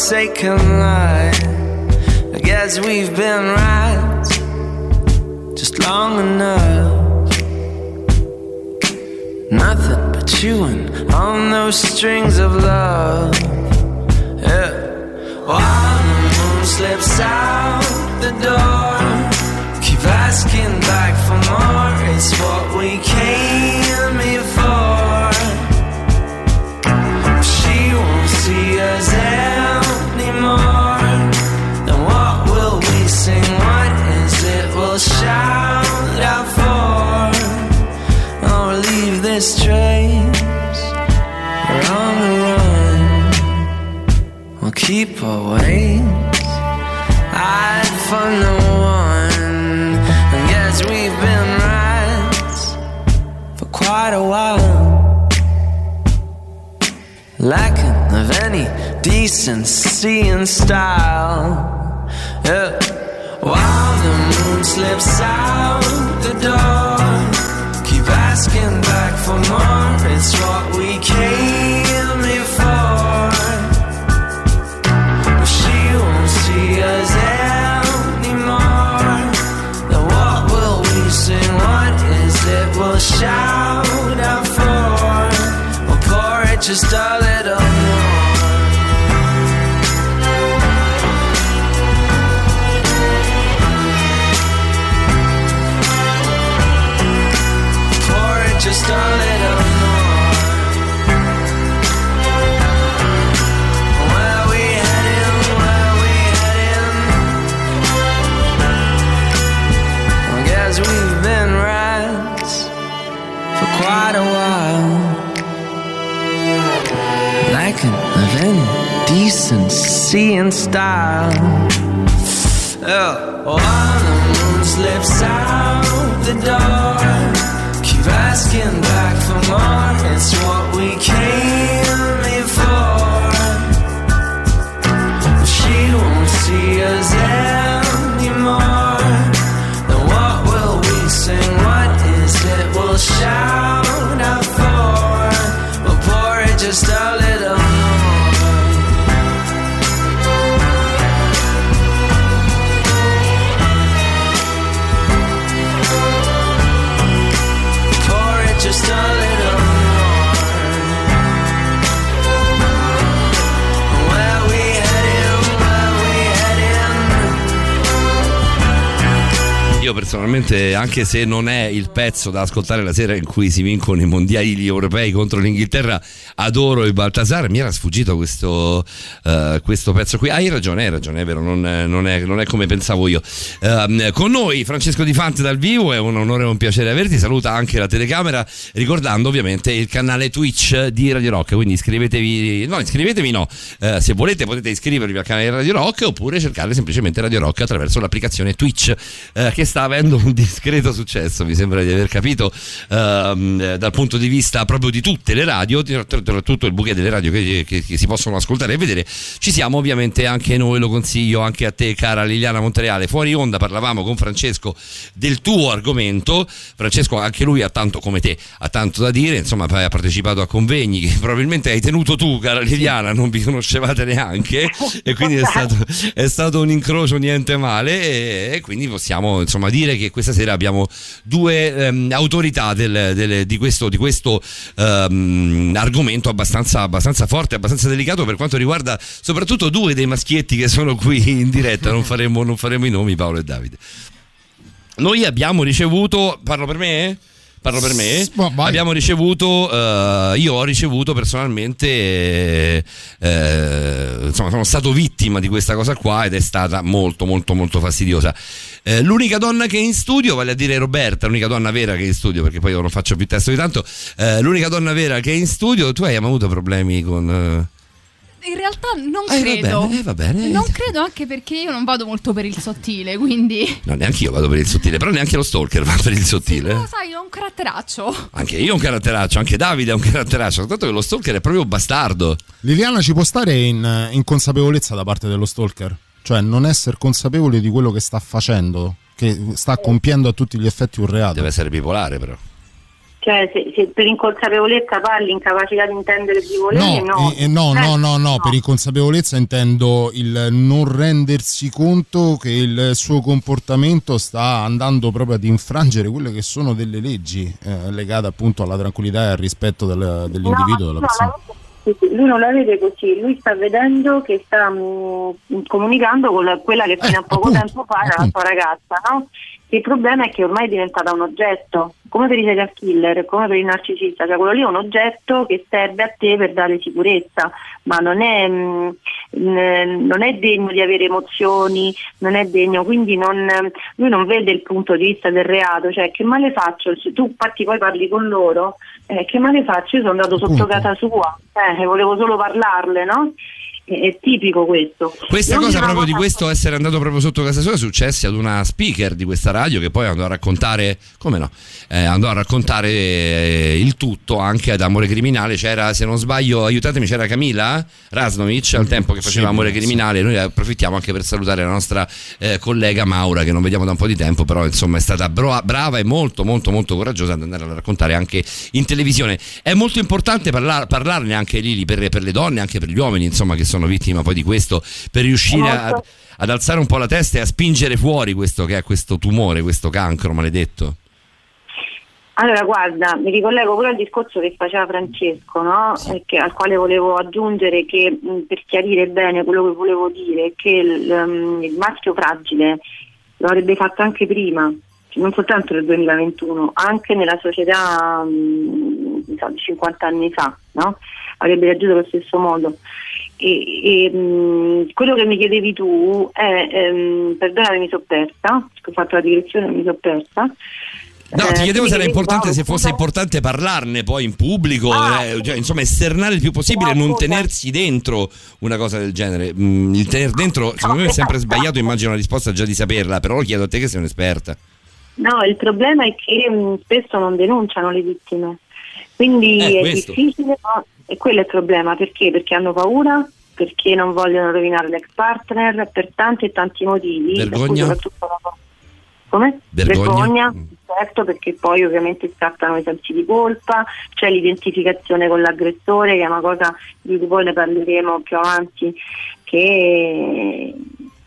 [SPEAKER 5] Forsaken
[SPEAKER 2] personalmente, anche se non è il pezzo da ascoltare la sera in cui si vincono i mondiali europei contro l'Inghilterra, adoro il Baltasar. Mi era sfuggito questo, eh, questo pezzo qui. Ah, hai ragione, hai ragione, è vero, non, non è, non è come pensavo io. Ehm, con noi Francesco Di Fante dal vivo, è un onore e un piacere averti. Saluta anche la telecamera, ricordando ovviamente il canale Twitch di Radio Rock. Quindi iscrivetevi, no, iscrivetevi no. Eh, se volete potete iscrivervi al canale Radio Rock oppure cercare semplicemente Radio Rock attraverso l'applicazione Twitch eh, che sta avendo un discreto successo, mi sembra di aver capito ehm, eh, dal punto di vista proprio di tutte le radio, di di tutto il bouquet delle radio che, che- che si possono ascoltare e vedere. Ci siamo ovviamente anche noi, lo consiglio anche a te cara Liliana Montereale. Fuori onda parlavamo con Francesco del tuo argomento. Francesco anche lui ha tanto come te, ha tanto da dire, insomma ha partecipato a convegni che probabilmente hai tenuto tu cara Liliana, non vi conoscevate neanche e quindi è stato, è stato un incrocio niente male e, e quindi possiamo insomma dire che questa sera abbiamo due ehm, autorità del- del- di questo, di questo ehm, argomento abbastanza, abbastanza forte, abbastanza delicato per quanto riguarda soprattutto due dei maschietti che sono qui in diretta, non faremo, non faremo i nomi Paolo e Davide. Noi abbiamo ricevuto, parlo per me? Parlo per me? Abbiamo ricevuto, eh, io ho ricevuto personalmente, eh, eh, insomma sono stato vittima di questa cosa qua ed è stata molto molto molto fastidiosa. Eh, l'unica donna che è in studio, vale a dire Roberta, l'unica donna vera che è in studio, perché poi io non faccio più testo di tanto, eh, l'unica donna vera che è in studio, tu hai mai avuto problemi con... eh,
[SPEAKER 7] In realtà non
[SPEAKER 2] Eh, va
[SPEAKER 7] credo.
[SPEAKER 2] bene, eh, va bene.
[SPEAKER 7] Non credo anche perché io non vado molto per il sottile, quindi.
[SPEAKER 2] No, neanche io vado per il sottile, però neanche lo stalker va per il sottile.
[SPEAKER 7] Lo sai, ho un caratteraccio.
[SPEAKER 2] Anche io ho un caratteraccio, anche Davide ha un caratteraccio, soltanto che lo stalker è proprio bastardo.
[SPEAKER 3] Liliana ci può stare in, in consapevolezza da parte dello stalker? Cioè non essere consapevole di quello che sta facendo, che sta compiendo a tutti gli effetti un reato.
[SPEAKER 2] Deve essere bipolare però.
[SPEAKER 8] Cioè, se, se per inconsapevolezza parli, incapacità di intendere di volere, no.
[SPEAKER 3] No, eh, no,
[SPEAKER 8] Eh,
[SPEAKER 3] no, no, no, per inconsapevolezza intendo il non rendersi conto che il suo comportamento sta andando proprio ad infrangere quelle che sono delle leggi eh, legate appunto alla tranquillità e al rispetto del- dell'individuo, della persona.
[SPEAKER 8] Lui non la vede così, lui sta vedendo che sta mm, comunicando con la- quella che fino a poco tempo fa era la sua ragazza, no? Il problema è che ormai è diventata un oggetto, come per i serial killer, come per il narcisista, cioè quello lì è un oggetto che serve a te per dare sicurezza, ma non è, mm, mm, non è degno di avere emozioni, non è degno, quindi non, lui non vede il punto di vista del reato, cioè che male faccio, se tu infatti poi parli con loro, eh, che male faccio, io sono andato sotto casa sua, eh, volevo solo parlarle, no? È, tipico questo.
[SPEAKER 2] Questa cosa proprio di
[SPEAKER 8] cosa-
[SPEAKER 2] questo essere andato proprio sotto casa sua è successa ad una speaker di questa radio che poi andò a raccontare, come no, eh, andò a raccontare eh, il tutto anche ad Amore Criminale, c'era se non sbaglio, aiutatemi, c'era Camila Rasnovic al tempo che faceva Amore. Criminale, noi approfittiamo anche per salutare la nostra eh, collega Maura che non vediamo da un po' di tempo, però insomma è stata bro- brava e molto molto molto coraggiosa ad andare a raccontare anche in televisione. È molto importante parlar- parlarne anche Lili per, per le donne, anche per gli uomini, insomma, che sono vittime poi di questo, per riuscire a- ad alzare un po' la testa e a spingere fuori questo che è questo tumore, questo cancro maledetto.
[SPEAKER 8] Allora, guarda, mi ricollego pure al discorso che faceva Francesco, no? E che- al quale volevo aggiungere che per chiarire bene quello che volevo dire, che il, um, il maschio fragile lo avrebbe fatto anche prima, non soltanto nel 2021, anche nella società di 50 anni fa, no? Avrebbe reagito allo stesso modo. E, e, mh, quello che mi chiedevi tu è, ehm, perdonami, mi sono persa, ho fatto la direzione mi sono persa.
[SPEAKER 2] No,
[SPEAKER 8] Eh,
[SPEAKER 2] ti chiedevo se era importante, se fosse importante parlarne poi in pubblico, eh, cioè, insomma esternare il più possibile, non tenersi dentro una cosa del genere. Mm, il tenere dentro, secondo me è sempre sbagliato, immagino la risposta già di saperla, però lo chiedo a te che sei un'esperta.
[SPEAKER 8] No, il problema è che mh, spesso non denunciano le vittime, quindi
[SPEAKER 2] Eh,
[SPEAKER 8] è
[SPEAKER 2] questo.
[SPEAKER 8] difficile, no? E quello è il problema, perché? Perché hanno paura, perché non vogliono rovinare l'ex partner, per tanti e tanti motivi. per cui
[SPEAKER 2] Vergogna?
[SPEAKER 8] soprattutto la- Come?
[SPEAKER 2] Vergogna?
[SPEAKER 8] certo, perché poi ovviamente scattano i sensi di colpa, c'è l'identificazione con l'aggressore, che è una cosa di cui poi ne parleremo più avanti, che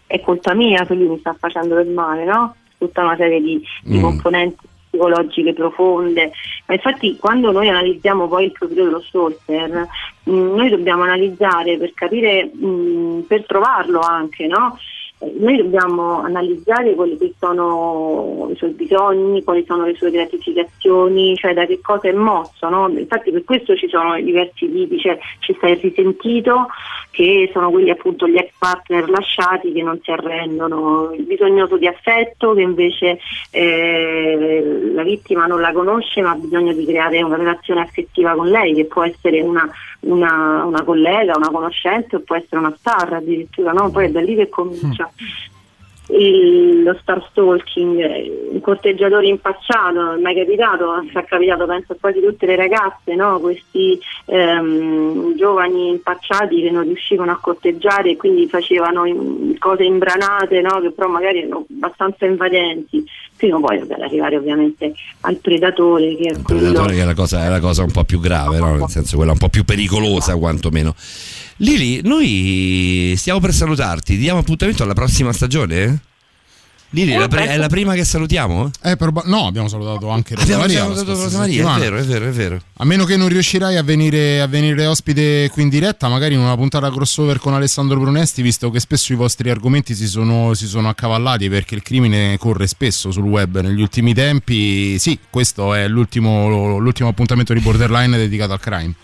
[SPEAKER 8] è colpa mia se lui mi sta facendo del male, no? Tutta una serie di, di
[SPEAKER 15] Mm.
[SPEAKER 8] componenti psicologiche profonde. Ma infatti quando noi analizziamo poi il profilo dello stalker, mh, noi dobbiamo analizzare per capire, mh, per trovarlo anche, no? Noi dobbiamo analizzare quelli che sono i suoi bisogni, quali sono le sue gratificazioni, cioè da che cosa è mosso. no? Infatti per questo ci sono diversi tipi, cioè ci sta il risentito, che sono quelli appunto gli ex partner lasciati che non si arrendono, il bisognoso di affetto che invece eh, la vittima non la conosce ma ha bisogno di creare una relazione affettiva con lei, che può essere una, una- una collega, una conoscente o può essere una star addirittura, no? poi è da lì che comincia il- lo star stalking, eh, un corteggiatore impacciato, è mai capitato, ci è capitato penso a quasi tutte le ragazze, no? questi ehm, giovani impacciati che non riuscivano a corteggiare e quindi facevano in- cose imbranate no? che però magari erano abbastanza invadenti, fino poi ad arrivare ovviamente al predatore che è quello...
[SPEAKER 2] Predatore che è la cosa, è la cosa un po' più grave, no? nel senso quella un po' più pericolosa quantomeno. Lili, noi stiamo per salutarti, diamo appuntamento alla prossima stagione? Lili, è la, pri- è la prima che salutiamo?
[SPEAKER 3] Eh, proba- no, abbiamo salutato anche Rosa
[SPEAKER 2] Abbiamo
[SPEAKER 3] Maria. la
[SPEAKER 2] salutato Rosa Maria, è vero, è vero, è vero.
[SPEAKER 3] A meno che non riuscirai a venire, a venire ospite qui in diretta, magari in una puntata crossover con Alessandro Brunesti, visto che spesso i vostri argomenti si sono, si sono accavallati perché il crimine corre spesso sul web negli ultimi tempi. Sì, questo è l'ultimo, l'ultimo appuntamento di Borderline dedicato al crime.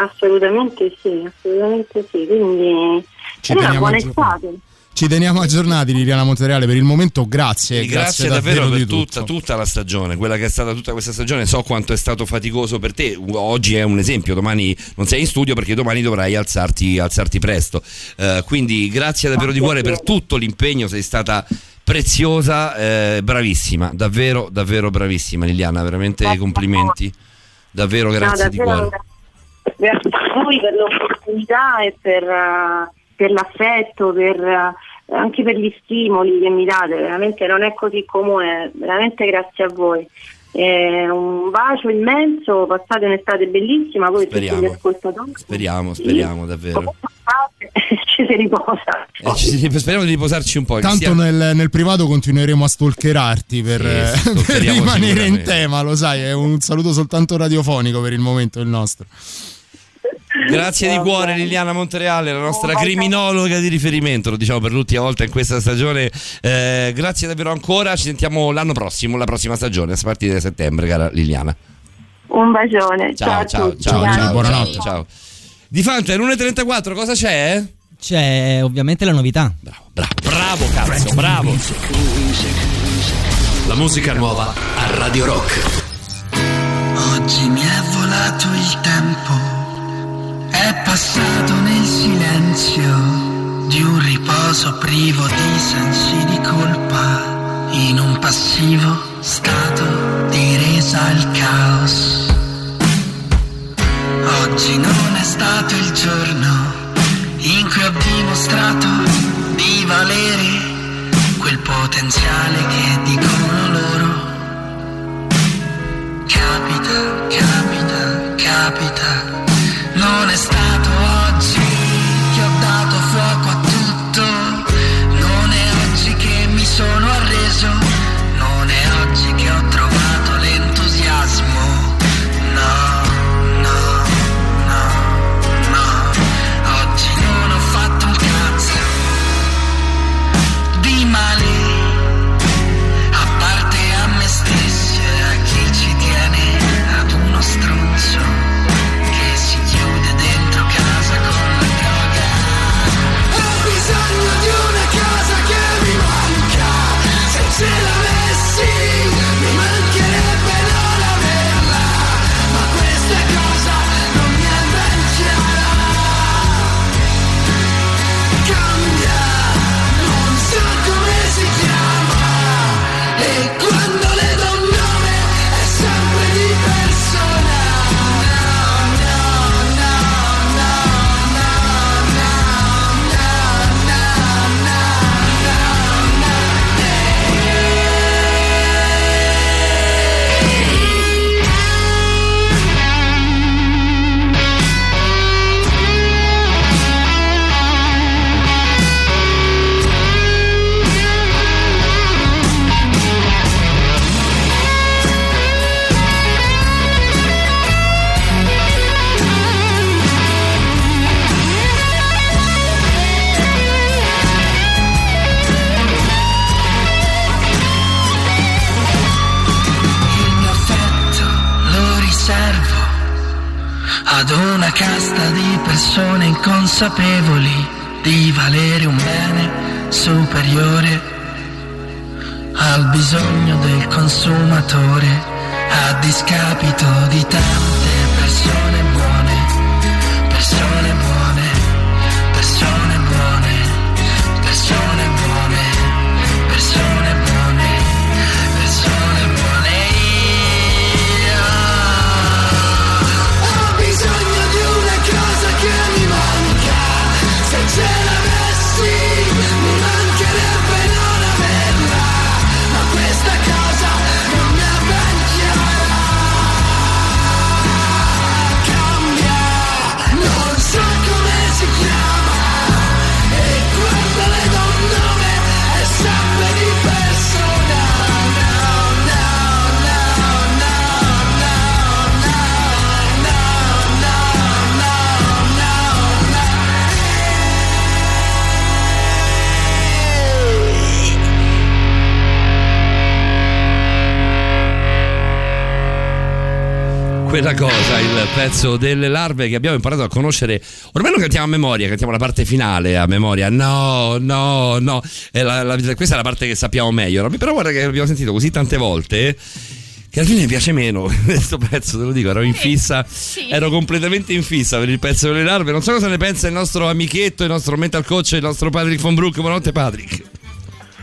[SPEAKER 8] Assolutamente sì, assolutamente sì, quindi
[SPEAKER 3] Ci
[SPEAKER 8] allora,
[SPEAKER 3] teniamo
[SPEAKER 8] buona
[SPEAKER 3] a gio-
[SPEAKER 8] estate.
[SPEAKER 3] Ci teniamo aggiornati, Liliana Montereale. Per il momento, grazie.
[SPEAKER 2] Quindi grazie, davvero,
[SPEAKER 3] davvero
[SPEAKER 2] per
[SPEAKER 3] di
[SPEAKER 2] tutta,
[SPEAKER 3] tutto.
[SPEAKER 2] tutta la stagione, quella che è stata tutta questa stagione. So quanto è stato faticoso per te. Oggi è un esempio, domani non sei in studio perché domani dovrai alzarti, alzarti presto. Eh, quindi grazie davvero di cuore per tutto l'impegno, sei stata preziosa, eh, bravissima, davvero, davvero bravissima Liliana, veramente complimenti. Davvero grazie
[SPEAKER 8] No,
[SPEAKER 2] di
[SPEAKER 8] davvero
[SPEAKER 2] cuore.
[SPEAKER 8] Grazie a voi per l'opportunità e per, eh, per l'affetto, per, eh, anche per gli stimoli che mi date, veramente non è così comune, veramente grazie a voi. Eh, un bacio immenso, passate un'estate bellissima, voi tutti gli
[SPEAKER 2] Speriamo.
[SPEAKER 8] ascoltatori.
[SPEAKER 2] Speriamo, speriamo davvero.
[SPEAKER 8] Ci si riposa.
[SPEAKER 2] Eh, ci- speriamo di riposarci un po'.
[SPEAKER 3] Tanto
[SPEAKER 2] sia-
[SPEAKER 3] nel, nel privato continueremo a stalkerarti per,
[SPEAKER 2] Sì,
[SPEAKER 3] per rimanere in tema, lo sai, è un saluto soltanto radiofonico per il momento il nostro.
[SPEAKER 2] Grazie di cuore Liliana Montereale, la nostra criminologa di riferimento, lo diciamo per l'ultima volta in questa stagione. Eh, grazie davvero ancora, ci sentiamo l'anno prossimo, la prossima stagione, a partire da settembre, cara Liliana.
[SPEAKER 8] Un bacione.
[SPEAKER 2] Ciao, ciao, ciao, ciao, ciao, ciao. Di Fante, l'1.34, cosa c'è?
[SPEAKER 14] C'è ovviamente la novità.
[SPEAKER 2] Bravo cazzo, bravo.
[SPEAKER 12] La musica nuova a Radio Rock.
[SPEAKER 15] Oggi mi è volato il tempo, passato nel silenzio di un riposo privo di sensi di colpa, in un passivo stato di resa al caos. Oggi non è stato il giorno in cui ho dimostrato di valere quel potenziale che dicono loro. Capita, capita, capita. Non è stato inconsapevoli di valere un bene superiore al bisogno del consumatore a discapito di tante
[SPEAKER 2] Quella cosa, il pezzo delle larve che abbiamo imparato a conoscere. Ormai lo cantiamo a memoria, cantiamo la parte finale a memoria. No, no, no. La- la- questa è la parte che sappiamo meglio. Però guarda che l'abbiamo sentito così tante volte. Che alla fine mi piace meno questo pezzo, te lo dico, ero in fissa, ero completamente in fissa per il pezzo delle larve. Non so cosa ne pensa il nostro amichetto, il nostro mental coach, il nostro Patrick von Brook. Buonanotte, Patrick.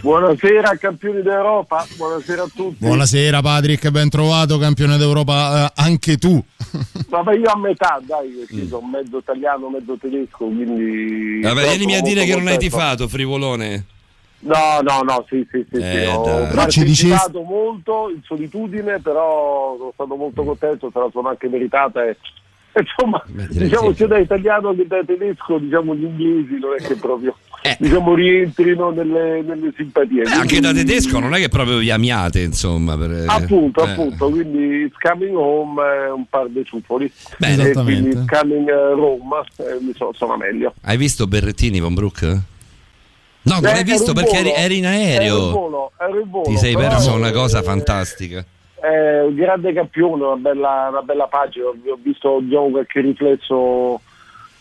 [SPEAKER 16] Buonasera campioni d'Europa, buonasera a tutti.
[SPEAKER 3] Buonasera Patrick, ben trovato, campione d'Europa eh, anche tu.
[SPEAKER 16] Vabbè io a metà, dai, perché sono mezzo italiano, mezzo tedesco, quindi...
[SPEAKER 2] Vabbè, vieni a dire che non hai tifato, frivolone.
[SPEAKER 16] No, no, no, sì, sì, sì, sì.
[SPEAKER 2] Eh,
[SPEAKER 16] ho
[SPEAKER 3] ci dici-
[SPEAKER 16] partecipato molto in solitudine, però sono stato molto contento, se la sono anche meritata e... Insomma, diciamo
[SPEAKER 2] sì.
[SPEAKER 16] sia da italiano che da tedesco, diciamo gli inglesi non è che proprio
[SPEAKER 2] Eh.
[SPEAKER 16] diciamo rientrino nelle, nelle simpatie.
[SPEAKER 2] Beh, anche da tedesco non è che proprio vi amiate, insomma. Per,
[SPEAKER 16] Appunto,
[SPEAKER 2] eh.
[SPEAKER 16] appunto, quindi It's Coming Home è un par di ciuffoli
[SPEAKER 2] Bene.
[SPEAKER 16] e
[SPEAKER 3] Esattamente.
[SPEAKER 16] quindi It's Coming eh, Rome eh, mi so- sono meglio.
[SPEAKER 2] Hai visto Berrettini, Von Brook? No, non
[SPEAKER 16] Eh,
[SPEAKER 2] l'hai visto perché eri, eri in
[SPEAKER 16] Ero in
[SPEAKER 2] aereo.
[SPEAKER 16] volo, ero in volo,
[SPEAKER 2] Ti sei
[SPEAKER 16] però,
[SPEAKER 2] perso una
[SPEAKER 16] eh,
[SPEAKER 2] cosa fantastica.
[SPEAKER 16] È un grande campione, una bella, una bella pagina. Ho ho visto diciamo, qualche riflesso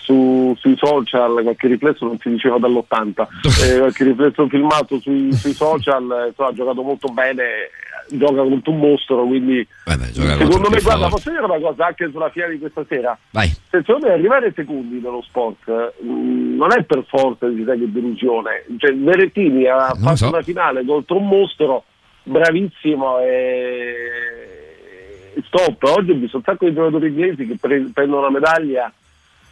[SPEAKER 16] su- sui social, qualche riflesso non si diceva dall'80, eh, qualche riflesso filmato sui, sui social, eh, insomma, ha giocato molto bene, gioca contro un mostro, quindi
[SPEAKER 2] Vabbè,
[SPEAKER 16] secondo me, guarda, posso dire una cosa anche sulla fiera di questa sera?
[SPEAKER 2] Vai.
[SPEAKER 16] Secondo me arrivare secondi nello sport mh, non è per forza di che delusione. Cioè, Verettini ha
[SPEAKER 2] Non
[SPEAKER 16] fatto
[SPEAKER 2] so.
[SPEAKER 16] una finale contro un mostro bravissimo e stop. Oggi ho visto un sacco di giocatori inglesi che pre- prendono la medaglia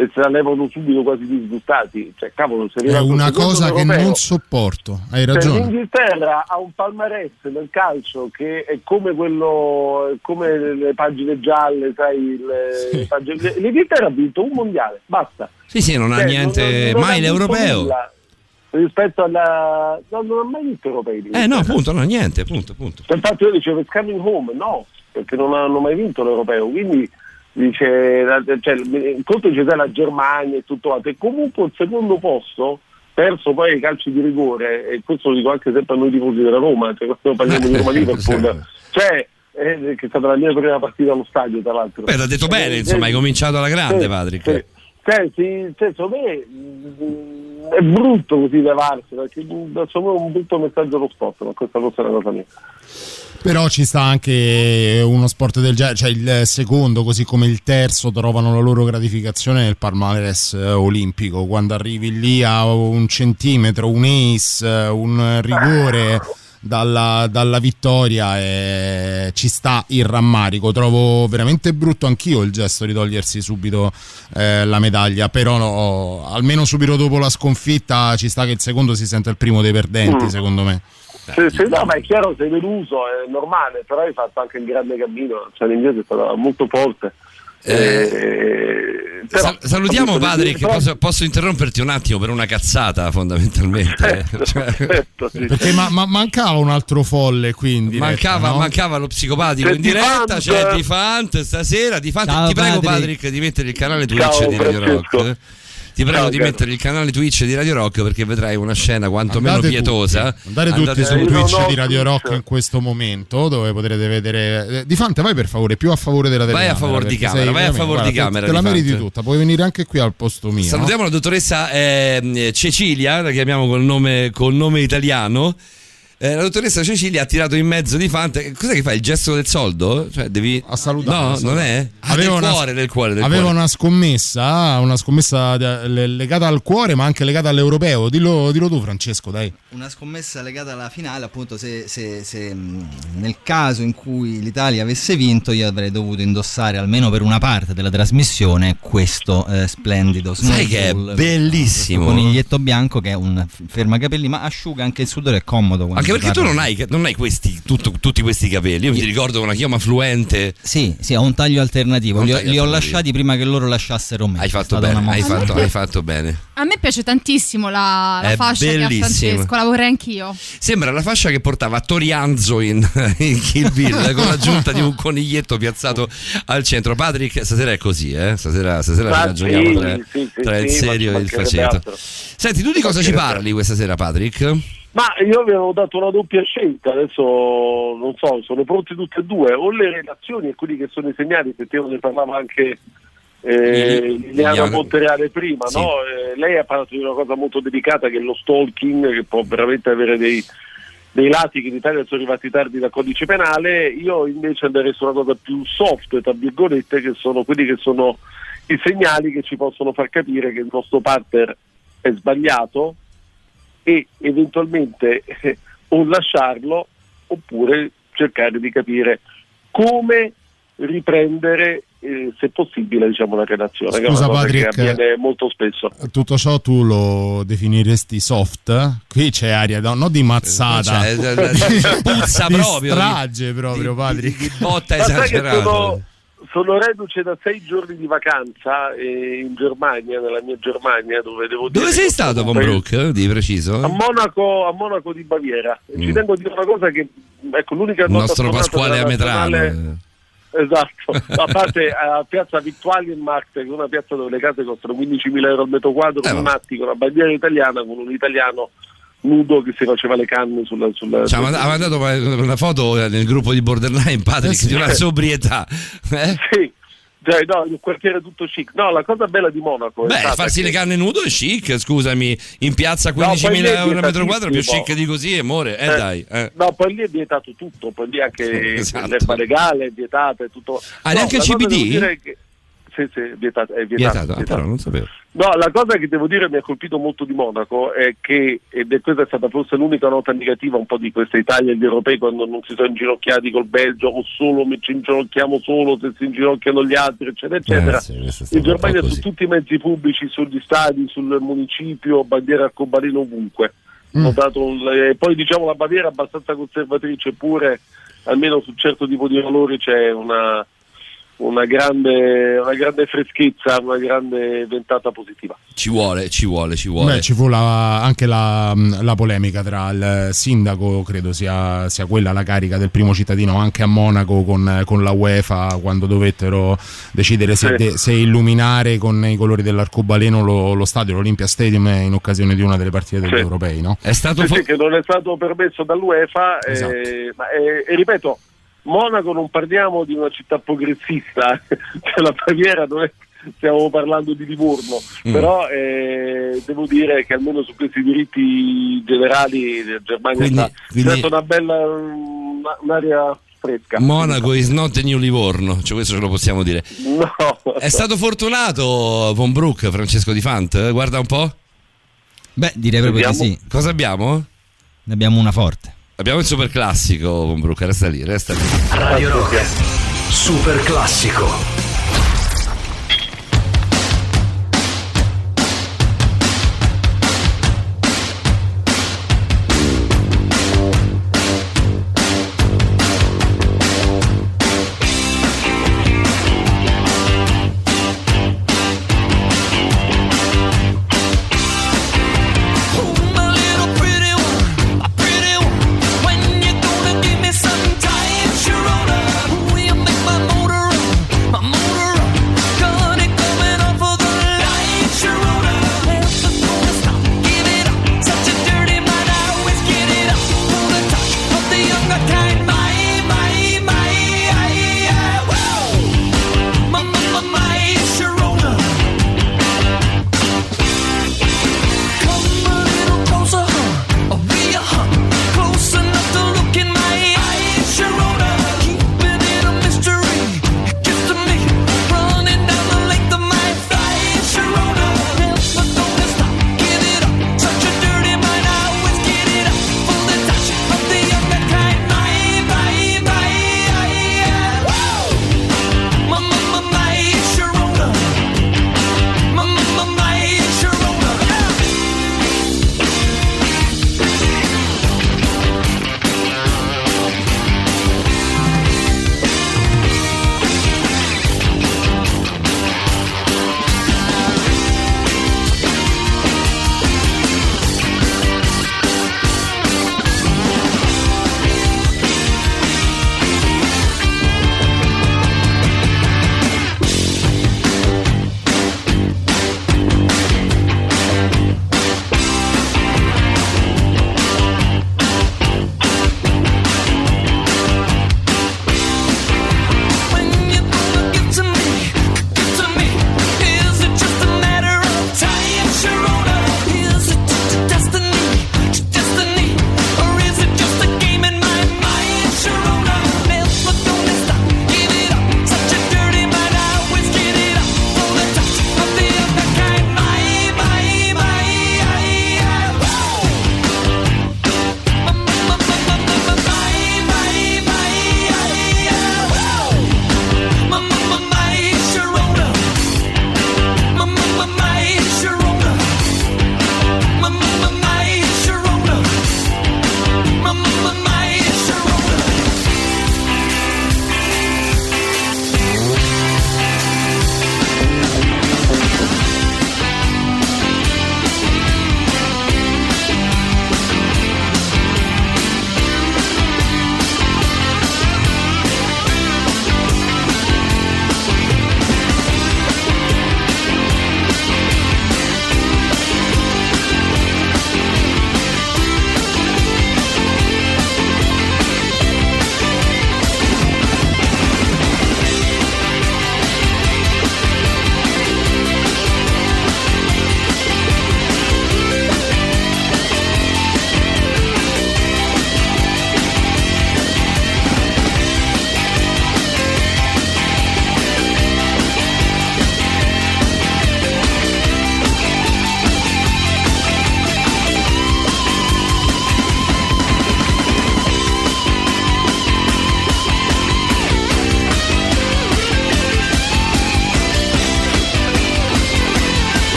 [SPEAKER 16] e se la levano subito quasi disgustati. Cioè, cavolo, se
[SPEAKER 3] È una cosa che
[SPEAKER 16] europeo-
[SPEAKER 3] non sopporto, hai
[SPEAKER 16] cioè,
[SPEAKER 3] ragione.
[SPEAKER 16] L'Inghilterra ha un palmarès nel calcio che è come quello, come le pagine gialle, sai, le- le pagine- l'Inghilterra ha vinto un mondiale, basta.
[SPEAKER 2] Sì, sì, non ha
[SPEAKER 16] Cioè,
[SPEAKER 2] niente,
[SPEAKER 16] non
[SPEAKER 2] mai
[SPEAKER 16] ha vinto
[SPEAKER 2] l'europeo.
[SPEAKER 16] nulla Rispetto alla. No, non ha mai vinto europei.
[SPEAKER 2] Eh no, appunto, no, niente, appunto.
[SPEAKER 16] Cioè, Infatti io dicevo it's coming home, no, perché non hanno mai vinto l'europeo, quindi dice, cioè, conto c'è la Germania e tutto quanto, e comunque il secondo posto, perso poi ai calci di rigore, e questo lo dico anche sempre a noi tifosi della Roma, cioè quando parliamo di Roma Liverpool, cioè, eh, che è stata la mia prima partita allo stadio tra l'altro.
[SPEAKER 2] Beh, l'ha detto
[SPEAKER 16] Eh,
[SPEAKER 2] bene,
[SPEAKER 16] eh,
[SPEAKER 2] insomma, hai cominciato alla grande,
[SPEAKER 16] sì,
[SPEAKER 2] Patrick.
[SPEAKER 16] sì. Cioè, secondo me mh, è brutto così levarsi, perché me è un brutto messaggio allo sport, ma questa cosa è una cosa mia.
[SPEAKER 3] Però ci sta anche uno sport del genere, cioè il secondo così come il terzo trovano la loro gratificazione nel palmarès eh, olimpico, quando arrivi lì a un centimetro, un ace, eh, un rigore dalla, dalla vittoria e ci sta il rammarico. Trovo veramente brutto anch'io il gesto di togliersi subito eh, la medaglia, però no, almeno subito dopo la sconfitta ci sta che il secondo si sente il primo dei perdenti,
[SPEAKER 16] Mm.
[SPEAKER 3] secondo me.
[SPEAKER 16] Sì, sì, no, ma è chiaro, sei deluso, è normale, però hai fatto anche il grande cammino, cioè l'inglese è stata molto forte. Eh, però-
[SPEAKER 2] Sal- salutiamo
[SPEAKER 16] appunto,
[SPEAKER 2] Patrick,
[SPEAKER 16] però-
[SPEAKER 2] posso, posso interromperti un attimo per una cazzata fondamentalmente. Cioè,
[SPEAKER 16] certo, sì.
[SPEAKER 3] Perché ma- ma- mancava un altro folle quindi.
[SPEAKER 2] mancava, mancava lo psicopatico
[SPEAKER 3] C'è
[SPEAKER 2] in diretta, c'è Di Fant stasera. Di Fant, ti prego
[SPEAKER 3] Patrick.
[SPEAKER 2] Di mettere il canale Twitch
[SPEAKER 3] Ciao,
[SPEAKER 2] di Radio. Rock. Ti prego
[SPEAKER 16] Ciao,
[SPEAKER 2] di
[SPEAKER 16] caro.
[SPEAKER 2] mettere il canale Twitch di Radio Rock perché vedrai una scena quantomeno
[SPEAKER 3] Andate
[SPEAKER 2] pietosa.
[SPEAKER 3] tutti, andate tutti
[SPEAKER 2] Andate-
[SPEAKER 3] su Twitch di Radio
[SPEAKER 16] Twitch.
[SPEAKER 3] Rock in questo momento dove potrete vedere eh, Di Fante vai per favore più a favore della
[SPEAKER 2] Vai a
[SPEAKER 3] telecamera
[SPEAKER 2] favore di camera, vai a favore di camera,
[SPEAKER 3] te la meriti tutta puoi venire anche qui al posto mio
[SPEAKER 2] Salutiamo la dottoressa eh, Cecilia, la chiamiamo col nome, col nome italiano. Eh, la dottoressa Cecilia ha tirato in mezzo di Fante. Cos'è che fa? Il gesto del soldo? Cioè, devi.
[SPEAKER 3] a salutare
[SPEAKER 2] No,
[SPEAKER 3] a
[SPEAKER 2] non
[SPEAKER 3] salutare.
[SPEAKER 2] è? Ah,
[SPEAKER 3] Aveva
[SPEAKER 2] del
[SPEAKER 3] una-
[SPEAKER 2] cuore, del cuore, del
[SPEAKER 3] aveva
[SPEAKER 2] cuore.
[SPEAKER 3] una scommessa una scommessa legata al cuore ma anche legata all'europeo dillo, dillo tu Francesco dai
[SPEAKER 14] Una scommessa legata alla finale, appunto, se, se- se, mh, nel caso in cui l'Italia avesse vinto, io avrei dovuto indossare almeno per una parte della trasmissione questo eh, splendido
[SPEAKER 2] Sai che è bellissimo?
[SPEAKER 14] questo coniglietto bianco che è un fermacapelli, ma asciuga anche il sudore, è comodo.
[SPEAKER 2] Anche perché tu non hai, non hai questi, tutto- tutti questi capelli. Io mi ricordo una chioma fluente.
[SPEAKER 14] Sì, sì, ho un taglio alternativo.
[SPEAKER 2] Un
[SPEAKER 14] Li, ho- li ho lasciati prima che loro lasciassero me.
[SPEAKER 2] Hai fatto bene, hai fatto, hai fatto bene.
[SPEAKER 7] A me piace tantissimo la, la fascia che ha
[SPEAKER 2] bellissima.
[SPEAKER 7] Francesco, la vorrei anch'io.
[SPEAKER 2] Sembra la fascia che portava Torianzo in, in Kill Bill con l'aggiunta di un coniglietto piazzato al centro. Patrick, stasera è così, eh? Stasera, stasera
[SPEAKER 16] Ah,
[SPEAKER 2] ragioniamo tra,
[SPEAKER 16] sì, sì,
[SPEAKER 2] tra il
[SPEAKER 16] sì,
[SPEAKER 2] serio
[SPEAKER 16] ma
[SPEAKER 2] e il faceto. Senti, tu di cosa ci parli questa sera, Patrick?
[SPEAKER 16] Ma io vi avevo dato una doppia scelta, adesso non so, sono pronti tutte e due, o le relazioni e quelli che sono i segnali, perché ne parlava anche eh, Liliana. Montereale prima,
[SPEAKER 2] Sì.
[SPEAKER 16] no? Eh, lei ha parlato di una cosa molto delicata che è lo stalking, che può veramente avere dei, dei lati che in Italia sono arrivati tardi dal codice penale, io invece andrei su una cosa più soft, tra virgolette, che sono quelli che sono i segnali che ci possono far capire che il nostro partner è sbagliato e eventualmente eh, o lasciarlo oppure cercare di capire come riprendere eh, se possibile diciamo che una
[SPEAKER 3] Scusa,
[SPEAKER 16] cosa
[SPEAKER 3] Patrick.
[SPEAKER 16] che avviene molto spesso
[SPEAKER 3] tutto ciò tu lo definiresti soft qui c'è aria no, non di mazzata
[SPEAKER 2] Cioè, d- d- puzza
[SPEAKER 3] di
[SPEAKER 2] proprio, di-
[SPEAKER 3] strage proprio Patrick
[SPEAKER 2] botta
[SPEAKER 16] Ma sai che
[SPEAKER 2] esagerata.
[SPEAKER 16] sono, reduce da sei giorni di vacanza eh, in Germania, nella mia Germania, dove devo dire
[SPEAKER 2] Dove sei
[SPEAKER 16] che
[SPEAKER 2] stato, Von Brook? eh, Di preciso?
[SPEAKER 16] A Monaco, a Monaco di Baviera. E Ci
[SPEAKER 2] Mm.
[SPEAKER 16] tengo a dire una cosa che, ecco, l'unica
[SPEAKER 2] Il nostro Pasquale
[SPEAKER 16] della
[SPEAKER 2] Ametrano.
[SPEAKER 16] Esatto, a parte a piazza Vittualienmarkt, che è una piazza dove le case costano 15.000 euro al metro quadro,
[SPEAKER 2] Eh,
[SPEAKER 16] con un
[SPEAKER 2] va.
[SPEAKER 16] atti, con la bandiera italiana, con un italiano nudo che si faceva le canne sulla... sulla
[SPEAKER 2] Ci ha mand- ha mandato una foto nel gruppo di Borderline Patrick
[SPEAKER 16] Eh sì.
[SPEAKER 2] di una sobrietà. Eh?
[SPEAKER 16] Sì, cioè, no, il quartiere tutto chic. No, la cosa bella di Monaco è
[SPEAKER 2] Beh, farsi
[SPEAKER 16] che-
[SPEAKER 2] le canne nudo è chic, scusami. In piazza
[SPEAKER 16] No, poi
[SPEAKER 2] 15.000
[SPEAKER 16] lì è
[SPEAKER 2] euro al metro quadro, più chic di così, amore. Eh,
[SPEAKER 16] Eh,
[SPEAKER 2] dai. eh.
[SPEAKER 16] No, poi lì è vietato tutto, poi lì anche
[SPEAKER 2] Esatto.
[SPEAKER 16] l'erba legale è vietata e tutto.
[SPEAKER 2] Ah,
[SPEAKER 16] No,
[SPEAKER 2] neanche il CBD?
[SPEAKER 16] che- Sì, sì, vietato, è vietato,
[SPEAKER 2] Vietato, ah,
[SPEAKER 16] vietato.
[SPEAKER 2] però non sapevo.
[SPEAKER 16] No, la cosa che devo dire mi ha colpito molto di Monaco è che, ed è questa è stata forse l'unica nota negativa un po' di questa Italia e gli europei quando non si sono inginocchiati col Belgio o solo ci inginocchiamo solo se si inginocchiano gli altri, eccetera, eccetera.
[SPEAKER 2] Eh, sì,
[SPEAKER 16] In
[SPEAKER 2] un
[SPEAKER 16] Germania su tutti i mezzi pubblici, sugli stadi, sul municipio, bandiera arcobaleno ovunque.
[SPEAKER 2] Mm.
[SPEAKER 16] Ho dato un- e poi diciamo la Baviera è abbastanza conservatrice, eppure almeno su certo tipo di valori c'è una, una, grande, una grande freschezza, una grande ventata positiva.
[SPEAKER 2] Ci vuole, ci vuole, ci vuole.
[SPEAKER 3] Beh, ci fu la- anche la, la polemica tra il sindaco, credo sia, sia quella la carica del primo cittadino, anche a Monaco con, con la UEFA quando dovettero decidere se,
[SPEAKER 16] Sì.
[SPEAKER 3] de- se illuminare con i colori dell'arcobaleno lo, lo stadio, l'Olympia Stadium in occasione di una delle partite degli
[SPEAKER 16] Sì.
[SPEAKER 3] europei. No?
[SPEAKER 2] È stato
[SPEAKER 16] Sì,
[SPEAKER 2] fo-
[SPEAKER 16] sì, che non è stato permesso dall'UEFA eh,
[SPEAKER 3] Esatto.
[SPEAKER 16] ma, eh, e ripeto Monaco non parliamo di una città progressista cioè la Baviera non è stiamo parlando di Livorno
[SPEAKER 2] Mm.
[SPEAKER 16] però eh, devo dire che almeno su questi diritti generali la Germania
[SPEAKER 2] Quindi-
[SPEAKER 16] sta
[SPEAKER 2] quindi-
[SPEAKER 16] stata una bella una- un'aria fresca
[SPEAKER 2] Monaco is not the new Livorno, cioè questo ce lo possiamo dire.
[SPEAKER 16] no
[SPEAKER 2] È stato fortunato Von Brook, Francesco Di Fant? Guarda un po'.
[SPEAKER 14] Beh, direi proprio di sì.
[SPEAKER 2] Cosa abbiamo?
[SPEAKER 14] Ne abbiamo una forte.
[SPEAKER 2] Abbiamo il super classico, Von resta lì, resta lì.
[SPEAKER 12] Radio Rock. Super classico.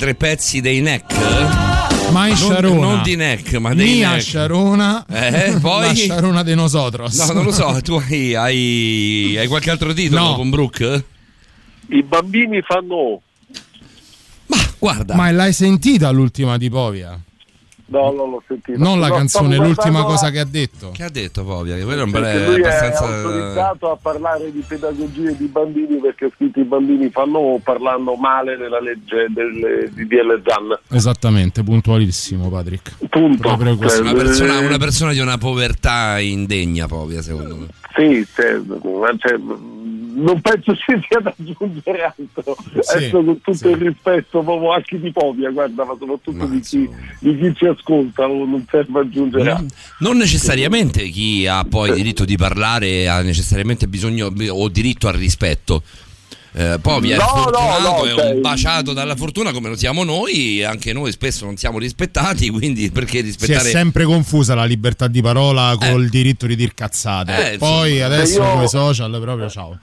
[SPEAKER 2] Tre pezzi dei Neck?
[SPEAKER 3] Mai Sharona.
[SPEAKER 2] non di Neck, ma dei
[SPEAKER 3] Mia
[SPEAKER 2] Neck.
[SPEAKER 3] Sharona.
[SPEAKER 2] Eh, poi?
[SPEAKER 3] La Sharona de nosotros.
[SPEAKER 2] No, non lo so, tu hai, hai, hai qualche altro titolo
[SPEAKER 3] No.
[SPEAKER 2] con Brooke?
[SPEAKER 16] I bambini fanno O.
[SPEAKER 2] Guarda.
[SPEAKER 3] Ma l'hai sentita l'ultima di Povia?
[SPEAKER 16] No, non l'ho sentito.
[SPEAKER 3] Non la
[SPEAKER 16] No,
[SPEAKER 3] canzone, l'ultima cosa che ha detto.
[SPEAKER 2] Che ha detto Povia? Che quello è un
[SPEAKER 16] Perché
[SPEAKER 2] bel-
[SPEAKER 16] lui è
[SPEAKER 2] abbastanza.
[SPEAKER 16] autorizzato a parlare di pedagogia di bambini perché ha scritto i bambini fanno parlando male nella legge del, di DL Zan.
[SPEAKER 3] Esattamente, puntualissimo, Patrick.
[SPEAKER 16] Punto.
[SPEAKER 2] Una persona, una persona di una povertà indegna, Povia, secondo me.
[SPEAKER 16] Sì, cioè, ma cioè, non penso ci sia da aggiungere altro.
[SPEAKER 2] Sì,
[SPEAKER 16] Adesso con tutto il rispetto proprio anche di Povia, guarda, ma soprattutto di, chi, di chi ci ascolta, non serve aggiungere altro.
[SPEAKER 2] Non necessariamente chi ha poi diritto di parlare ha necessariamente bisogno o diritto al rispetto. Eh, Povia
[SPEAKER 16] No,
[SPEAKER 2] è
[SPEAKER 16] no,
[SPEAKER 2] fortunato,
[SPEAKER 16] no,
[SPEAKER 2] è
[SPEAKER 16] cioè-
[SPEAKER 2] un baciato dalla fortuna come lo siamo noi, anche noi spesso non siamo rispettati, quindi perché
[SPEAKER 3] Si è
[SPEAKER 2] rispettare
[SPEAKER 3] sempre confusa la libertà di parola col diritto di dir cazzate.
[SPEAKER 2] Eh,
[SPEAKER 3] Poi
[SPEAKER 2] insomma.
[SPEAKER 3] adesso
[SPEAKER 16] io-
[SPEAKER 3] con i social proprio ciao.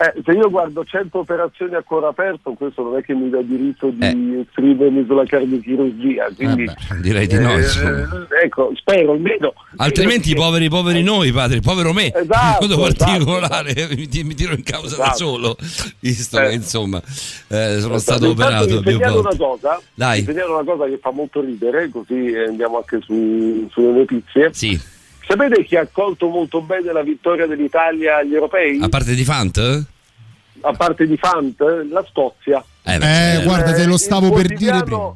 [SPEAKER 16] Eh, se io guardo 100 operazioni a cuore aperto, questo non è che mi dà diritto di
[SPEAKER 2] Eh.
[SPEAKER 16] esprimermi sulla cardiochirurgia. Quindi,
[SPEAKER 2] direi di no,
[SPEAKER 16] eh,
[SPEAKER 2] insomma.
[SPEAKER 16] ecco, spero almeno.
[SPEAKER 2] Altrimenti poveri poveri noi, padre, povero me,
[SPEAKER 16] Esatto,
[SPEAKER 2] in modo
[SPEAKER 16] esatto,
[SPEAKER 2] particolare, mi, ti- mi tiro in causa da
[SPEAKER 16] Esatto.
[SPEAKER 2] solo, visto che insomma eh, sono stato
[SPEAKER 16] Intanto
[SPEAKER 2] operato
[SPEAKER 16] vi segnalo una cosa,
[SPEAKER 2] Dai.
[SPEAKER 16] segnalo una cosa che fa molto ridere, così eh, andiamo anche su- sulle notizie.
[SPEAKER 2] Sì.
[SPEAKER 16] Sapete chi ha accolto molto bene la vittoria dell'Italia agli europei?
[SPEAKER 2] A parte di Fant?
[SPEAKER 16] A parte di Fant, la Scozia.
[SPEAKER 2] Eh,
[SPEAKER 3] Eh, guarda, te lo
[SPEAKER 16] il
[SPEAKER 3] stavo per dire prima.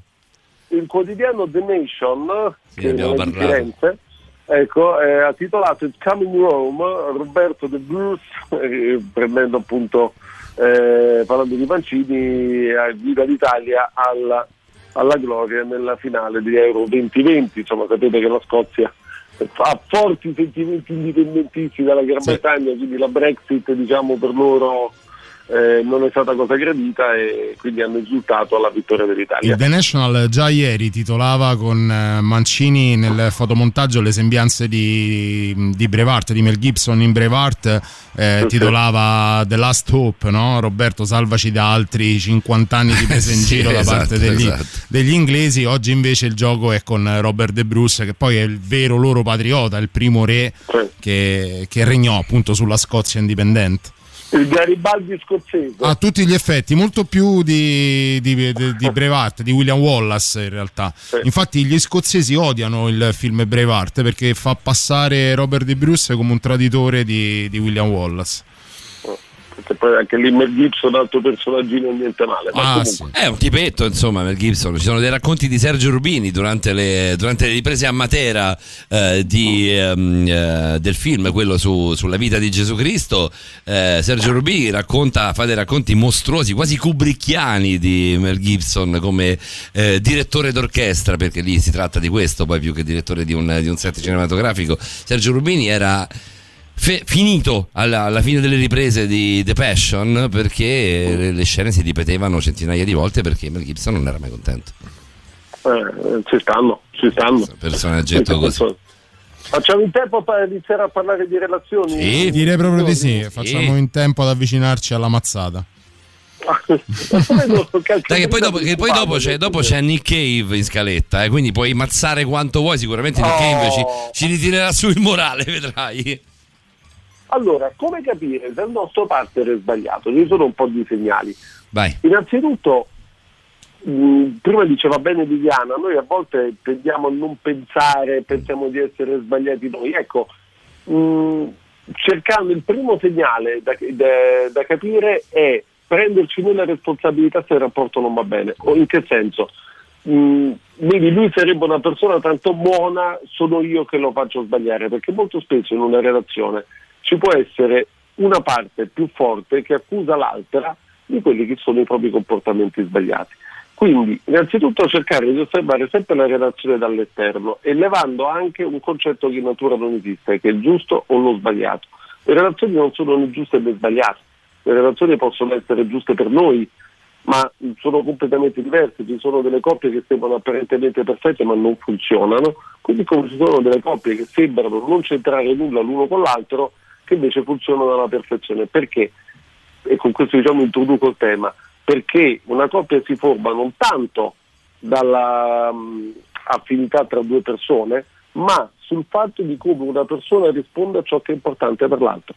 [SPEAKER 16] Il quotidiano The Nation,
[SPEAKER 2] Sì,
[SPEAKER 16] che
[SPEAKER 2] abbiamo
[SPEAKER 16] non è di
[SPEAKER 2] parlato.
[SPEAKER 16] Firenze, ecco, eh, ha titolato It's Coming Rome, Roberto De Bruce, eh, prendendo appunto, eh, parlando di Mancini, eh, guida l'Italia alla, alla gloria nella finale di Euro 2020. Insomma, sapete che la Scozia ha forti sentimenti indipendentisti dalla Gran Bretagna, quindi la Brexit diciamo per loro eh, non è stata cosa gradita e quindi hanno esultato alla vittoria dell'Italia.
[SPEAKER 3] Il The National già ieri titolava con eh, Mancini nel fotomontaggio le sembianze di, di Brevart, di Mel Gibson in Brevart, eh, titolava The Last Hope, no? Roberto salvaci da altri 50 anni di presa in
[SPEAKER 2] Sì,
[SPEAKER 3] giro da
[SPEAKER 2] esatto,
[SPEAKER 3] parte degli,
[SPEAKER 2] esatto.
[SPEAKER 3] degli inglesi, oggi invece il gioco è con Robert De Bruce che poi è il vero loro patriota, il primo re che, che regnò appunto sulla Scozia indipendente.
[SPEAKER 16] Il Garibaldi scozzese.
[SPEAKER 3] A tutti gli effetti, molto più di, di, di- di Brevard, di William Wallace in realtà. Infatti gli scozzesi odiano il film Brevard perché fa passare Robert De Bruce come un traditore di, di William Wallace.
[SPEAKER 16] Perché poi anche lì Mel Gibson, altro personaggino, niente male. Ma
[SPEAKER 2] Ah,
[SPEAKER 16] comunque,
[SPEAKER 2] È un tipetto, insomma, Mel Gibson. Ci sono dei racconti di Sergio Rubini durante le, durante le riprese a Matera eh, di, ehm, eh, del film, quello su- sulla vita di Gesù Cristo. Eh, Sergio Rubini racconta, fa dei racconti mostruosi, quasi kubrickiani di Mel Gibson come eh, direttore d'orchestra, perché lì si tratta di questo, poi più che direttore di un, di un set cinematografico. Sergio Rubini era fe- finito alla, alla fine delle riprese di The Passion perché le, le scene si ripetevano centinaia di volte perché Mel Gibson non era mai contento.
[SPEAKER 16] eh, ci stanno, ci stanno.
[SPEAKER 2] Personaggetto così.
[SPEAKER 16] Facciamo in tempo per iniziare a parlare di relazioni?
[SPEAKER 3] Direi proprio di sì, facciamo in tempo ad avvicinarci alla mazzata.
[SPEAKER 2] Dai, che poi dopo, che poi dopo c'è, dopo c'è Nick Cave in scaletta, eh, quindi puoi mazzare quanto vuoi. Sicuramente Nick Cave ci, ci ritirerà su il morale, vedrai.
[SPEAKER 16] Allora, come capire se il nostro partner è sbagliato? Ci sono un po' di segnali.
[SPEAKER 2] Vai.
[SPEAKER 16] Innanzitutto, mh, prima diceva bene Viviana, noi a volte tendiamo a non pensare, pensiamo di essere sbagliati noi. Ecco, mh, cercando il primo segnale da, da- da capire è prenderci noi la responsabilità se il rapporto non va bene. O in che senso? Mm, vedi, lui sarebbe una persona tanto buona, sono io che lo faccio sbagliare, perché molto spesso in una relazione ci può essere una parte più forte che accusa l'altra di quelli che sono i propri comportamenti sbagliati. Quindi, innanzitutto cercare di osservare sempre la relazione dall'esterno e levando anche un concetto che in natura non esiste, che è giusto o lo sbagliato. Le relazioni non sono né giuste né sbagliate, le relazioni possono essere giuste per noi, ma sono completamente diverse, ci sono delle coppie che sembrano apparentemente perfette ma non funzionano, così come ci sono delle coppie che sembrano non c'entrare nulla l'uno con l'altro che invece funzionano alla perfezione. Perché? E con questo diciamo introduco il tema. perché una coppia si forma non tanto dalla mh, affinità tra due persone, ma sul fatto di come una persona risponde a ciò che è importante per l'altro.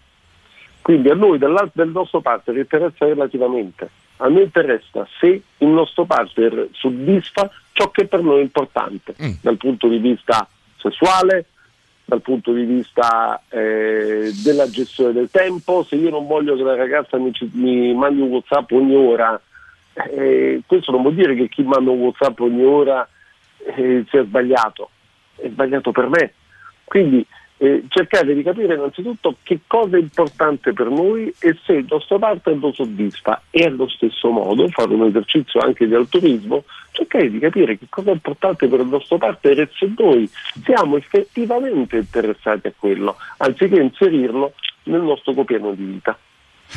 [SPEAKER 16] Quindi a noi del nostro partner interessa relativamente, a noi interessa se il nostro partner soddisfa ciò che per noi è importante, dal punto di vista sessuale, dal punto di vista eh, della gestione del tempo, se io non voglio che la ragazza mi, mi mandi un Whatsapp ogni ora, eh, questo non vuol dire che chi manda un Whatsapp ogni ora eh, sia sbagliato, è sbagliato per me. Quindi eh, cercare di capire innanzitutto che cosa è importante per noi e se il nostro partner lo soddisfa e allo stesso modo fare un esercizio anche di altruismo, cercare di capire che cosa è importante per il nostro partner e se noi siamo effettivamente interessati a quello, anziché inserirlo nel nostro copiano di vita.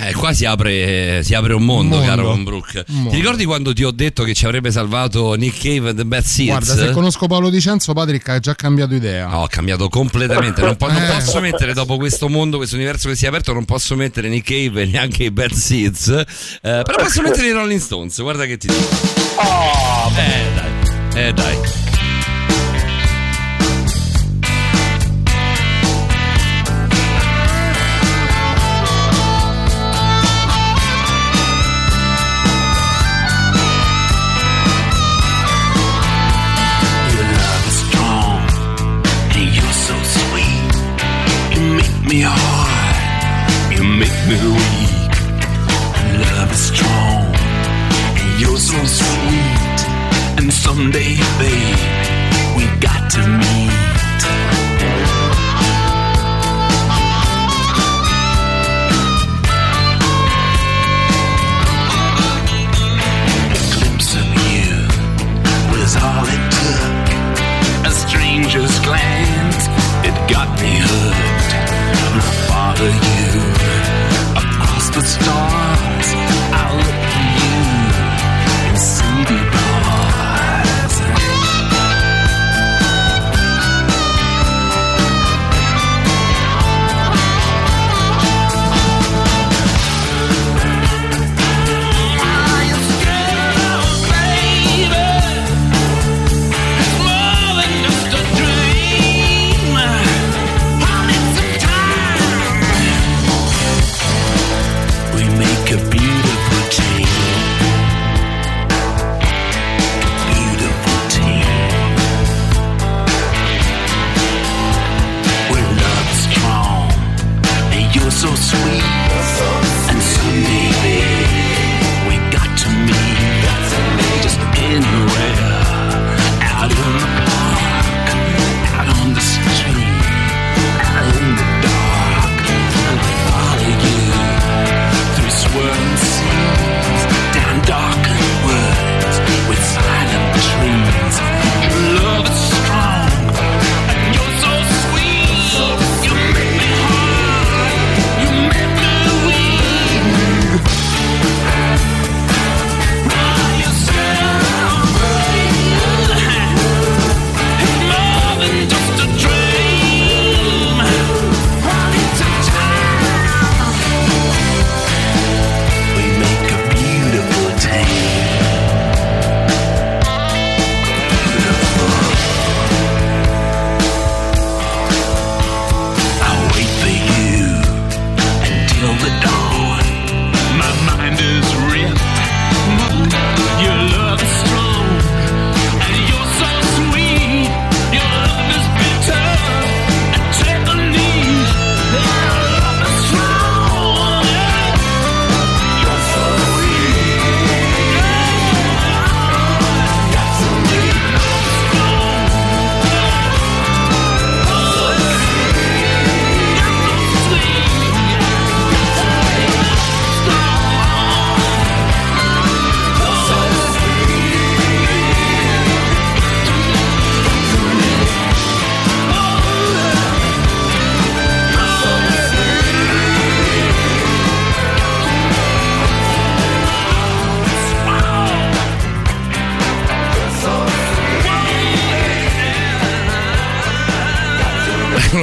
[SPEAKER 2] Eh, qua si apre, si apre un mondo,
[SPEAKER 3] Un mondo.
[SPEAKER 2] caro Von Brook. Ti ricordi quando ti ho detto che ci avrebbe salvato Nick Cave e The Bad Seeds?
[SPEAKER 3] Guarda, se conosco Paolo Dicenzo, Patrick ha già cambiato idea.
[SPEAKER 2] No, ho cambiato completamente. Non, po- non
[SPEAKER 3] Eh.
[SPEAKER 2] posso mettere dopo questo mondo, questo universo che si è aperto, non posso mettere Nick Cave e neanche i Bad Seeds. Eh, però posso mettere i Rolling Stones. Guarda che ti dico. eh, dai. Eh, dai.
[SPEAKER 13] Me hard, you make me weak. Love is strong and you're so sweet. And someday, babe, we got to meet. A glimpse of you was all it took. A stranger's glance, it got me hooked. And I follow you across the stars.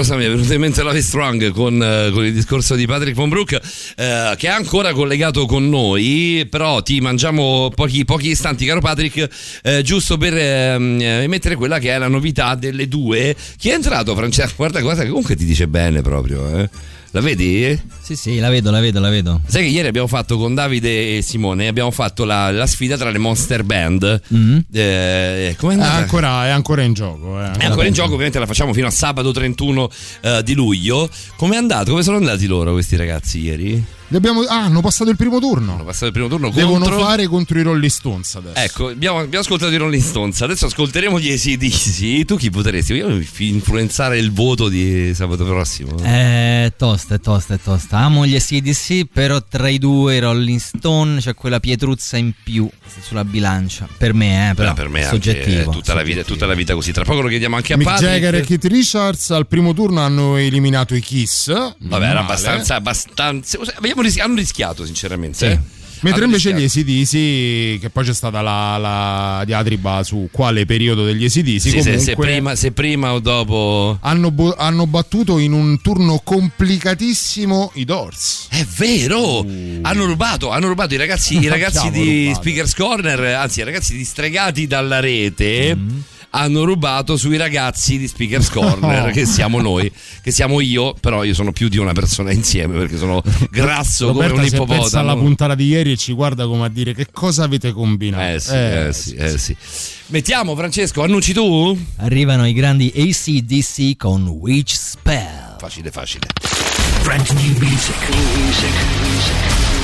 [SPEAKER 2] So, mi è venuto in mente is Strong con, eh, con il discorso di Patrick Von Broek, eh, che è ancora collegato con noi, però ti mangiamo pochi, pochi istanti, caro Patrick, eh, giusto per eh, mettere quella che è la novità delle due. Chi è entrato, Francesco? Guarda, guarda comunque ti dice bene proprio, eh. La vedi?
[SPEAKER 14] Sì, sì, la vedo, la vedo, la vedo.
[SPEAKER 2] Sai che ieri abbiamo fatto con Davide e Simone, abbiamo fatto la, la sfida tra le Monster Band.
[SPEAKER 14] Mm.
[SPEAKER 2] Eh, com'è
[SPEAKER 3] È
[SPEAKER 2] andata?
[SPEAKER 3] ancora, è ancora in gioco. eh.
[SPEAKER 2] È ancora in gioco, ovviamente la facciamo fino a sabato 31 eh, di luglio. Com'è andato? Come sono andati loro questi ragazzi ieri?
[SPEAKER 3] Abbiamo- ah, hanno passato il primo turno.
[SPEAKER 2] Hanno passato il primo turno
[SPEAKER 3] Devono
[SPEAKER 2] contro...
[SPEAKER 3] fare contro i Rolling Stones adesso.
[SPEAKER 2] Ecco, abbiamo, abbiamo ascoltato i Rolling Stones, adesso ascolteremo gli ACDC. Tu chi potresti? Io influenzare il voto di sabato prossimo.
[SPEAKER 14] È tosta, è tosta, è tosta. Amo gli SDC, però tra i due Rolling Stone c'è quella pietruzza in più sulla bilancia. Per me, eh, però,
[SPEAKER 2] Però per me è
[SPEAKER 14] soggettivo.
[SPEAKER 2] tutta la, vita, tutta la vita così. Tra poco lo chiediamo anche a
[SPEAKER 3] Mick
[SPEAKER 2] Patrick.
[SPEAKER 3] Jagger e Keith Richards al primo turno hanno eliminato i Kiss.
[SPEAKER 2] Vabbè, era abbastanza, abbastanza. Ris- hanno rischiato, sinceramente. eh.
[SPEAKER 3] Mentre invece gli. ACDC, che poi c'è stata la, la diatriba su quale periodo degli ACDC,
[SPEAKER 2] Sì, se,
[SPEAKER 3] comunque
[SPEAKER 2] se prima, se prima o dopo.
[SPEAKER 3] hanno, bo- hanno battuto in un turno complicatissimo i Doors.
[SPEAKER 2] È vero! Hanno rubato, hanno rubato i ragazzi, i ragazzi di
[SPEAKER 3] rubato.
[SPEAKER 2] Speakers Corner, anzi, i ragazzi distregati dalla rete. Hanno rubato sui ragazzi di Speakers Corner, che siamo noi, che siamo io, però io sono più di una persona insieme perché sono grasso come un ippopotamo.
[SPEAKER 3] alla puntata di ieri e ci guarda come a dire che cosa avete combinato.
[SPEAKER 2] Eh sì, eh sì, eh sì. Mettiamo Francesco, annunci tu?
[SPEAKER 14] Arrivano i grandi ACDC con Witch Spell.
[SPEAKER 2] Facile, facile.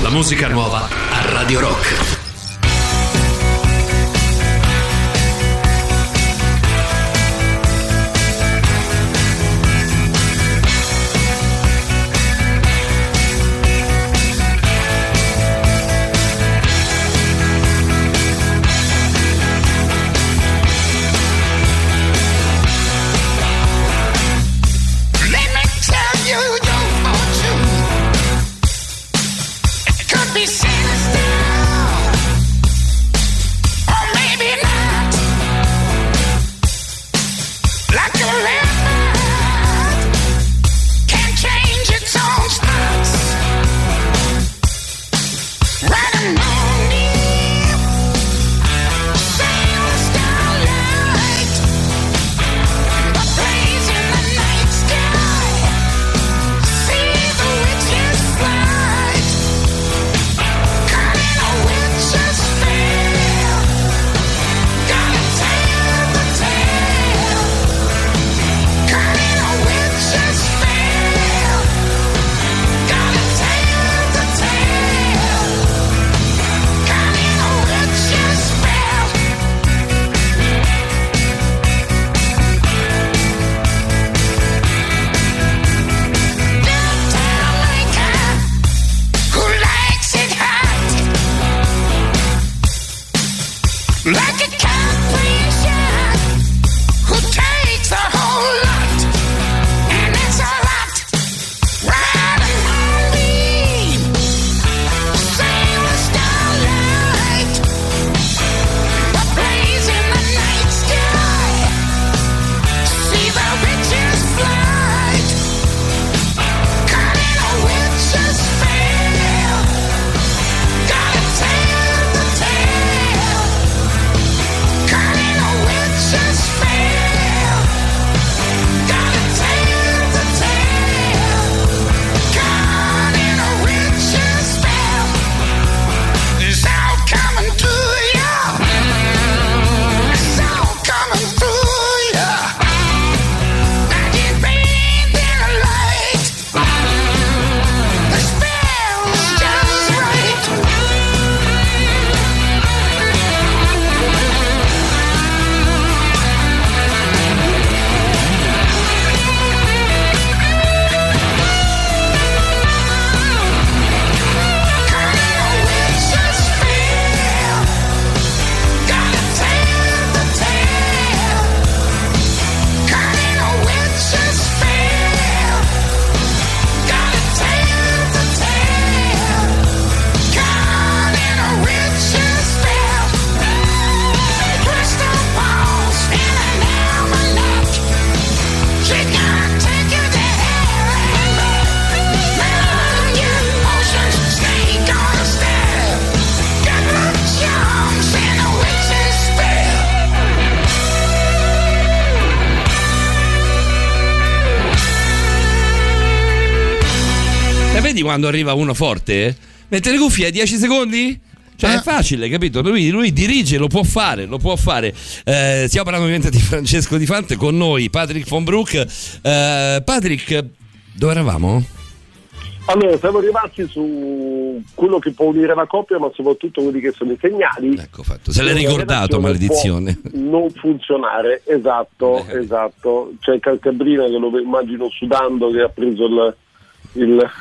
[SPEAKER 12] La musica nuova a Radio Rock.
[SPEAKER 2] Quando arriva uno forte? Mette le cuffie 10 secondi? Cioè, è facile, capito? Lui, lui dirige, lo può fare, lo può fare. Eh, stiamo parlando ovviamente di Francesco Di Fante con noi, Patrick von Broek. Eh, Patrick, dove eravamo?
[SPEAKER 16] Allora, siamo rimasti su quello che può unire la coppia, ma soprattutto quelli che sono i segnali.
[SPEAKER 2] Ecco fatto. Se l'hai ricordato, maledizione.
[SPEAKER 16] Non funzionare, esatto,
[SPEAKER 2] Eh.
[SPEAKER 16] esatto. C'è Calcabrina che lo immagino sudando che ha preso il, il,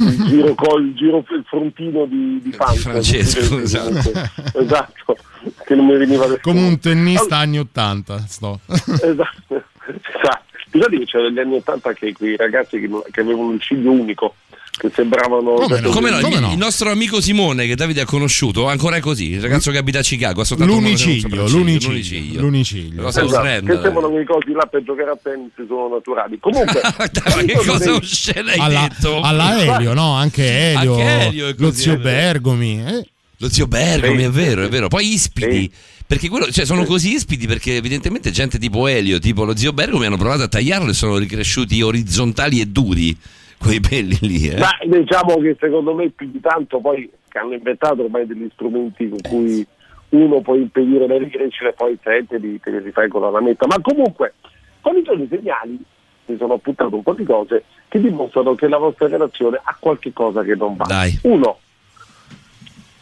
[SPEAKER 16] il giro col il giro il frontino di, di Fanta.
[SPEAKER 2] Francesco, esatto.
[SPEAKER 16] esatto, che non mi veniva da
[SPEAKER 3] Come un tennista anni 80. Sto.
[SPEAKER 16] esatto, esatto. Scusate che c'erano negli anni 80 che quei ragazzi che, che avevano un ciglio unico, che sembravano...
[SPEAKER 2] Come no? Il, il nostro amico Simone che Davide ha conosciuto ancora è così, il ragazzo che abita a Chicago, ha soltanto
[SPEAKER 3] L'uniciglio, l'uniciglio, l'uniciglio.
[SPEAKER 2] Cosa
[SPEAKER 16] Esatto, che sembrano quei cosi là per giocare a tennis sono naturali. Comunque,
[SPEAKER 2] che cosa oscena hai
[SPEAKER 3] alla,
[SPEAKER 2] detto?
[SPEAKER 3] alla Elio, no? Anche Elio,
[SPEAKER 2] Anche Elio
[SPEAKER 3] lo zio. Bergomi. eh.
[SPEAKER 2] Lo zio Bergomi,
[SPEAKER 3] Sì.
[SPEAKER 2] è vero, è vero. Poi ispidi. Perché quello, cioè, sono così ispidi perché evidentemente gente tipo Elio, tipo lo zio Bergomi hanno provato a tagliarlo e sono ricresciuti orizzontali e duri. Quei pelli lì, eh.
[SPEAKER 16] ma diciamo che secondo me più di tanto poi hanno inventato ormai degli strumenti con cui uno può impedire le ricrescere poi sente di te li rifai con la lametta. Ma comunque, con i giorni segnali mi sono appuntato un po' di cose che dimostrano che la vostra relazione ha qualche cosa che non va.
[SPEAKER 2] Dai.
[SPEAKER 16] Uno,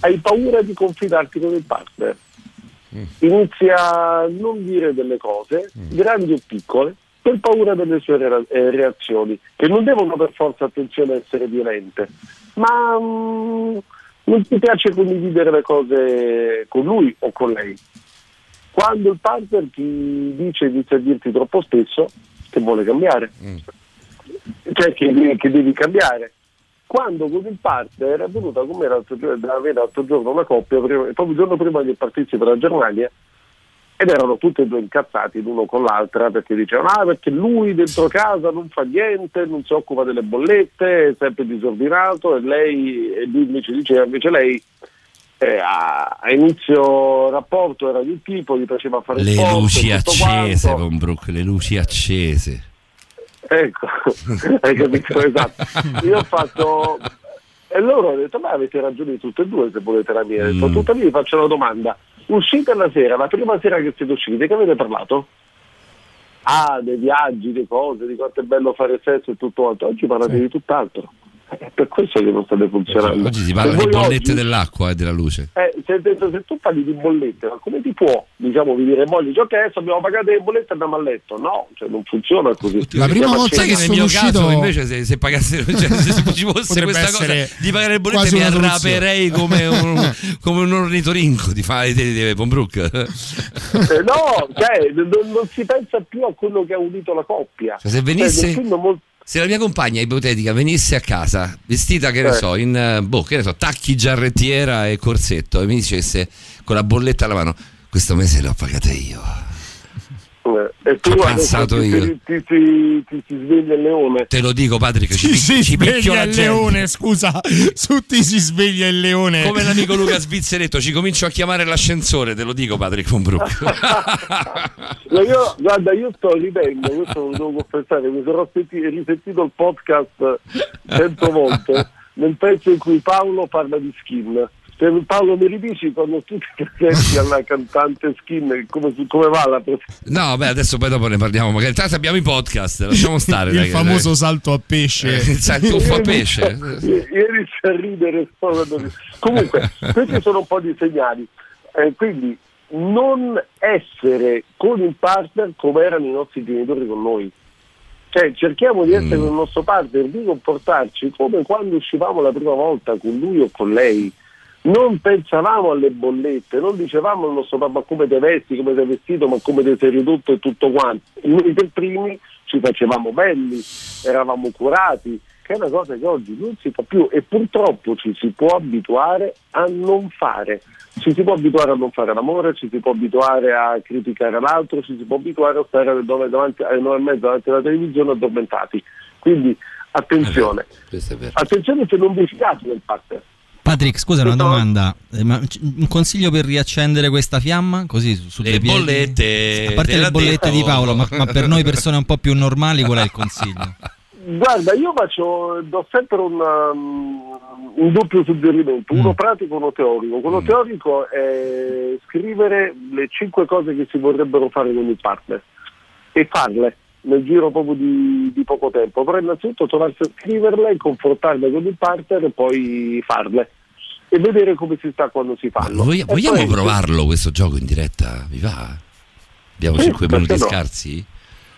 [SPEAKER 16] hai paura di confidarti con il partner. Inizia a non dire delle cose, grandi o piccole, per paura delle sue eh, reazioni, che non devono per forza, attenzione, essere violente, ma mm, non ti piace condividere le cose con lui o con lei. Quando il partner ti dice, a dirti troppo spesso che vuole cambiare, cioè che, che devi cambiare. Quando con il partner è venuta con me l'altro giorno, l'altro giorno una coppia, prima- proprio il giorno prima che partissi per la Germania, ed erano tutti e due incazzati l'uno con l'altra perché dicevano ah perché lui dentro casa non fa niente, non si occupa delle bollette, è sempre disordinato e lei e lui invece diceva invece lei eh, a, a inizio rapporto era di un tipo, gli piaceva fare
[SPEAKER 2] Le
[SPEAKER 16] sport,
[SPEAKER 2] luci accese,
[SPEAKER 16] quanto.
[SPEAKER 2] Von Brook, le luci accese.
[SPEAKER 16] Ecco, hai capito esatto. Io ho fatto e loro hanno detto: Ma avete ragione tutte e due se volete la mia.
[SPEAKER 2] Mm.
[SPEAKER 16] Tuttavia vi faccio una domanda: uscite la sera, la prima sera che siete usciti, che avete parlato? Ah, dei viaggi, di cose, di quanto è bello fare sesso e tutto quanto. Oggi parlate di tutt'altro. È per questo che non state funzionando.
[SPEAKER 2] Oggi si parla
[SPEAKER 16] Se
[SPEAKER 2] di bollette
[SPEAKER 16] oggi-
[SPEAKER 2] dell'acqua e della luce.
[SPEAKER 16] eh, se, se- se tu parli di bollette, ma come ti può, diciamo, di dire moglie, dici, ok, adesso abbiamo pagato le bollette e andiamo a letto? No, cioè non funziona così.
[SPEAKER 3] La prima volta
[SPEAKER 2] che nel mio caso invece se, se pagassero cioè, se ci fosse
[SPEAKER 3] Potrebbe
[SPEAKER 2] questa cosa di pagare le bollette mi arraperei come un, come un ornitorinco di fare di, di Von Brook.
[SPEAKER 16] Eh, no, cioè, non, non si pensa più a quello che ha unito la coppia.
[SPEAKER 2] Cioè, se venisse-
[SPEAKER 16] nel film molto-
[SPEAKER 2] Se la mia compagna ipotetica venisse a casa vestita, che ne
[SPEAKER 16] Eh.
[SPEAKER 2] so, in eh, boh, che ne so, tacchi, giarrettiera e corsetto e mi dicesse con la bolletta alla mano, questo mese l'ho pagata io.
[SPEAKER 16] Eh, e tu
[SPEAKER 2] pensato
[SPEAKER 16] ti,
[SPEAKER 2] io.
[SPEAKER 16] Ti, ti, ti, ti- ti svegli il leone.
[SPEAKER 2] Te lo dico, Patrick, ci,
[SPEAKER 3] Ci si
[SPEAKER 2] ci
[SPEAKER 3] sveglia il leone, scusa. Tutti si sveglia il leone.
[SPEAKER 2] Come l'amico Luca Svizzeretto, ci comincio a chiamare l'ascensore, te lo dico, Patrick Von Brook.
[SPEAKER 16] No, io, guarda, io sto ridendo, questo lo devo confessare, mi sono senti- risentito il podcast cento volte nel pezzo in cui Paolo parla di skin. Se Paolo mi ridici quando tu ti presenti alla cantante skin, come, come va la presentazione?
[SPEAKER 2] No, beh, adesso poi dopo ne parliamo. Magari tanto abbiamo i podcast, lasciamo stare.
[SPEAKER 3] il
[SPEAKER 2] dai,
[SPEAKER 3] famoso
[SPEAKER 2] dai.
[SPEAKER 3] salto a pesce.
[SPEAKER 2] Eh, il salto a pesce.
[SPEAKER 16] Ieri si a ridere Comunque, questi sono un po' di segnali. Eh, quindi non essere con il partner come erano i nostri genitori con noi. Cioè, cerchiamo di essere con il nostro partner, di comportarci come quando uscivamo la prima volta con lui o con lei. Non pensavamo alle bollette, non dicevamo al nostro papà come ti vesti, come sei vestito, ma come ti sei ridotto e tutto quanto. Noi per primi ci facevamo belli, eravamo curati, che è una cosa che oggi non si fa più e purtroppo ci si può abituare a non fare. Ci si può abituare a non fare l'amore, ci si può abituare a criticare l'altro, ci si può abituare a stare alle nove davanti- alle nove e mezza davanti alla televisione addormentati. Quindi attenzione, attenzione se non vi fidate del partner.
[SPEAKER 14] Patrick, scusa una domanda. Eh, ma un consiglio per riaccendere questa fiamma? Così su, su
[SPEAKER 2] Le
[SPEAKER 14] piedi?
[SPEAKER 2] bollette.
[SPEAKER 14] A parte
[SPEAKER 2] te
[SPEAKER 14] le bollette
[SPEAKER 2] detto.
[SPEAKER 14] di Paolo, ma, ma per noi persone un po' più normali qual è il consiglio?
[SPEAKER 16] Guarda, io faccio, do sempre un, um, un doppio suggerimento, uno pratico e uno teorico. Quello teorico è scrivere le cinque cose che si vorrebbero fare con il partner e farle nel giro proprio di, di poco tempo. Però innanzitutto trovarsi a scriverle, confrontarle con il partner e poi farle e vedere come si sta quando si fanno.
[SPEAKER 2] Voglia-
[SPEAKER 16] E
[SPEAKER 2] vogliamo
[SPEAKER 16] poi-
[SPEAKER 2] provarlo questo gioco in diretta? Vi va? Abbiamo
[SPEAKER 16] Sì,
[SPEAKER 2] 5
[SPEAKER 16] perché
[SPEAKER 2] minuti
[SPEAKER 16] no?
[SPEAKER 2] scarsi?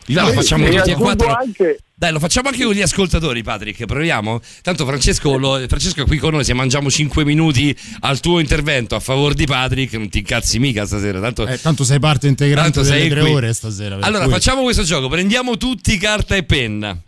[SPEAKER 2] Va? Lo facciamo tutti e quattro?
[SPEAKER 16] anche-
[SPEAKER 2] Dai, lo facciamo anche con gli ascoltatori, Patrick. Proviamo? Tanto Francesco, lo- Francesco è qui con noi. Se mangiamo 5 minuti al tuo intervento a favore di Patrick, non ti incazzi mica stasera. Tanto,
[SPEAKER 3] Eh, tanto sei parte integrante
[SPEAKER 2] Tanto
[SPEAKER 3] delle
[SPEAKER 2] sei
[SPEAKER 3] tre
[SPEAKER 2] qui.
[SPEAKER 3] ore stasera.
[SPEAKER 2] Allora,
[SPEAKER 3] cui-
[SPEAKER 2] facciamo questo gioco. Prendiamo tutti carta e penna.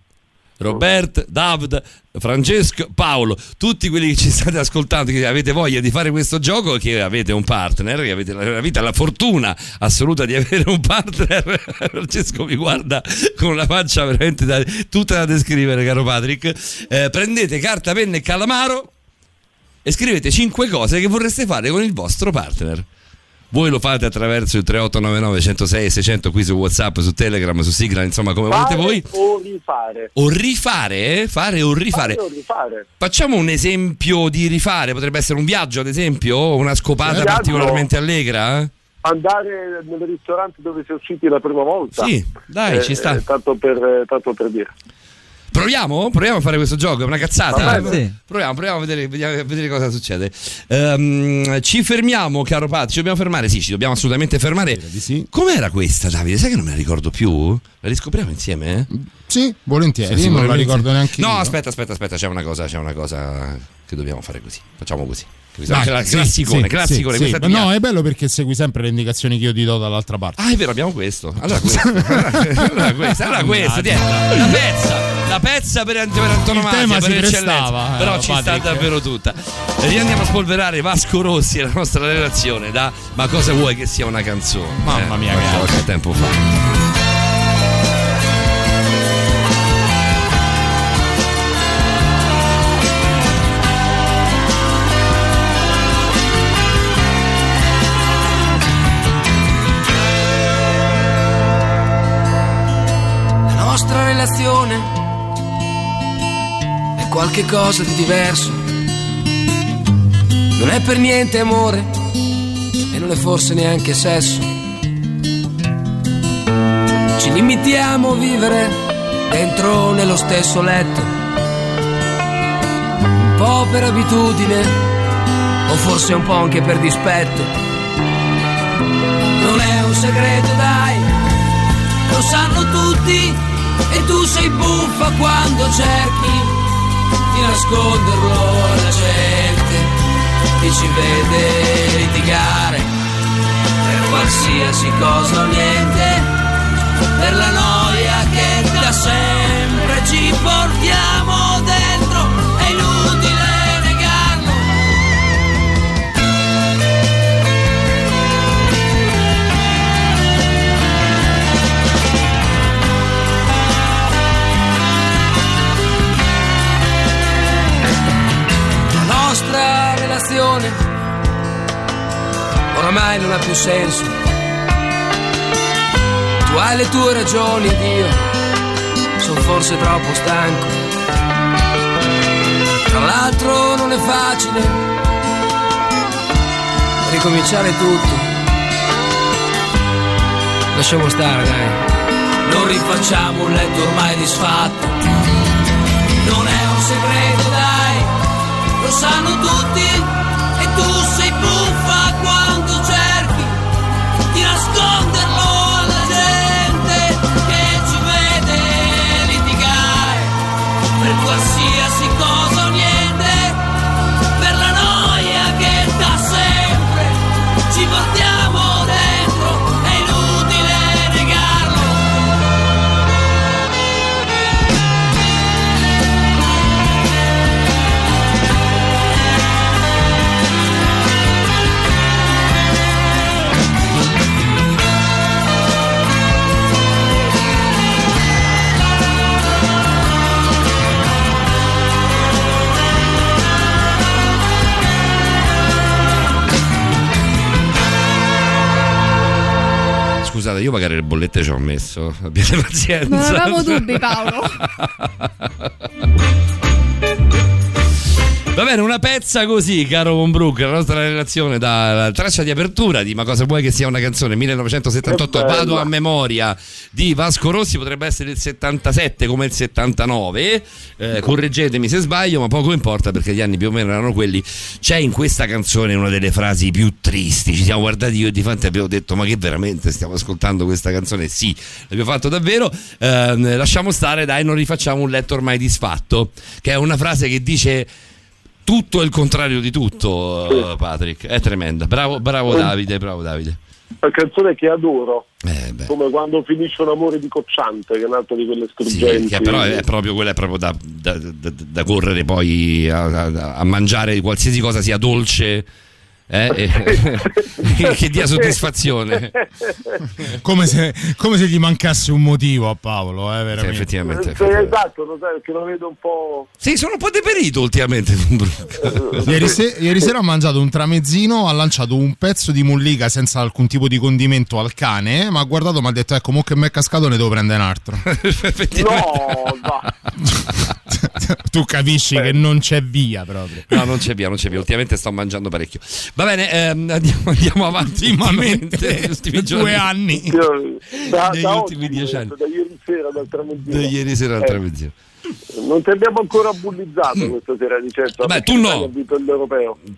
[SPEAKER 2] Robert, David, Francesco, Paolo, tutti quelli che ci state ascoltando, che avete voglia di fare questo gioco, che avete un partner, che avete la vita, la fortuna assoluta di avere un partner. Francesco mi guarda con una faccia veramente da- tutta da descrivere, caro Patrick. Eh, prendete carta, penna e calamaro e scrivete 5 cose che vorreste fare con il vostro partner. Voi lo fate attraverso il 3899 106 600 qui su WhatsApp, su Telegram, su Signal, insomma, come volete
[SPEAKER 16] Fare
[SPEAKER 2] voi.
[SPEAKER 16] o rifare?
[SPEAKER 2] O rifare, eh? fare o rifare.
[SPEAKER 16] Fare o rifare?
[SPEAKER 2] Facciamo un esempio di rifare, potrebbe essere un viaggio, ad esempio, una scopata particolarmente allegra. eh?
[SPEAKER 16] Andare nel ristorante dove si è usciti la prima volta.
[SPEAKER 2] Sì, dai, ci sta.
[SPEAKER 16] eh, tanto, per, eh, tanto per dire.
[SPEAKER 2] Proviamo? Proviamo a fare questo gioco, è una cazzata.
[SPEAKER 16] Va bene.
[SPEAKER 14] Sì.
[SPEAKER 2] Proviamo, proviamo a vedere, vediamo- a vedere cosa succede. Ehm, ci fermiamo, caro Pat, ci dobbiamo fermare, sì, ci dobbiamo assolutamente fermare. Com'era questa, Davide? Sai che non me la ricordo più? La riscopriamo insieme? eh?
[SPEAKER 3] Sì, volentieri,
[SPEAKER 2] Sì, sì,
[SPEAKER 3] non la
[SPEAKER 2] volentieri.
[SPEAKER 3] ricordo neanche
[SPEAKER 2] No,
[SPEAKER 3] io.
[SPEAKER 2] aspetta, aspetta, aspetta, c'è una cosa, c'è una cosa che dobbiamo fare così. Facciamo così.
[SPEAKER 3] Sì,
[SPEAKER 2] classicone,
[SPEAKER 3] sì,
[SPEAKER 2] classicone.
[SPEAKER 3] sì, sì. No, è bello perché segui sempre le indicazioni che io ti do dall'altra parte.
[SPEAKER 2] Ah, è vero, abbiamo questo. Allora questo. allora questo, allora questo, tieni, la pezza, la pezza per, per antonomasia,
[SPEAKER 3] tema
[SPEAKER 2] per eccellenza.
[SPEAKER 3] eh,
[SPEAKER 2] Però ci sta
[SPEAKER 3] Patrick.
[SPEAKER 2] davvero tutta. Riandiamo a spolverare Vasco Rossi e la nostra relazione da Ma cosa vuoi che sia una canzone?
[SPEAKER 3] Mamma mia,
[SPEAKER 2] qualche-
[SPEAKER 3] caro.
[SPEAKER 2] qualche tempo fa.
[SPEAKER 5] Relazione è qualche cosa di diverso. Non è per niente amore e non è forse neanche sesso. Ci limitiamo a vivere dentro nello stesso letto. Un po' per abitudine o forse un po' anche per dispetto. Non è un segreto, dai, lo sanno tutti e tu sei buffa quando cerchi di nasconderlo alla gente. Che ci vede litigare per qualsiasi cosa o niente. Per la noia che da sempre ci portiamo dentro ha più senso. Tu hai le tue ragioni ed io sono forse troppo stanco. Tra l'altro non è facile ricominciare tutto. Lasciamo stare, dai. Non rifacciamo un letto ormai disfatto. Non è un segreto, dai, lo sanno tutti e tu sei buffa quando per qualsiasi
[SPEAKER 2] io magari le bollette ci ho messo. Abbiate pazienza.
[SPEAKER 7] Non avevamo dubbi, Paolo.
[SPEAKER 2] Va bene, una pezza così, caro Von Brook, la nostra relazione dalla traccia di apertura di Ma cosa vuoi che sia una canzone 1978,
[SPEAKER 16] Che bella.
[SPEAKER 2] vado a memoria di Vasco Rossi, potrebbe essere il 77 come il 79, eh, correggetemi se sbaglio, ma poco importa perché gli anni più o meno erano quelli. C'è in questa canzone una delle frasi più tristi, ci siamo guardati io e di Fante e abbiamo detto ma che veramente stiamo ascoltando questa canzone? Sì, l'abbiamo fatto davvero, Ehm, lasciamo stare, dai, non rifacciamo un letto ormai disfatto, che è una frase che dice tutto e il contrario di tutto, eh, Patrick. È tremenda. Bravo, bravo Davide, bravo Davide.
[SPEAKER 16] Una canzone che adoro,
[SPEAKER 2] Eh,
[SPEAKER 16] come quando finisce un amore di Cocciante, che è un altro di quelle
[SPEAKER 2] Sì,
[SPEAKER 16] struggenti.
[SPEAKER 2] che però è proprio quella è proprio da, da- da- da correre poi a, a- a mangiare qualsiasi cosa sia dolce. Eh, e- che dia soddisfazione.
[SPEAKER 3] Come se, come se gli mancasse un motivo a Paolo, eh, veramente.
[SPEAKER 2] effettivamente.
[SPEAKER 16] Sì, esatto, lo sai, lo vedo un po'.
[SPEAKER 2] Sì, sono un po' deperito ultimamente.
[SPEAKER 3] Ieri, se- ieri sera ha mangiato un tramezzino, ha lanciato un pezzo di mollica senza alcun tipo di condimento al cane, ma ha guardato e mi ha detto ecco, mo che mi è cascato ne devo prendere un altro.
[SPEAKER 16] No, va.
[SPEAKER 3] tu capisci che non c'è via proprio.
[SPEAKER 2] No, non c'è via, non c'è via. Ultimamente sto mangiando parecchio. Va bene, ehm, andiamo, andiamo avanti.
[SPEAKER 3] Ultimamente,
[SPEAKER 2] ultimi
[SPEAKER 3] due
[SPEAKER 2] giorni.
[SPEAKER 3] anni.
[SPEAKER 16] Io- da,
[SPEAKER 2] Negli
[SPEAKER 16] da
[SPEAKER 2] ultimi dieci anni.
[SPEAKER 16] Da ieri sera, dal tramezzino.
[SPEAKER 2] Da ieri sera al
[SPEAKER 16] Eh. Non ti abbiamo ancora bullizzato questa sera di certo.
[SPEAKER 2] Beh, tu no.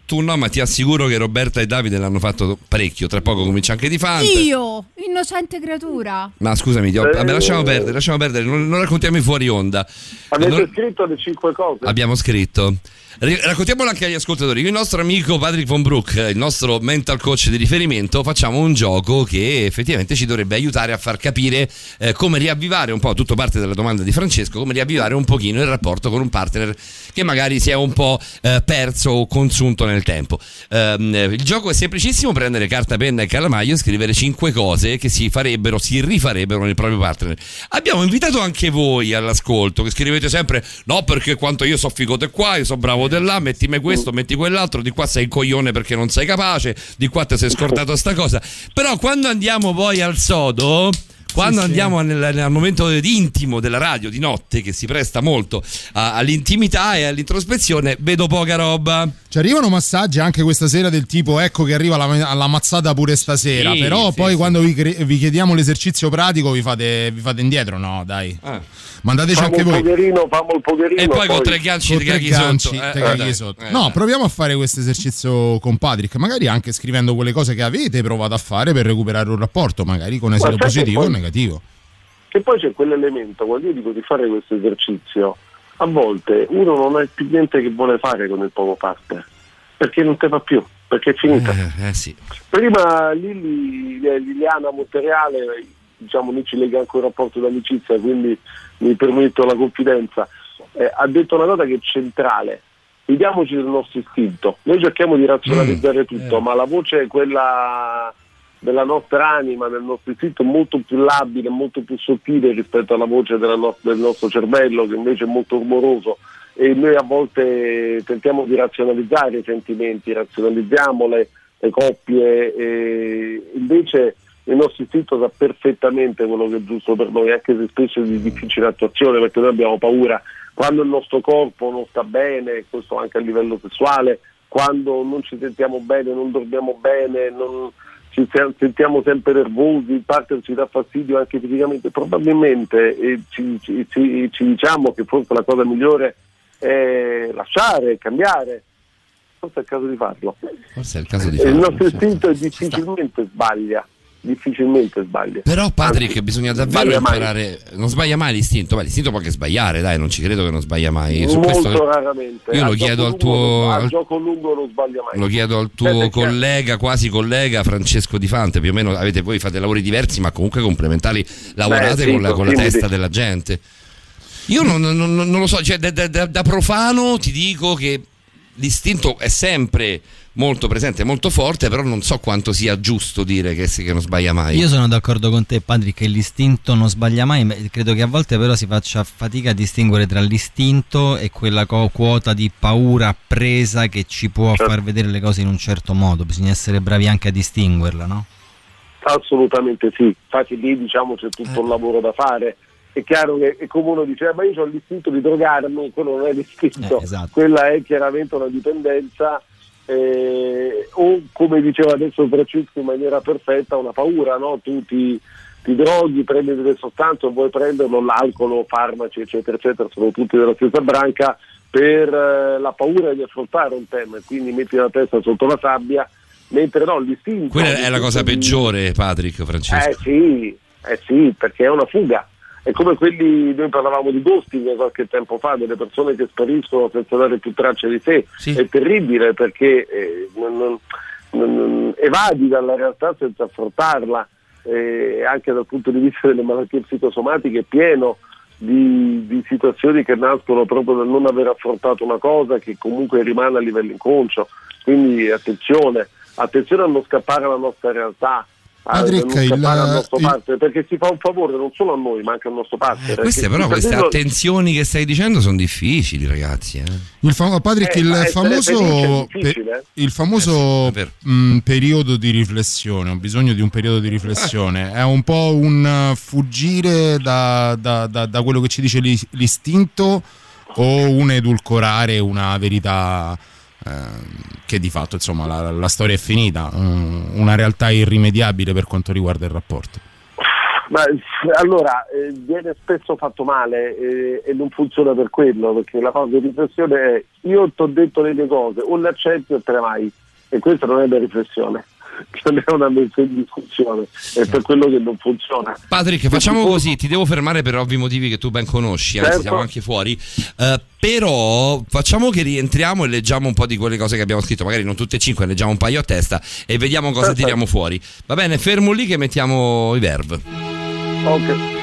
[SPEAKER 2] Tu no, ma ti assicuro che Roberta e Davide l'hanno fatto parecchio. Tra poco comincia anche di Fante.
[SPEAKER 7] Io, innocente creatura.
[SPEAKER 2] Ma scusami, ti ho-
[SPEAKER 16] Eh.
[SPEAKER 2] vabbè, lasciamo perdere, lasciamo perdere, non, non raccontiamo i fuori onda.
[SPEAKER 16] Avete
[SPEAKER 2] Non-
[SPEAKER 16] scritto le cinque cose?
[SPEAKER 2] Abbiamo scritto. Raccontiamolo anche agli ascoltatori. Io, il nostro amico Patrick Von Brook, il nostro mental coach di riferimento, facciamo un gioco che effettivamente ci dovrebbe aiutare a far capire eh, come riavvivare un po', tutto parte dalla domanda di Francesco, come riavvivare un pochino il rapporto con un partner che magari si è un po' eh, perso o consunto nel tempo. Eh, il gioco è semplicissimo, prendere carta, penna e calamaio e scrivere cinque cose che si farebbero, si rifarebbero nel proprio partner. Abbiamo invitato anche voi all'ascolto, che scrivete sempre no perché quanto io so figote qua, io so bravo di là, mettimi questo, metti quell'altro, di qua sei il coglione perché non sei capace, di qua ti sei scordato sta cosa. Però quando andiamo poi al sodo... Quando
[SPEAKER 3] Sì, sì.
[SPEAKER 2] andiamo nel, nel momento intimo della radio di notte, che si presta molto a- all'intimità e all'introspezione, vedo poca roba.
[SPEAKER 3] Ci arrivano massaggi anche questa sera del tipo ecco che arriva la, alla mazzata pure stasera,
[SPEAKER 2] Sì,
[SPEAKER 3] però
[SPEAKER 2] sì,
[SPEAKER 3] poi
[SPEAKER 2] sì.
[SPEAKER 3] quando vi, cre- vi chiediamo l'esercizio pratico vi fate, vi fate indietro, no dai.
[SPEAKER 2] Ah.
[SPEAKER 3] Mandateci
[SPEAKER 16] Famo
[SPEAKER 3] anche
[SPEAKER 16] il
[SPEAKER 3] voi.
[SPEAKER 16] il pokerino.
[SPEAKER 2] E poi con tre ganci
[SPEAKER 3] Con tre ganci,
[SPEAKER 2] sotto.
[SPEAKER 3] te
[SPEAKER 2] Eh, dai.
[SPEAKER 3] sotto.
[SPEAKER 2] Eh,
[SPEAKER 3] no, proviamo a fare questo esercizio con Patrick, magari anche scrivendo quelle cose che avete provato a fare per recuperare un rapporto, magari con esito positivo
[SPEAKER 16] poi-
[SPEAKER 3] negativo.
[SPEAKER 16] Che poi c'è quell'elemento, quando io dico di fare questo esercizio, a volte uno non ha più niente che vuole fare con il proprio partner, perché non te va più, perché è finita.
[SPEAKER 2] Eh, eh, sì.
[SPEAKER 16] Prima Lili, eh, Liliana Montereale, diciamo noi ci lega anche un rapporto d'amicizia, quindi mi permetto la confidenza, eh, ha detto una cosa che è centrale. Fidiamoci del nostro istinto. Noi cerchiamo di razionalizzare tutto, ma la voce è quella della nostra anima, del nostro istinto, molto più labile, molto più sottile rispetto alla voce no- del nostro cervello, che invece è molto rumoroso. E noi a volte tentiamo di razionalizzare i sentimenti, razionalizziamo le, le coppie, e invece il nostro istinto sa perfettamente quello che è giusto per noi, anche se spesso è di difficile attuazione, perché noi abbiamo paura quando il nostro corpo non sta bene, questo anche a livello sessuale, quando non ci sentiamo bene, non dormiamo bene, non ci se- sentiamo sempre nervosi, il partner ci dà fastidio anche fisicamente, probabilmente eh, ci, ci- ci- ci diciamo che forse la cosa migliore è lasciare, cambiare. Forse è il caso di farlo.
[SPEAKER 2] Forse è il caso di
[SPEAKER 16] E il
[SPEAKER 2] farlo.
[SPEAKER 16] nostro istinto difficilmente sbaglia, difficilmente sbaglia.
[SPEAKER 2] Però Patrick
[SPEAKER 16] Anzi,
[SPEAKER 2] bisogna davvero
[SPEAKER 16] sbaglia mai.
[SPEAKER 2] imparare. Non sbaglia mai l'istinto. Beh, l'istinto può anche sbagliare, dai, non ci credo che non sbaglia mai. Su
[SPEAKER 16] Molto raramente.
[SPEAKER 2] io lo
[SPEAKER 16] A
[SPEAKER 2] chiedo al tuo- al-
[SPEAKER 16] gioco lungo non sbaglia mai.
[SPEAKER 2] lo chiedo al
[SPEAKER 16] Eh,
[SPEAKER 2] tuo
[SPEAKER 16] perché-
[SPEAKER 2] collega, quasi collega Francesco Di Fante. Più o meno avete voi fate lavori diversi, ma comunque complementari. Lavorate
[SPEAKER 16] Beh, sì,
[SPEAKER 2] con, la, con la testa della gente. Io non, non- non- lo so, cioè, da- da- da profano ti dico che l'istinto è sempre molto presente, molto forte, però non so quanto sia giusto dire che, si- che non sbaglia mai.
[SPEAKER 14] Io sono d'accordo con te, Patrick, che l'istinto non sbaglia mai. ma Credo che a volte però si faccia fatica a distinguere tra l'istinto e quella co- quota di paura presa che ci può
[SPEAKER 16] Certo.
[SPEAKER 14] far vedere le cose in un certo modo. Bisogna essere bravi anche a distinguerla, no?
[SPEAKER 16] Assolutamente sì, infatti lì diciamo c'è tutto un lavoro da fare. È chiaro che è come uno dice, "Eh, ma io ho l'istinto di drogarmi, quello non è l'istinto,
[SPEAKER 14] Eh, esatto.
[SPEAKER 16] quella è chiaramente una dipendenza eh, o come diceva adesso Francesco in maniera perfetta, una paura, no? tu ti, ti droghi, prendi delle sostanze o vuoi prenderlo, l'alcol, farmaci eccetera eccetera, sono tutti della stessa branca per eh, la paura di affrontare un tema e quindi metti la testa sotto la sabbia, mentre no, l'istinto...
[SPEAKER 2] Quella è la cosa
[SPEAKER 16] di-
[SPEAKER 2] peggiore, Patrick, Francesco.
[SPEAKER 16] eh sì, eh sì, perché è una fuga. È come quelli, noi parlavamo di ghosting qualche tempo fa, delle persone che spariscono senza dare più traccia di sé. È terribile perché eh, non- non- non- non- evadi dalla realtà senza affrontarla, eh, anche dal punto di vista delle malattie psicosomatiche è pieno di, di situazioni che nascono proprio dal non aver affrontato una cosa che comunque rimane a livello inconscio. Quindi attenzione, attenzione a non scappare alla nostra realtà. A
[SPEAKER 3] Patrick, il- il-
[SPEAKER 16] partner, perché si fa un favore non solo a noi ma anche al nostro partner.
[SPEAKER 2] Eh, Queste però, queste
[SPEAKER 16] prendono-
[SPEAKER 2] attenzioni che stai dicendo sono difficili, ragazzi. eh.
[SPEAKER 3] Il fam- Patrick,
[SPEAKER 16] Eh,
[SPEAKER 3] il famoso, pe-
[SPEAKER 16] eh.
[SPEAKER 3] il famoso mh, periodo di riflessione, ho bisogno di un periodo di riflessione, è un po' un fuggire da, da- da- da quello che ci dice l'i- l'istinto o un edulcorare una verità che di fatto insomma la, la storia è finita, un- una realtà irrimediabile per quanto riguarda il rapporto.
[SPEAKER 16] Ma allora eh, viene spesso fatto male eh, e non funziona per quello, perché la cosa di riflessione è io ti ho detto le mie cose, o le accetti o te ne vai. E questa non è una riflessione, non è una messa in discussione, è per quello che non funziona.
[SPEAKER 2] Patrick, facciamo così, ti devo fermare per ovvi motivi che tu ben conosci, anzi
[SPEAKER 16] Certo.
[SPEAKER 2] siamo anche fuori. Eh, però facciamo che rientriamo e leggiamo un po' di quelle cose che abbiamo scritto, magari non tutte e cinque, leggiamo un paio a testa e vediamo cosa
[SPEAKER 16] Perfetto.
[SPEAKER 2] tiriamo fuori. Va bene, fermo lì che mettiamo i verb.
[SPEAKER 16] Ok.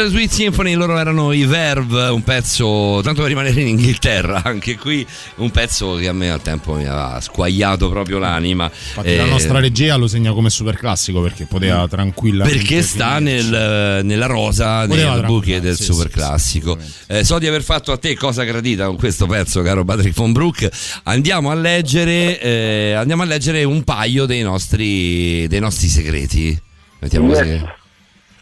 [SPEAKER 2] Villa Sweet Symphony, loro erano i Verve, un pezzo, tanto per rimanere in Inghilterra, anche qui un pezzo che a me al tempo mi aveva squagliato proprio l'anima.
[SPEAKER 3] Infatti la
[SPEAKER 2] Eh,
[SPEAKER 3] nostra regia lo segna come super classico perché poteva tranquillamente
[SPEAKER 2] perché sta nel- nella rosa
[SPEAKER 3] Poteva
[SPEAKER 2] nel buche
[SPEAKER 3] tranquillo,
[SPEAKER 2] del
[SPEAKER 3] sì,
[SPEAKER 2] super
[SPEAKER 3] sì,
[SPEAKER 2] classico. Eh, so di aver fatto a te cosa gradita con questo pezzo, caro Patrick von Brook. Andiamo a leggere, eh, andiamo a leggere un paio dei nostri, dei nostri segreti. Mettiamo
[SPEAKER 16] Yes.
[SPEAKER 2] così.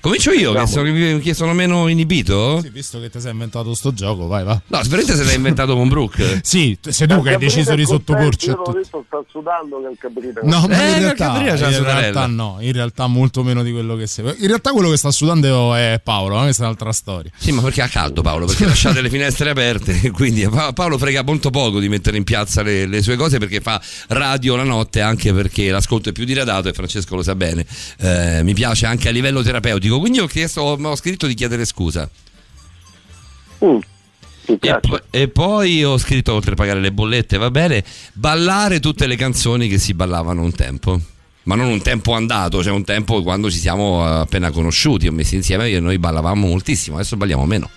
[SPEAKER 2] Comincio io, che sono, che sono meno inibito?
[SPEAKER 3] Sì, visto che ti sei inventato sto gioco, vai, va.
[SPEAKER 2] No, veramente se l'hai inventato con Brook.
[SPEAKER 3] Sì, sei tu che hai deciso di sottoporci
[SPEAKER 16] Io l'ho detto sta sudando che il caprino.
[SPEAKER 3] No, ma
[SPEAKER 2] Eh,
[SPEAKER 3] in, realtà, in realtà no, in realtà molto meno di quello che sei. In realtà quello che sta sudando è Paolo, eh, questa è un'altra storia.
[SPEAKER 2] Sì, ma perché ha caldo Paolo? Perché lasciate le finestre aperte, quindi Pa- Paolo frega molto poco di mettere in piazza le, le sue cose perché fa radio la notte anche perché l'ascolto è più diradato e Francesco lo sa bene. Eh, mi piace anche a livello terapeutico, quindi ho chiesto, ho scritto di chiedere scusa.
[SPEAKER 16] Mm,
[SPEAKER 2] E, po- e poi ho scritto, oltre a pagare le bollette, va bene, ballare tutte le canzoni che si ballavano un tempo. Ma non un tempo andato, cioè un tempo quando ci siamo eh, appena conosciuti, ho messi insieme e noi ballavamo moltissimo, adesso balliamo meno.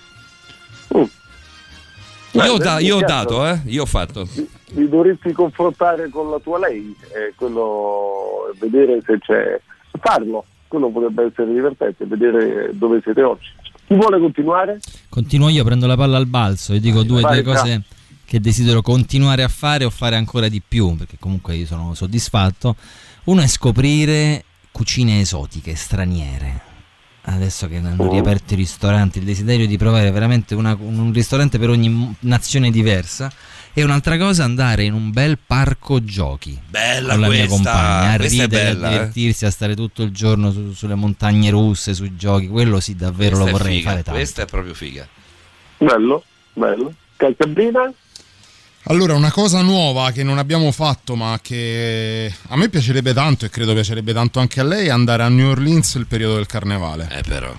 [SPEAKER 2] Io ho, da- io ho dato, eh? Io ho fatto.
[SPEAKER 16] Li dovresti confrontare con la tua lei, eh, quello, vedere se c'è. farlo, quello potrebbe essere divertente, vedere dove siete oggi. Chi vuole continuare?
[SPEAKER 14] Continuo io, prendo la palla al balzo e dico due,
[SPEAKER 16] vai,
[SPEAKER 14] due cose che desidero continuare a fare o fare ancora di più, perché comunque io sono soddisfatto. Uno è scoprire cucine esotiche, straniere. Adesso che hanno riaperto i ristoranti, il desiderio di provare veramente una- un ristorante per ogni nazione diversa. E un'altra cosa, andare in un bel parco giochi
[SPEAKER 2] Bella
[SPEAKER 14] con la mia
[SPEAKER 2] questa,
[SPEAKER 14] compagna, a
[SPEAKER 2] questa
[SPEAKER 14] ridere,
[SPEAKER 2] bella,
[SPEAKER 14] a
[SPEAKER 2] eh.
[SPEAKER 14] divertirsi, a stare tutto il giorno su- sulle montagne russe, sui giochi. Quello sì, davvero
[SPEAKER 2] Questa
[SPEAKER 14] lo vorrei
[SPEAKER 2] figa,
[SPEAKER 14] fare tanto.
[SPEAKER 2] Questa è proprio figa.
[SPEAKER 16] Bello, bello. Calcabrina?
[SPEAKER 3] Allora, una cosa nuova che non abbiamo fatto, ma che a me piacerebbe tanto e credo piacerebbe tanto anche a lei, è andare a New Orleans il periodo del carnevale.
[SPEAKER 2] Eh, però.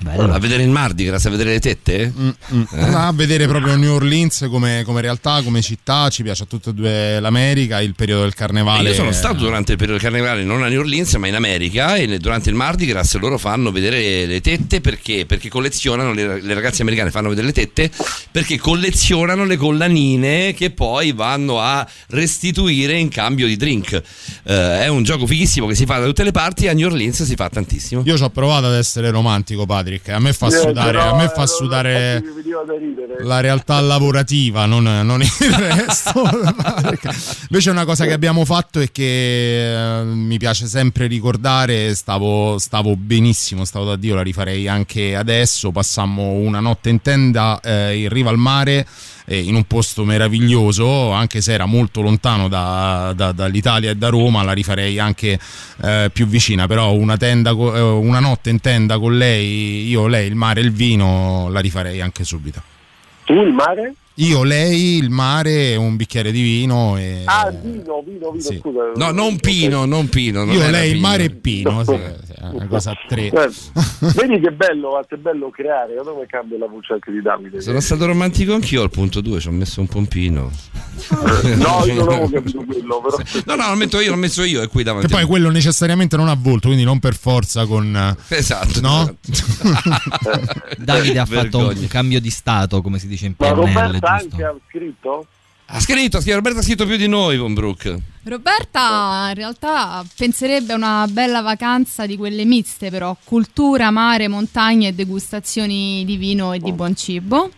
[SPEAKER 14] Bello.
[SPEAKER 2] A vedere il Mardi Gras, a vedere le tette?
[SPEAKER 3] Mm,
[SPEAKER 2] Eh?
[SPEAKER 3] A vedere proprio New Orleans come, come realtà, come città, ci piace a tutte e due l'America, il periodo del carnevale.
[SPEAKER 2] Io sono stato durante il periodo del carnevale non a New Orleans ma in America e durante il Mardi Gras loro fanno vedere le tette perché, perché collezionano, le, le ragazze americane fanno vedere le tette perché collezionano le collanine che poi vanno a restituire in cambio di drink. Eh, è un gioco fighissimo che si fa da tutte le parti e a New Orleans si fa tantissimo.
[SPEAKER 3] Io ci ho provato ad essere romantico, Patrick. A me fa
[SPEAKER 16] Eh,
[SPEAKER 3] sudare,
[SPEAKER 16] però,
[SPEAKER 3] a me
[SPEAKER 16] eh,
[SPEAKER 3] fa sudare la realtà lavorativa, non, non il resto. Invece una cosa che abbiamo fatto e che eh, mi piace sempre ricordare, stavo, stavo benissimo, stavo da Dio, la rifarei anche adesso, passammo una notte in tenda eh, in riva al mare. Eh, In un posto meraviglioso, anche se era molto lontano da- da- dall'Italia e da Roma, la rifarei anche eh, più vicina. Però una, tenda eh, una notte in tenda con lei, io, lei, il mare, il vino, la rifarei anche subito.
[SPEAKER 16] Tu il mare?
[SPEAKER 3] Io, lei, il mare, un bicchiere di vino e...
[SPEAKER 16] Ah, vino, vino, vino,
[SPEAKER 3] Sì.
[SPEAKER 16] scusa.
[SPEAKER 2] No, non Pino, non Pino. non
[SPEAKER 3] Io, lei, il mare e Pino. sì, una cosa a tre.
[SPEAKER 16] Eh, vedi che bello, è bello creare, a me cambia la voce anche di Davide.
[SPEAKER 2] Sono stato romantico anch'io al punto 2, ci ho messo un pompino.
[SPEAKER 16] No, io non avevo capito quello, però.
[SPEAKER 2] No, no, lo metto io, l'ho messo io e qui davanti.
[SPEAKER 3] Che poi quello necessariamente non ha volto, quindi non per forza con... eh,
[SPEAKER 2] Esatto.
[SPEAKER 3] No?
[SPEAKER 14] Davide ha fatto
[SPEAKER 2] Vergogna.
[SPEAKER 14] un cambio di stato, come si dice in
[SPEAKER 16] Ma
[SPEAKER 14] PNL,
[SPEAKER 16] Roberta? Anche ha scritto?
[SPEAKER 2] Ha scritto, ha scritto, Roberto ha scritto più di noi con Brooke.
[SPEAKER 7] Roberta in realtà penserebbe a una bella vacanza di quelle miste però, cultura, mare, montagne e degustazioni di vino e di buon cibo.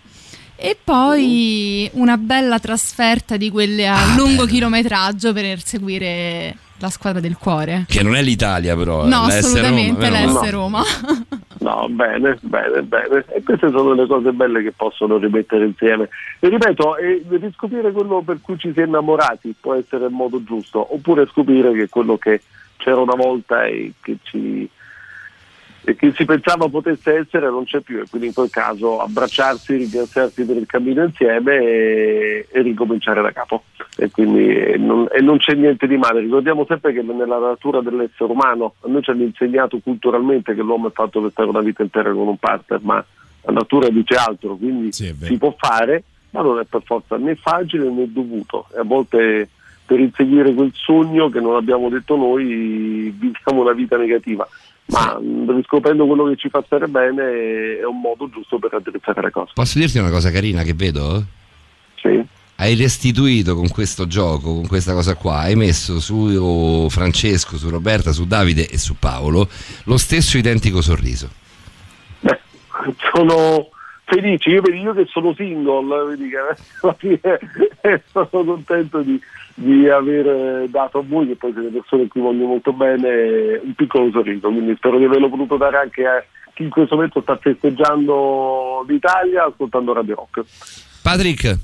[SPEAKER 7] E poi una bella trasferta di quelle a lungo chilometraggio per seguire la squadra del cuore.
[SPEAKER 2] Che non è l'Italia, però. eh,
[SPEAKER 7] No,
[SPEAKER 2] l'S
[SPEAKER 7] assolutamente
[SPEAKER 2] Roma, vero?
[SPEAKER 7] l'S Roma.
[SPEAKER 16] No, bene, bene, bene. E queste sono le cose belle che possono rimettere insieme. E ripeto, eh, riscoprire quello per cui ci si è innamorati può essere il modo giusto, oppure scoprire che quello che c'era una volta e che ci e che si pensava potesse essere non c'è più e quindi in quel caso abbracciarsi, ringraziarsi per il cammino insieme e, e ricominciare da capo. E quindi non, e non c'è niente di male. Ricordiamo sempre che nella natura dell'essere umano a noi ci hanno insegnato culturalmente che l'uomo è fatto per stare una vita intera con un partner ma la natura dice altro quindi si può fare ma non è per forza né facile né dovuto. E a volte per inseguire quel sogno che non abbiamo detto noi, viviamo una vita negativa. Ma riscoprendo quello che ci fa stare bene è un modo giusto per raddrizzare le cose.
[SPEAKER 2] Posso dirti una cosa carina che vedo?
[SPEAKER 16] Sì.
[SPEAKER 2] Hai restituito con questo gioco, con questa cosa qua, hai messo su Francesco, su Roberta, su Davide e su Paolo lo stesso identico sorriso.
[SPEAKER 16] sono felice, io, io che sono single, che alla fine sono contento di, di aver dato a voi, che poi siete persone che voglio molto bene, un piccolo sorriso, quindi spero di averlo potuto dare anche a chi in questo momento sta festeggiando l'Italia ascoltando Radio Rock.
[SPEAKER 2] Patrick.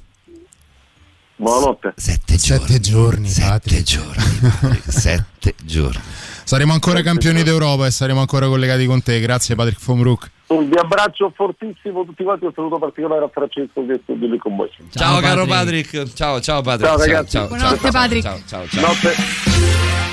[SPEAKER 16] Buonanotte.
[SPEAKER 2] Sette giorni.
[SPEAKER 3] Sette giorni,
[SPEAKER 2] Sette giorni. Sette giorni.
[SPEAKER 3] Saremo ancora campioni d'Europa e saremo ancora collegati con te. Grazie Patrick Fomruk.
[SPEAKER 16] Un vi abbraccio fortissimo tutti quanti, un saluto particolare a Francesco che è studio lì con voi.
[SPEAKER 2] Ciao, caro Patrick. Ciao, ciao Patrick.
[SPEAKER 16] Ciao, ragazzi.
[SPEAKER 2] Ciao,
[SPEAKER 7] Buonanotte,
[SPEAKER 2] ciao,
[SPEAKER 7] Patrick.
[SPEAKER 2] Ciao, ciao, ciao.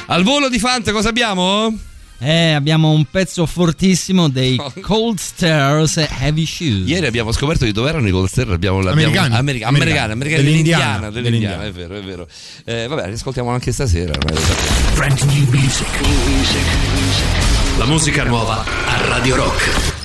[SPEAKER 2] Al volo di Fante cosa abbiamo?
[SPEAKER 14] Eh, abbiamo un pezzo fortissimo dei Cold Stairs Heavy Shoes.
[SPEAKER 2] Ieri abbiamo scoperto di dove erano i Cold Stairs. Abbiamo,
[SPEAKER 14] Americani.
[SPEAKER 2] America-
[SPEAKER 14] Americani.
[SPEAKER 2] americani,
[SPEAKER 14] Dell'Indiana.
[SPEAKER 2] dell'Indiana, dell'Indiana, è vero, è vero. Eh, vabbè, li ascoltiamo anche stasera.
[SPEAKER 10] La musica nuova a Radio Rock.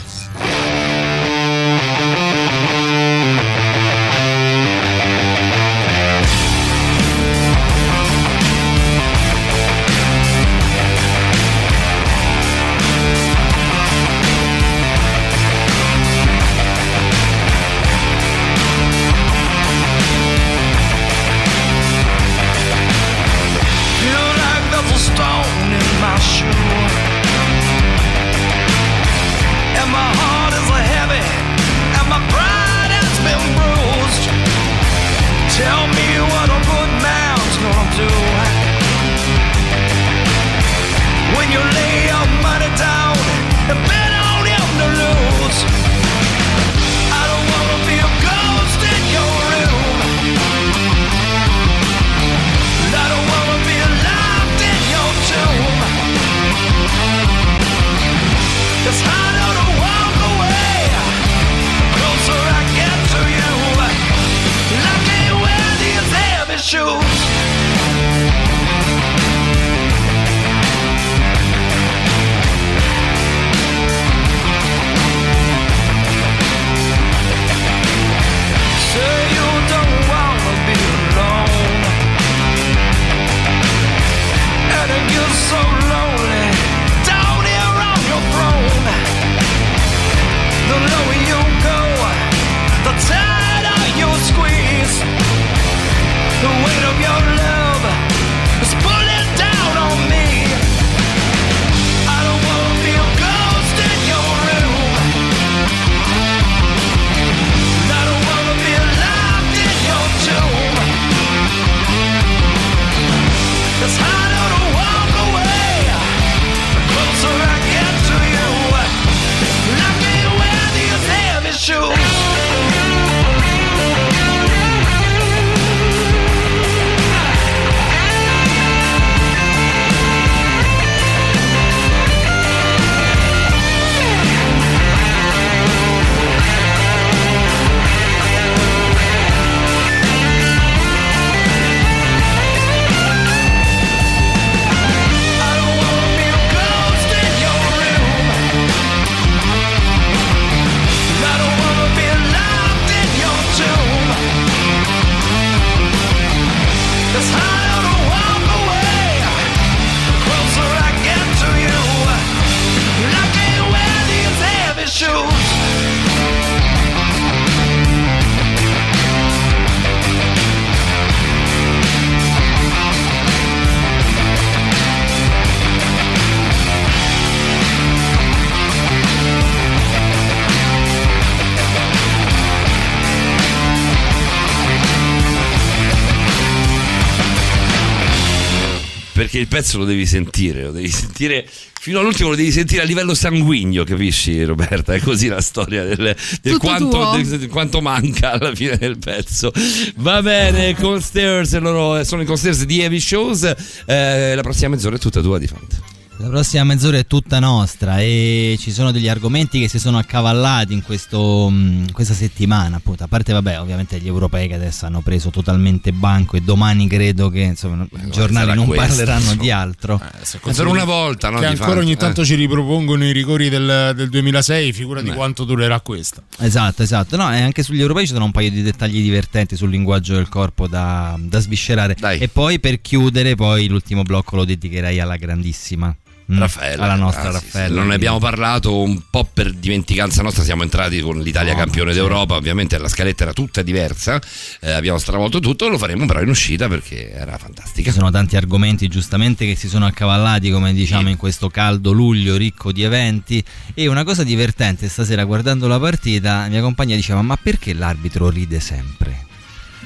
[SPEAKER 2] Pezzo lo devi sentire, lo devi sentire fino all'ultimo, lo devi sentire a livello sanguigno, capisci Roberta? È così la storia del, del quanto, del- del quanto manca alla fine del pezzo. Va bene, con Stairs, loro sono i con Stairs di Heavy Shows. Eh, la prossima mezz'ora è tutta tua di Fante.
[SPEAKER 14] La prossima mezz'ora è tutta nostra e ci sono degli argomenti che si sono accavallati in questo, mh, questa settimana, appunto. A parte, vabbè, ovviamente gli europei che adesso hanno preso totalmente banco e domani credo che insomma, i giornali
[SPEAKER 2] sarà
[SPEAKER 14] non
[SPEAKER 2] questo,
[SPEAKER 14] parleranno
[SPEAKER 2] insomma.
[SPEAKER 14] di altro.
[SPEAKER 2] Per una volta, no?
[SPEAKER 3] che
[SPEAKER 2] di
[SPEAKER 3] ancora
[SPEAKER 2] fatto,
[SPEAKER 3] ogni
[SPEAKER 2] eh.
[SPEAKER 3] tanto ci ripropongono i rigori del, del 2006, figurati
[SPEAKER 2] Beh.
[SPEAKER 3] quanto durerà questa.
[SPEAKER 14] Esatto, esatto. No, e anche sugli europei ci sono un paio di dettagli divertenti sul linguaggio del corpo da, da sviscerare. E poi per chiudere, poi l'ultimo blocco lo dedicherei alla grandissima. Mm,
[SPEAKER 2] Raffaella,
[SPEAKER 14] alla nostra
[SPEAKER 2] ah, sì, sì,
[SPEAKER 14] Raffaella.
[SPEAKER 2] Non ne abbiamo parlato un po' per dimenticanza nostra. Siamo entrati con l'Italia
[SPEAKER 14] No,
[SPEAKER 2] campione
[SPEAKER 14] sì.
[SPEAKER 2] d'Europa. Ovviamente la scaletta era tutta diversa. eh, abbiamo stravolto tutto. Lo faremo però in uscita perché era fantastica.
[SPEAKER 14] Ci sono tanti argomenti giustamente che si sono accavallati, come diciamo, in questo caldo luglio ricco di eventi. E una cosa divertente stasera guardando la partita, mia compagna diceva: Ma perché l'arbitro ride sempre?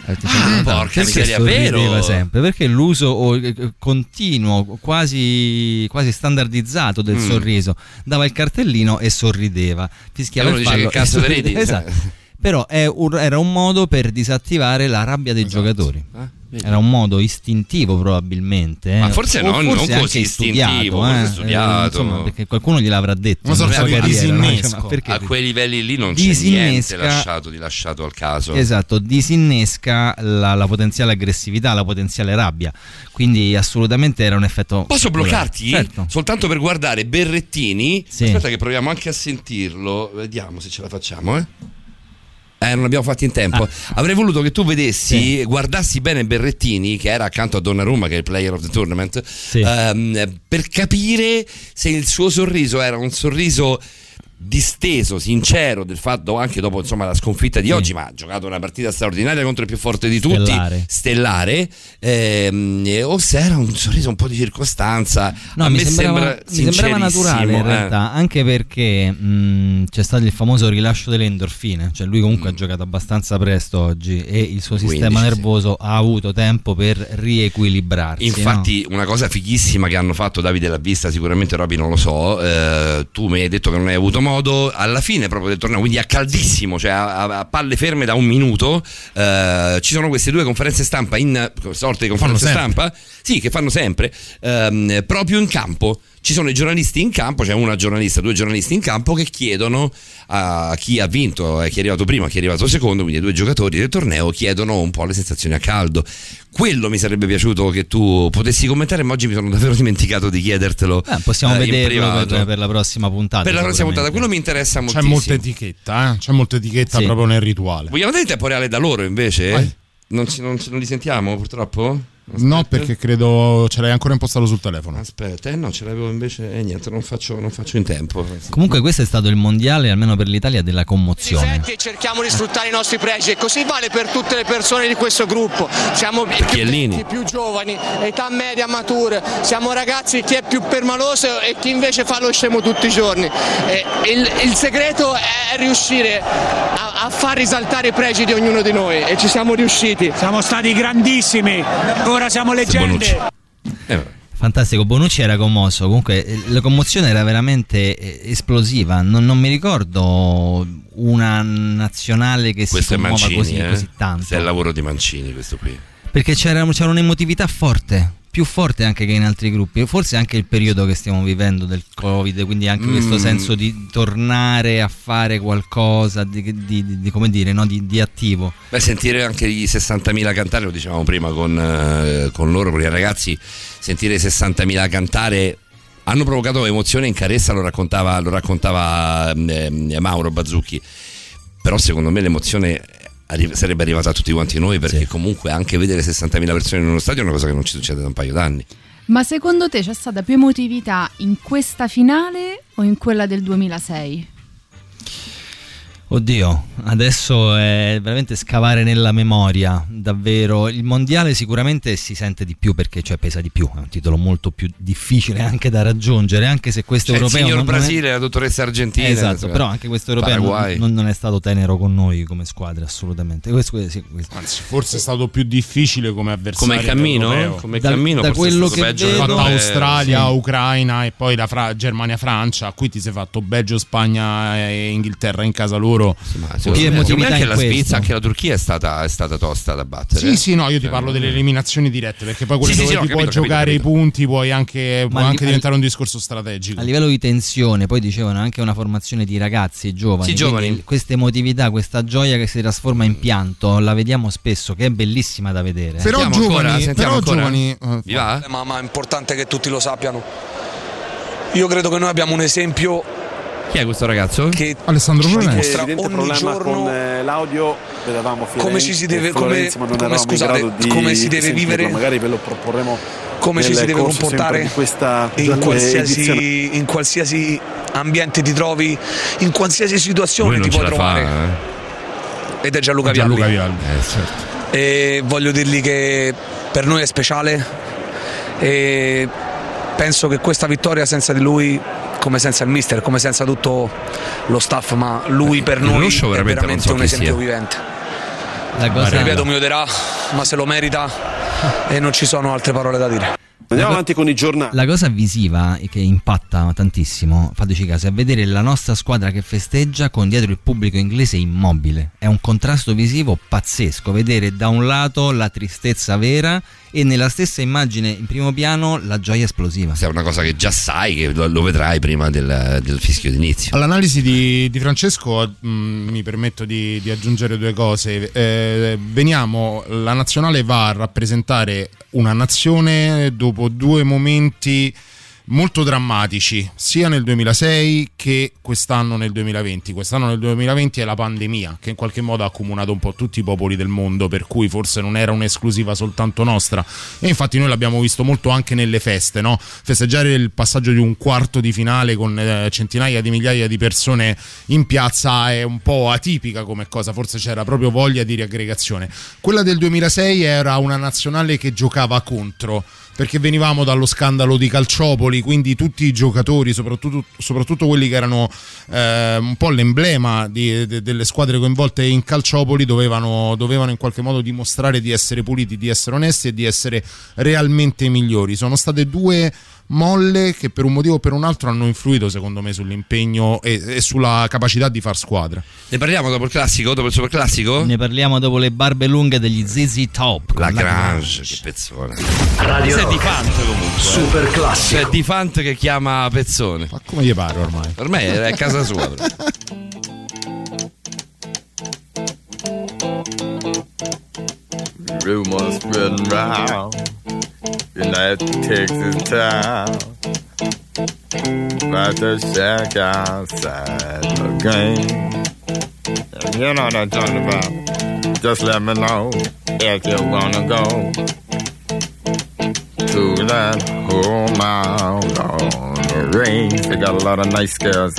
[SPEAKER 14] Eh, diceva,
[SPEAKER 2] Ah, porca miseria, vero?
[SPEAKER 14] sempre? Perché l'uso oh, eh, continuo, quasi, quasi standardizzato del
[SPEAKER 2] Mm.
[SPEAKER 14] sorriso, dava il cartellino e sorrideva, fischiava
[SPEAKER 2] E
[SPEAKER 14] il
[SPEAKER 2] dice, "Che cazzo
[SPEAKER 14] e
[SPEAKER 2] te
[SPEAKER 14] sorrideva".
[SPEAKER 2] ridi?
[SPEAKER 14] Esatto. Però un- era un modo per disattivare la rabbia dei giocatori.
[SPEAKER 2] Eh, vedi.
[SPEAKER 14] Era un modo istintivo probabilmente. eh.
[SPEAKER 2] Ma forse
[SPEAKER 14] O
[SPEAKER 2] no, non
[SPEAKER 14] forse
[SPEAKER 2] così
[SPEAKER 14] anche studiato,
[SPEAKER 2] istintivo,
[SPEAKER 14] eh.
[SPEAKER 2] studiato.
[SPEAKER 14] Eh, insomma, perché qualcuno gliel'avrà detto.
[SPEAKER 2] Una
[SPEAKER 14] nella
[SPEAKER 2] sorta
[SPEAKER 14] sua
[SPEAKER 2] di
[SPEAKER 14] carriera, no?
[SPEAKER 2] disinnesco.
[SPEAKER 14] Cioè, ma perché
[SPEAKER 2] A quei livelli lì non c'è niente
[SPEAKER 14] Disinnesca-
[SPEAKER 2] lasciato di lasciato al caso.
[SPEAKER 14] Esatto, disinnesca la, la potenziale aggressività, la potenziale rabbia. Quindi assolutamente era un effetto.
[SPEAKER 2] Posso bloccarti?
[SPEAKER 14] Certo.
[SPEAKER 2] Soltanto per guardare Berrettini.
[SPEAKER 14] Sì.
[SPEAKER 2] Aspetta, che proviamo anche a sentirlo. Vediamo se ce la facciamo, eh. Eh, non abbiamo fatto in tempo. Avrei voluto che tu vedessi, guardassi bene Berrettini, che era accanto a Donnarumma, che è il player of the tournament, ehm, per capire se il suo sorriso era un sorriso disteso, sincero del fatto anche dopo insomma la sconfitta di
[SPEAKER 14] Sì.
[SPEAKER 2] oggi, ma ha giocato una partita straordinaria contro il più forte di tutti,
[SPEAKER 14] Stellare.
[SPEAKER 2] stellare, ehm, o se era un sorriso un po' di circostanza.
[SPEAKER 14] No,
[SPEAKER 2] a
[SPEAKER 14] mi sembrava,
[SPEAKER 2] sembra
[SPEAKER 14] mi sembrava naturale in
[SPEAKER 2] eh.
[SPEAKER 14] realtà, anche perché mh, c'è stato il famoso rilascio delle endorfine, cioè lui comunque ha giocato abbastanza presto oggi e il suo sistema
[SPEAKER 2] 15, sì.
[SPEAKER 14] nervoso ha avuto tempo per riequilibrarsi.
[SPEAKER 2] Infatti, una cosa fighissima che hanno fatto Davide l'ha vista, sicuramente Roby non lo so. eh, tu mi hai detto che non hai avuto modo. Alla fine proprio del torneo, quindi a caldissimo, cioè a, a- palle ferme da un minuto, eh, ci sono queste due conferenze stampa in sorte di conferenze stampa, sì, che fanno sempre, ehm, proprio in campo. Ci sono i giornalisti in campo, c'è una giornalista, due giornalisti in campo che chiedono a chi ha vinto, e chi è arrivato primo e chi è arrivato secondo, quindi i due giocatori del torneo chiedono un po' le sensazioni a caldo. Quello mi sarebbe piaciuto che tu potessi commentare, ma oggi mi sono davvero dimenticato di chiedertelo.
[SPEAKER 14] Eh, possiamo
[SPEAKER 2] eh,
[SPEAKER 14] vederlo per, per la prossima puntata.
[SPEAKER 2] Per la prossima puntata, quello mi interessa
[SPEAKER 3] C'è
[SPEAKER 2] moltissimo.
[SPEAKER 3] molta etichetta, eh? C'è molta etichetta
[SPEAKER 14] Sì.
[SPEAKER 3] proprio nel rituale.
[SPEAKER 2] Vogliamo dare in tempo reale da loro invece? Non, ci- non ci- non li sentiamo purtroppo?
[SPEAKER 3] No, perché credo ce l'hai ancora impostato sul telefono.
[SPEAKER 2] Aspetta, eh no, ce l'avevo invece. E niente, non faccio, non faccio in tempo.
[SPEAKER 14] Comunque questo è stato il mondiale, almeno per l'Italia, della commozione.
[SPEAKER 17] e cerchiamo di sfruttare i nostri pregi e così vale per tutte le persone di questo gruppo. Siamo
[SPEAKER 2] Chiellini.
[SPEAKER 17] i più giovani, età media mature, siamo ragazzi chi è più permaloso e chi invece fa lo scemo tutti i giorni. E il, il segreto è riuscire a, a far risaltare i pregi di ognuno di noi e ci siamo riusciti.
[SPEAKER 4] Siamo stati grandissimi, ora siamo leggende.
[SPEAKER 14] Fantastico, Bonucci era commosso, comunque eh, la commozione era veramente eh, esplosiva, non, non mi ricordo una nazionale che
[SPEAKER 2] Questo
[SPEAKER 14] si commuova
[SPEAKER 2] Mancini,
[SPEAKER 14] così,
[SPEAKER 2] eh?
[SPEAKER 14] così tanto.
[SPEAKER 2] Questo è il lavoro di Mancini, questo qui.
[SPEAKER 14] Perché c'era, c'era un'emotività forte, più forte anche che in altri gruppi, forse anche il periodo che stiamo vivendo del Covid, quindi anche questo
[SPEAKER 2] Mm.
[SPEAKER 14] senso di tornare a fare qualcosa di, di- di- di- come dire, no? di, attivo.
[SPEAKER 2] Beh, sentire anche i 60.000 cantare, lo dicevamo prima con, eh, con loro, con i ragazzi, sentire i 60.000 cantare hanno provocato emozione in carezza, lo raccontava, lo raccontava ehm, Mauro Bazzucchi. Però secondo me l'emozione arri- sarebbe arrivata a tutti quanti noi perché comunque anche vedere 60.000 persone in uno stadio è una cosa che non ci succede da un paio d'anni.
[SPEAKER 7] Ma secondo te c'è stata più emotività in questa finale o in quella del 2006?
[SPEAKER 14] Oddio, adesso è veramente scavare nella memoria, davvero. Il mondiale sicuramente si sente di più perché cioè, pesa di più, è un titolo molto più difficile anche da raggiungere, anche se questo
[SPEAKER 2] il
[SPEAKER 14] europeo...
[SPEAKER 2] signor
[SPEAKER 14] non- non è-
[SPEAKER 2] Brasile, la dottoressa Argentina.
[SPEAKER 14] Esatto,
[SPEAKER 2] insomma,
[SPEAKER 14] però anche questo europeo non, non è stato tenero con noi come squadra, assolutamente. Questo- sì, questo.
[SPEAKER 3] Anzi, forse è stato più difficile come avversario.
[SPEAKER 2] Come cammino? Come
[SPEAKER 14] Da-
[SPEAKER 2] cammino
[SPEAKER 14] da
[SPEAKER 2] forse è
[SPEAKER 14] quello
[SPEAKER 2] stato
[SPEAKER 14] che
[SPEAKER 2] peggio
[SPEAKER 14] vedo-
[SPEAKER 3] fatto. Australia,
[SPEAKER 2] Sì.
[SPEAKER 3] Ucraina e poi la Fra- Germania-Francia. Qui ti sei fatto Belgio, Spagna e Inghilterra in casa loro. Loro.
[SPEAKER 2] Secondo me anche la Svizzera, anche la Turchia è stata, è stata tosta da battere.
[SPEAKER 3] Sì, sì, no, io ti
[SPEAKER 2] Cioè,
[SPEAKER 3] parlo delle eliminazioni dirette, perché poi quelle
[SPEAKER 2] Sì,
[SPEAKER 3] dove
[SPEAKER 2] sì,
[SPEAKER 3] ti puoi
[SPEAKER 2] capito,
[SPEAKER 3] giocare
[SPEAKER 2] capito,
[SPEAKER 3] i punti puoi anche, può anche diventare un discorso strategico.
[SPEAKER 14] A livello di tensione, poi dicevano anche una formazione di ragazzi e giovani.
[SPEAKER 2] Sì, giovani.
[SPEAKER 14] Questa emotività, questa gioia che si trasforma in pianto, la vediamo spesso, che è bellissima da vedere.
[SPEAKER 3] Però
[SPEAKER 2] Sentiamo
[SPEAKER 3] giovani,
[SPEAKER 2] ancora,
[SPEAKER 3] però
[SPEAKER 2] ancora.
[SPEAKER 3] giovani eh,
[SPEAKER 2] va?
[SPEAKER 18] Ma, ma è importante che tutti lo sappiano. Io credo che noi abbiamo un esempio
[SPEAKER 2] Chi è questo ragazzo?
[SPEAKER 18] che
[SPEAKER 3] Alessandro
[SPEAKER 19] evidente
[SPEAKER 18] ogni giorno
[SPEAKER 19] con eh, l'audio vedevamo Firenze,
[SPEAKER 18] come ci si deve- come- come,
[SPEAKER 19] in
[SPEAKER 18] scusate,
[SPEAKER 19] di
[SPEAKER 18] come si deve vivere-
[SPEAKER 19] magari ve lo proporremo
[SPEAKER 18] come ci si deve comportare
[SPEAKER 19] di questa
[SPEAKER 18] in qualsiasi, in qualsiasi ambiente ti trovi, in qualsiasi situazione ti puoi trovare.
[SPEAKER 2] fa, eh.
[SPEAKER 18] Ed è Gianluca
[SPEAKER 3] Gianluca
[SPEAKER 18] Vialli.
[SPEAKER 3] Vialli.
[SPEAKER 2] Eh, certo.
[SPEAKER 18] E voglio dirgli che per noi è speciale e penso che questa vittoria senza di lui come senza il mister, come senza tutto lo staff, ma lui per noi è
[SPEAKER 2] veramente so
[SPEAKER 18] un esempio
[SPEAKER 2] sia.
[SPEAKER 18] vivente.
[SPEAKER 14] La cosa-
[SPEAKER 18] Ripeto, mi odierà, ma se lo merita e non ci sono altre parole da dire.
[SPEAKER 19] Andiamo avanti con i giornali.
[SPEAKER 14] La cosa visiva che impatta tantissimo, fateci caso, è vedere la nostra squadra che festeggia con dietro il pubblico inglese immobile. È un contrasto visivo pazzesco, vedere da un lato la tristezza vera e nella stessa immagine in primo piano la gioia esplosiva.
[SPEAKER 2] Questa è una cosa che già sai, che lo, lo vedrai prima del, del fischio d'inizio.
[SPEAKER 3] All'analisi di, di Francesco mh, mi permetto di, di aggiungere due cose. Eh, veniamo, la nazionale va a rappresentare una nazione dopo due momenti molto drammatici, sia nel 2006 che quest'anno nel 2020. Quest'anno nel 2020 è la pandemia che in qualche modo ha accomunato un po' tutti i popoli del mondo, per cui forse non era un'esclusiva soltanto nostra. E infatti noi l'abbiamo visto molto anche nelle feste, no? Festeggiare il passaggio di un quarto di finale con eh, centinaia di migliaia di persone in piazza è un po' atipica come cosa, forse c'era proprio voglia di riaggregazione. Quella del 2006 era una nazionale che giocava contro perché venivamo dallo scandalo di Calciopoli, quindi tutti i giocatori, soprattutto, soprattutto quelli che erano eh, un po' l'emblema di- de- delle squadre coinvolte in Calciopoli, dovevano, dovevano in qualche modo dimostrare di essere puliti, di essere onesti e di essere realmente migliori. Sono state due molle che per un motivo o per un altro hanno influito secondo me sull'impegno e, e sulla capacità di far squadra.
[SPEAKER 2] Ne parliamo dopo il classico? Dopo il super classico?
[SPEAKER 14] Ne parliamo dopo le barbe lunghe degli ZZ Top.
[SPEAKER 2] La
[SPEAKER 14] con
[SPEAKER 2] Grange, che pezzone.
[SPEAKER 12] Radio
[SPEAKER 2] è di. Fant comunque.
[SPEAKER 12] Super classico.
[SPEAKER 2] C'è di Fant che chiama Pezzone.
[SPEAKER 3] Ma come gli pare ormai?
[SPEAKER 2] Ormai è a casa sua.
[SPEAKER 20] Rumors spreading round that Texas town about the shack outside the game. And you know what I'm talking about. Just let me know if you wanna go to that whole mile on the range. They got a lot of nice girls.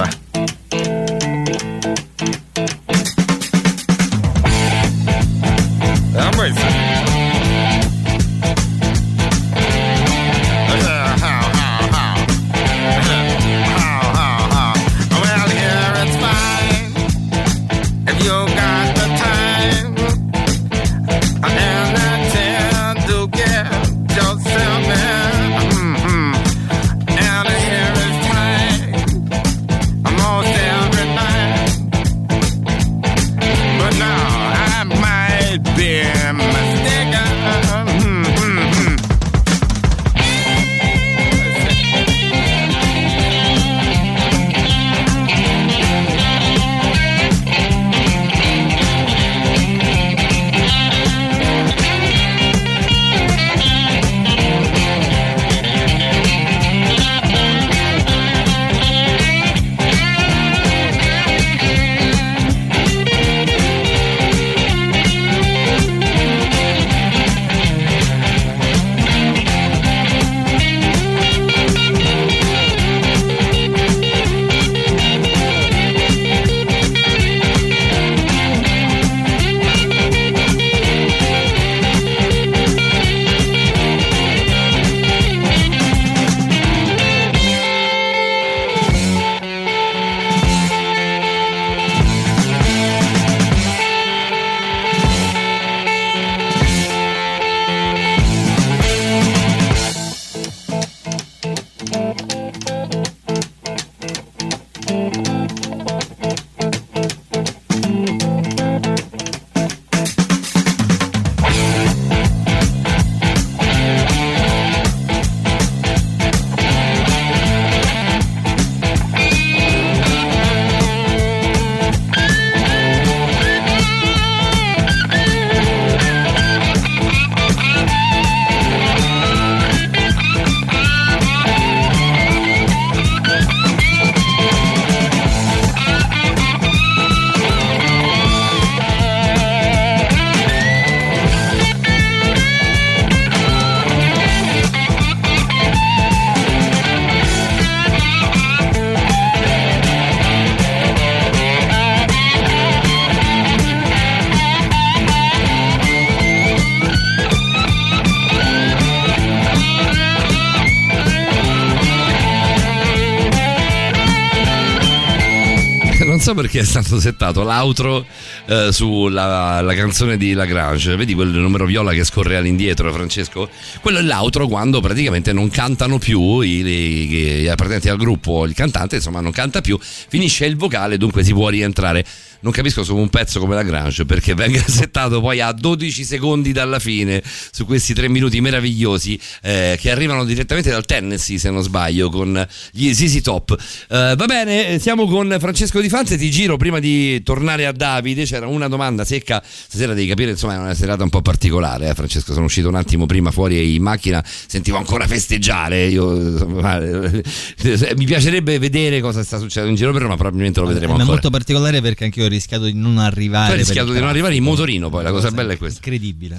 [SPEAKER 2] Perché è stato settato l'outro eh, sulla la canzone di Lagrange. Vedi quel numero viola che scorre all'indietro, Francesco? Quello è l'outro quando praticamente non cantano più i, i- gli appartenenti al gruppo, il cantante insomma non canta più, finisce il vocale, dunque si può rientrare. Non capisco su un pezzo come Lagrange perché venga settato poi a 12 secondi dalla fine su questi tre minuti meravigliosi eh, che arrivano direttamente dal Tennessee se non sbaglio con gli ZZ Top. Eh, va bene, eh, siamo con Francesco Di Fanze, ti giro prima di tornare a Davide, c'era una domanda secca, stasera devi capire insomma è una serata un po' particolare, eh, Francesco, sono uscito un attimo prima fuori in macchina, sentivo ancora festeggiare, io, insomma, eh, mi piacerebbe vedere cosa sta succedendo in giro per Roma, probabilmente lo vedremo
[SPEAKER 14] Ma è
[SPEAKER 2] ancora.
[SPEAKER 14] molto particolare perché anche io rischiato di non arrivare. per
[SPEAKER 2] rischiato di non arrivare in motorino poi, la cosa bella è questa.
[SPEAKER 14] Incredibile.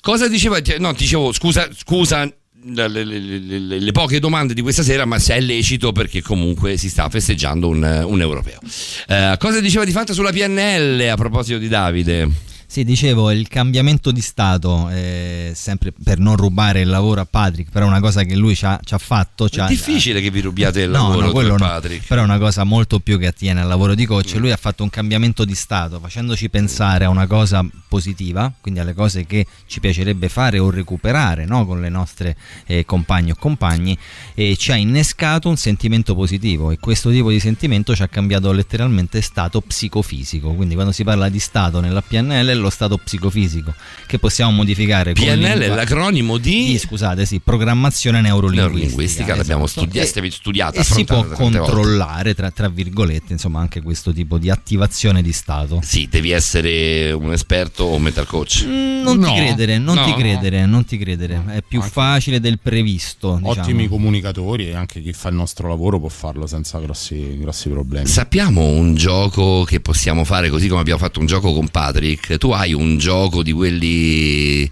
[SPEAKER 2] Cosa diceva? No, dicevo, scusa, scusa le, le- le- le- le poche domande di questa sera, ma se è lecito perché comunque si sta festeggiando un, un europeo. Eh, cosa diceva di fatto sulla PNL a proposito di Davide?
[SPEAKER 14] Sì, dicevo, il cambiamento di stato, eh, sempre per non rubare il lavoro a Patrick, però è una cosa che lui ci ha, ci ha fatto. ci
[SPEAKER 2] È
[SPEAKER 14] ha-
[SPEAKER 2] difficile che vi rubiate il
[SPEAKER 14] No,
[SPEAKER 2] lavoro,
[SPEAKER 14] no,
[SPEAKER 2] e
[SPEAKER 14] no.
[SPEAKER 2] Patrick.
[SPEAKER 14] Però è una cosa molto più che attiene al lavoro di coach. Lui ha fatto un cambiamento di stato, facendoci pensare a una cosa positiva, quindi alle cose che ci piacerebbe fare o recuperare no? con le nostre eh, compagne o compagni, e ci ha innescato un sentimento positivo. E questo tipo di sentimento ci ha cambiato letteralmente stato psicofisico. Quindi quando si parla di stato nella PNL lo stato psicofisico che possiamo modificare con
[SPEAKER 2] PNL è l'acronimo di...
[SPEAKER 14] scusate, sì, programmazione neurolinguistica.
[SPEAKER 2] Neurolinguistica, l'abbiamo
[SPEAKER 14] esatto.
[SPEAKER 2] studi-
[SPEAKER 14] E-
[SPEAKER 2] stavi studiata,
[SPEAKER 14] E si può
[SPEAKER 2] affrontata tante volte.
[SPEAKER 14] controllare, tra, tra virgolette, insomma, anche questo tipo di attivazione di stato.
[SPEAKER 2] Sì, devi essere un esperto o un mental coach.
[SPEAKER 14] Mm, Non
[SPEAKER 3] No.
[SPEAKER 14] ti credere, non
[SPEAKER 2] No.
[SPEAKER 14] ti credere, non ti credere. È più facile del previsto. diciamo.
[SPEAKER 3] Ottimi comunicatori e anche chi fa il nostro lavoro può farlo senza grossi, grossi problemi.
[SPEAKER 2] Sappiamo un gioco che possiamo fare così come abbiamo fatto un gioco con Patrick. Tu hai un gioco di quelli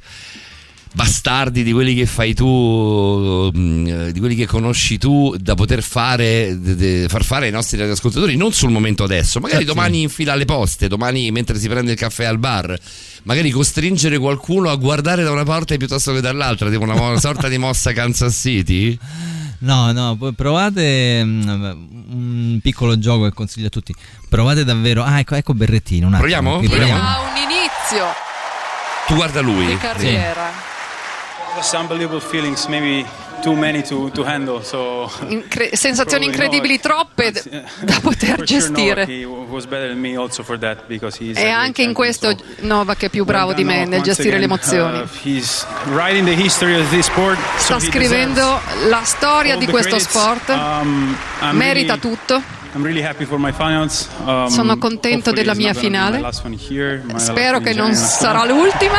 [SPEAKER 2] bastardi, di quelli che fai tu, mm, di quelli che conosci tu, da poter fare, de- de- far fare ai nostri radioascoltatori, non sul momento adesso, magari
[SPEAKER 3] Certo.
[SPEAKER 2] domani in fila alle poste, domani mentre si prende il caffè al bar. Magari costringere qualcuno a guardare da una parte piuttosto che dall'altra, tipo una sorta di mossa Kansas City.
[SPEAKER 14] No, no, poi provate mm, un piccolo gioco che consiglio a tutti. Provate davvero. Ah, ecco, ecco Berrettino. Un attimo,
[SPEAKER 2] Proviamo? Proviamo?
[SPEAKER 21] Ha un inizio
[SPEAKER 2] Tu guarda lui.
[SPEAKER 21] di carriera.
[SPEAKER 22] Just to, to handle. So
[SPEAKER 21] Incre- sensazioni incredibili troppe da poter gestire. E anche in questo Novak è più bravo di me nel gestire le emozioni.
[SPEAKER 22] uh,
[SPEAKER 21] Sta scrivendo la storia di questo sport,
[SPEAKER 22] Um,
[SPEAKER 21] merita tutto.
[SPEAKER 22] Um,
[SPEAKER 21] Sono contento della mia finale. Spero che non sarà l'ultima.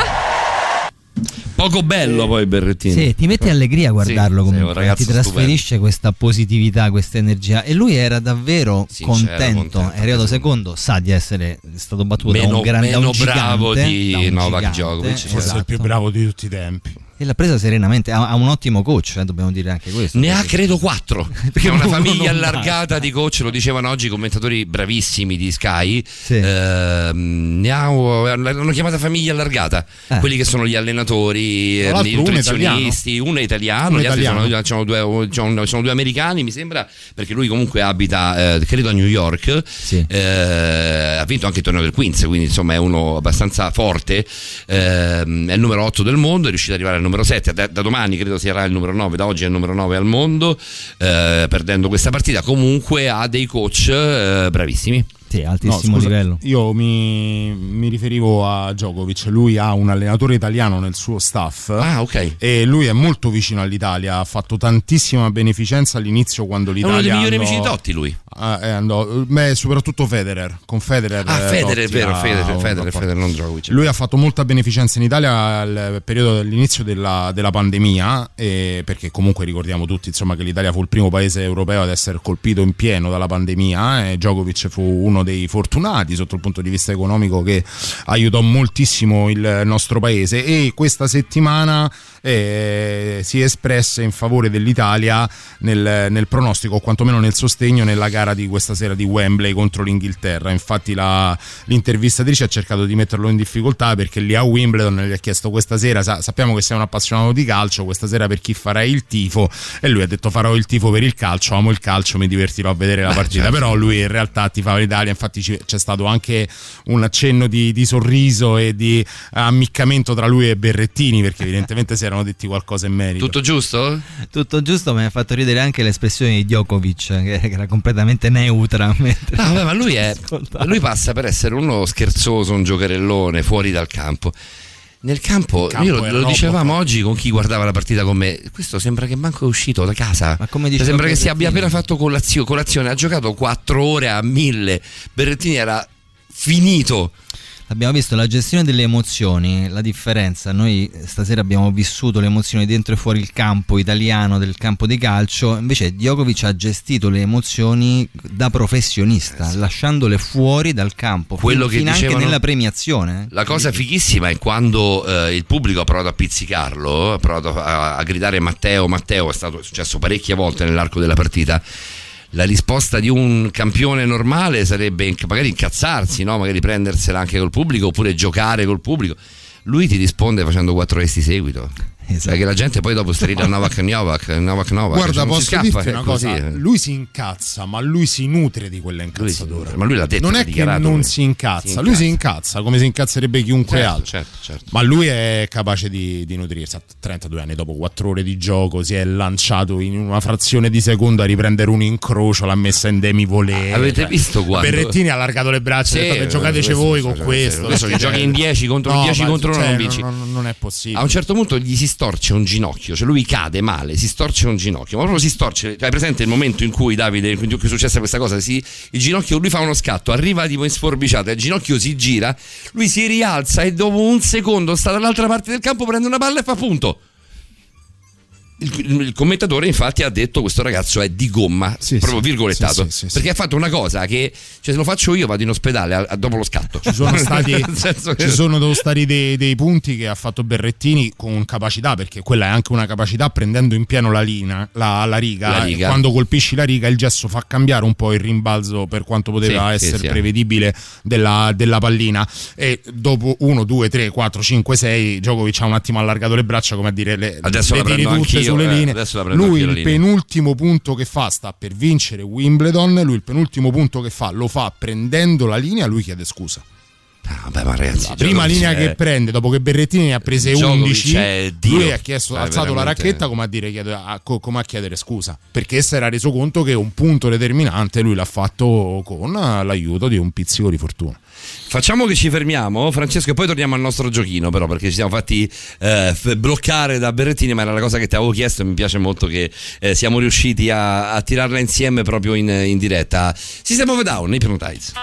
[SPEAKER 2] Poco bello poi Berrettini.
[SPEAKER 14] Sì, ti metti allegria a guardarlo
[SPEAKER 2] Sì,
[SPEAKER 14] comunque,
[SPEAKER 2] ragazzo
[SPEAKER 14] ti trasferisce questa positività, questa energia. E lui era davvero
[SPEAKER 2] Sincero,
[SPEAKER 14] contento,
[SPEAKER 2] contento,
[SPEAKER 14] è arrivato secondo, sa di essere stato battuto da
[SPEAKER 2] Meno-
[SPEAKER 14] un grande da un
[SPEAKER 2] meno bravo
[SPEAKER 14] gigante,
[SPEAKER 2] di
[SPEAKER 14] da
[SPEAKER 2] Novak Djokovic.
[SPEAKER 3] Forse è il più bravo di tutti i tempi.
[SPEAKER 14] E l'ha presa serenamente, ha, ha un ottimo coach, eh, dobbiamo dire anche questo.
[SPEAKER 2] Ne ha credo quattro. Perché è una famiglia allargata di coach, lo dicevano oggi i commentatori bravissimi di Sky.
[SPEAKER 14] Sì.
[SPEAKER 2] Ehm, ne ha l'hanno chiamata famiglia allargata.
[SPEAKER 14] Eh.
[SPEAKER 2] Quelli che sono gli allenatori, eh,
[SPEAKER 3] l'altro
[SPEAKER 2] i
[SPEAKER 3] uno
[SPEAKER 2] nutrizionisti, uno è italiano,
[SPEAKER 3] Uno
[SPEAKER 2] gli altri
[SPEAKER 3] italiano.
[SPEAKER 2] sono, sono due, sono- due americani, mi sembra, perché lui comunque abita, eh, credo a New York. Eh, ha vinto anche il torneo del Queens, quindi insomma è uno abbastanza forte. Ehm, è il numero 8 del mondo, è riuscito ad arrivare al numero 7. Da, da domani credo sarà il numero 9, da oggi è il numero 9 al mondo. eh, perdendo questa partita, comunque ha dei coach eh, bravissimi.
[SPEAKER 3] No,
[SPEAKER 14] altissimo
[SPEAKER 3] scusa,
[SPEAKER 14] livello.
[SPEAKER 3] Io mi, mi riferivo a Djokovic, lui ha un allenatore italiano nel suo staff
[SPEAKER 2] Ah, ok.
[SPEAKER 3] e lui è molto vicino all'Italia, ha fatto tantissima beneficenza all'inizio quando
[SPEAKER 2] È
[SPEAKER 3] l'Italia
[SPEAKER 2] uno dei migliori
[SPEAKER 3] andò-
[SPEAKER 2] amici di Totti lui.
[SPEAKER 3] Ah, eh, andò- beh, soprattutto Federer, con Federer.
[SPEAKER 2] Ah,
[SPEAKER 3] eh,
[SPEAKER 2] Federer, è
[SPEAKER 3] Totti
[SPEAKER 2] vero,
[SPEAKER 3] ha
[SPEAKER 2] Federer, Federer. Federer, non Djokovic.
[SPEAKER 3] Lui ha fatto molta beneficenza in Italia al periodo dell'inizio della, della pandemia, eh, perché comunque ricordiamo tutti insomma, che l'Italia fu il primo paese europeo ad essere colpito in pieno dalla pandemia e Djokovic fu uno dei fortunati sotto il punto di vista economico che aiutò moltissimo il nostro paese. E questa settimana eh, si espresse in favore dell'Italia nel, nel pronostico o quantomeno nel sostegno nella gara di questa sera di Wembley contro l'Inghilterra. Infatti la- l'intervistatrice ha cercato di metterlo in difficoltà perché lì a Wimbledon gli ha chiesto questa sera, sa- sappiamo che sei un appassionato di calcio, questa sera per chi farai il tifo e lui ha detto farò il tifo per il calcio, amo il calcio, mi divertirò a vedere la partita,
[SPEAKER 2] certo.
[SPEAKER 3] però lui in realtà tifava l'Italia, infatti c'è stato anche un accenno di, di sorriso e di ammiccamento tra lui e Berrettini perché evidentemente si erano detti qualcosa in merito.
[SPEAKER 2] Tutto giusto?
[SPEAKER 14] Tutto giusto, mi ha fatto ridere anche l'espressione di Djokovic, che era completamente neutra. mentre-
[SPEAKER 2] No, vabbè, ma lui, è, lui passa per essere uno scherzoso, un giocherellone fuori dal campo. Nel campo,
[SPEAKER 3] campo
[SPEAKER 2] io lo, lo dicevamo oggi con chi guardava la partita con me. Questo sembra che manco è uscito da casa.
[SPEAKER 14] Ma come
[SPEAKER 2] Cioè,
[SPEAKER 14] diceva
[SPEAKER 2] sembra che si abbia appena fatto colazio- colazione. Ha giocato 4 ore a 1000. Berrettini era finito.
[SPEAKER 14] Abbiamo visto la gestione delle emozioni, la differenza. Noi stasera abbiamo vissuto le emozioni dentro e fuori il campo italiano, del campo di calcio. Invece Djokovic ha gestito le emozioni da professionista, lasciandole fuori dal campo.
[SPEAKER 2] Quello
[SPEAKER 14] fin-
[SPEAKER 2] che
[SPEAKER 14] anche nella premiazione. eh.
[SPEAKER 2] La cosa fighissima è quando eh, il pubblico ha provato a pizzicarlo, ha provato a, a gridare Matteo, Matteo, è stato è successo parecchie volte nell'arco della partita. La risposta di un campione normale sarebbe magari incazzarsi, no? magari prendersela anche col pubblico oppure giocare col pubblico. Lui ti risponde facendo quattro resti di seguito. Perché la gente poi dopo strida Novak Novak, Novak Novak.
[SPEAKER 3] Guarda,
[SPEAKER 2] cioè
[SPEAKER 3] posso
[SPEAKER 2] scappa,
[SPEAKER 3] dirti una
[SPEAKER 2] così.
[SPEAKER 3] cosa, lui si incazza, ma lui si nutre di quella incazzatura.
[SPEAKER 2] Ma lui l'ha detto,
[SPEAKER 3] non è che non
[SPEAKER 2] lui.
[SPEAKER 3] si incazza,
[SPEAKER 2] Si
[SPEAKER 3] lui si incazza come si incazzerebbe chiunque
[SPEAKER 2] Certo,
[SPEAKER 3] altro.
[SPEAKER 2] certo, certo.
[SPEAKER 3] Ma lui è capace di, di nutrirsi. A 32 anni, dopo 4 ore di gioco, si è lanciato in una frazione di secondo a riprendere un incrocio, l'ha messa in demi volée.
[SPEAKER 2] Avete visto quando-
[SPEAKER 3] Berrettini ha allargato le braccia
[SPEAKER 2] Sì,
[SPEAKER 3] e ha detto: Giocateci voi con
[SPEAKER 2] questo-
[SPEAKER 3] questo
[SPEAKER 2] che giochi in 10 contro
[SPEAKER 3] No,
[SPEAKER 2] 10
[SPEAKER 3] ma-
[SPEAKER 2] contro uno
[SPEAKER 3] cioè,
[SPEAKER 2] non vinci.
[SPEAKER 3] non- non è possibile.
[SPEAKER 2] A un certo punto gli si storce un ginocchio, cioè lui cade male, si storce un ginocchio, ma proprio si storce. Cioè, hai presente il momento in cui Davide, in cui è successa questa cosa? Si, il ginocchio, lui fa uno scatto, arriva tipo in sforbiciata, il ginocchio si gira, lui si rialza e dopo un secondo sta dall'altra parte del campo, prende una palla e fa punto. Il, il commentatore infatti ha detto questo ragazzo è di gomma, proprio
[SPEAKER 3] sì,
[SPEAKER 2] virgolettato,
[SPEAKER 3] sì, sì,
[SPEAKER 2] perché ha fatto una cosa che cioè, se lo faccio io vado in ospedale a- a- dopo lo scatto.
[SPEAKER 3] Ci sono stati, ci sono stati dei, dei punti che ha fatto Berrettini con capacità, perché quella è anche una capacità prendendo in pieno la, linea, la, la riga.
[SPEAKER 2] La riga.
[SPEAKER 3] Quando colpisci la riga, il gesso fa cambiare un po' il rimbalzo per quanto poteva essere prevedibile della, della pallina. E dopo 1, 2, 3, 4, 5, 6, Djokovic ha un attimo allargato le braccia, come a dire le,
[SPEAKER 2] Adesso
[SPEAKER 3] le
[SPEAKER 2] la prendo anch'io,
[SPEAKER 3] sulle
[SPEAKER 2] eh,
[SPEAKER 3] linee.
[SPEAKER 2] prendo
[SPEAKER 3] Lui il
[SPEAKER 2] linea.
[SPEAKER 3] penultimo punto che fa sta per vincere Wimbledon. Lui il penultimo punto che fa lo fa prendendo la linea. Lui chiede scusa.
[SPEAKER 2] Ah, ma ragazzi,
[SPEAKER 3] La prima linea
[SPEAKER 2] è-
[SPEAKER 3] che prende dopo che Berrettini ne ha prese
[SPEAKER 2] Djokovic
[SPEAKER 3] 11
[SPEAKER 2] è Dio.
[SPEAKER 3] lui ha chiesto,
[SPEAKER 2] Cioè,
[SPEAKER 3] alzato la
[SPEAKER 2] veramente-
[SPEAKER 3] racchetta come a, dire, a- co- come a chiedere scusa perché si era reso conto che un punto determinante lui l'ha fatto con l'aiuto di un pizzico di fortuna
[SPEAKER 2] Facciamo che ci fermiamo, Francesco, e poi torniamo al nostro giochino, però, perché ci siamo fatti eh, f- bloccare da Berrettini, ma era la cosa che ti avevo chiesto e mi piace molto che eh, siamo riusciti a, a tirarla insieme proprio in, in diretta. System of a Down, Hypnotize.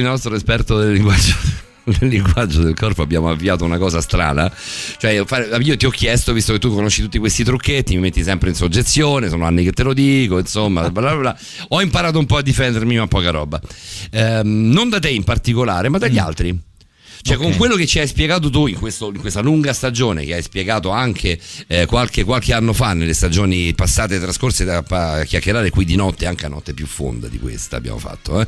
[SPEAKER 2] Il nostro esperto del linguaggio nel linguaggio del corpo abbiamo avviato una cosa strana. Cioè, io ti ho chiesto, visto che tu conosci tutti questi trucchetti, mi metti sempre in soggezione, sono anni che te lo dico, insomma, bla bla bla. Ho imparato un po' a difendermi, ma poca roba. Ehm, non da te in particolare, ma dagli altri. Cioè, con quello che ci hai spiegato tu in, questo- in questa lunga stagione, che hai spiegato anche eh, qualche, qualche anno fa, nelle stagioni passate e trascorse da a chiacchierare qui di notte, anche a notte più fonda di questa abbiamo fatto. Eh?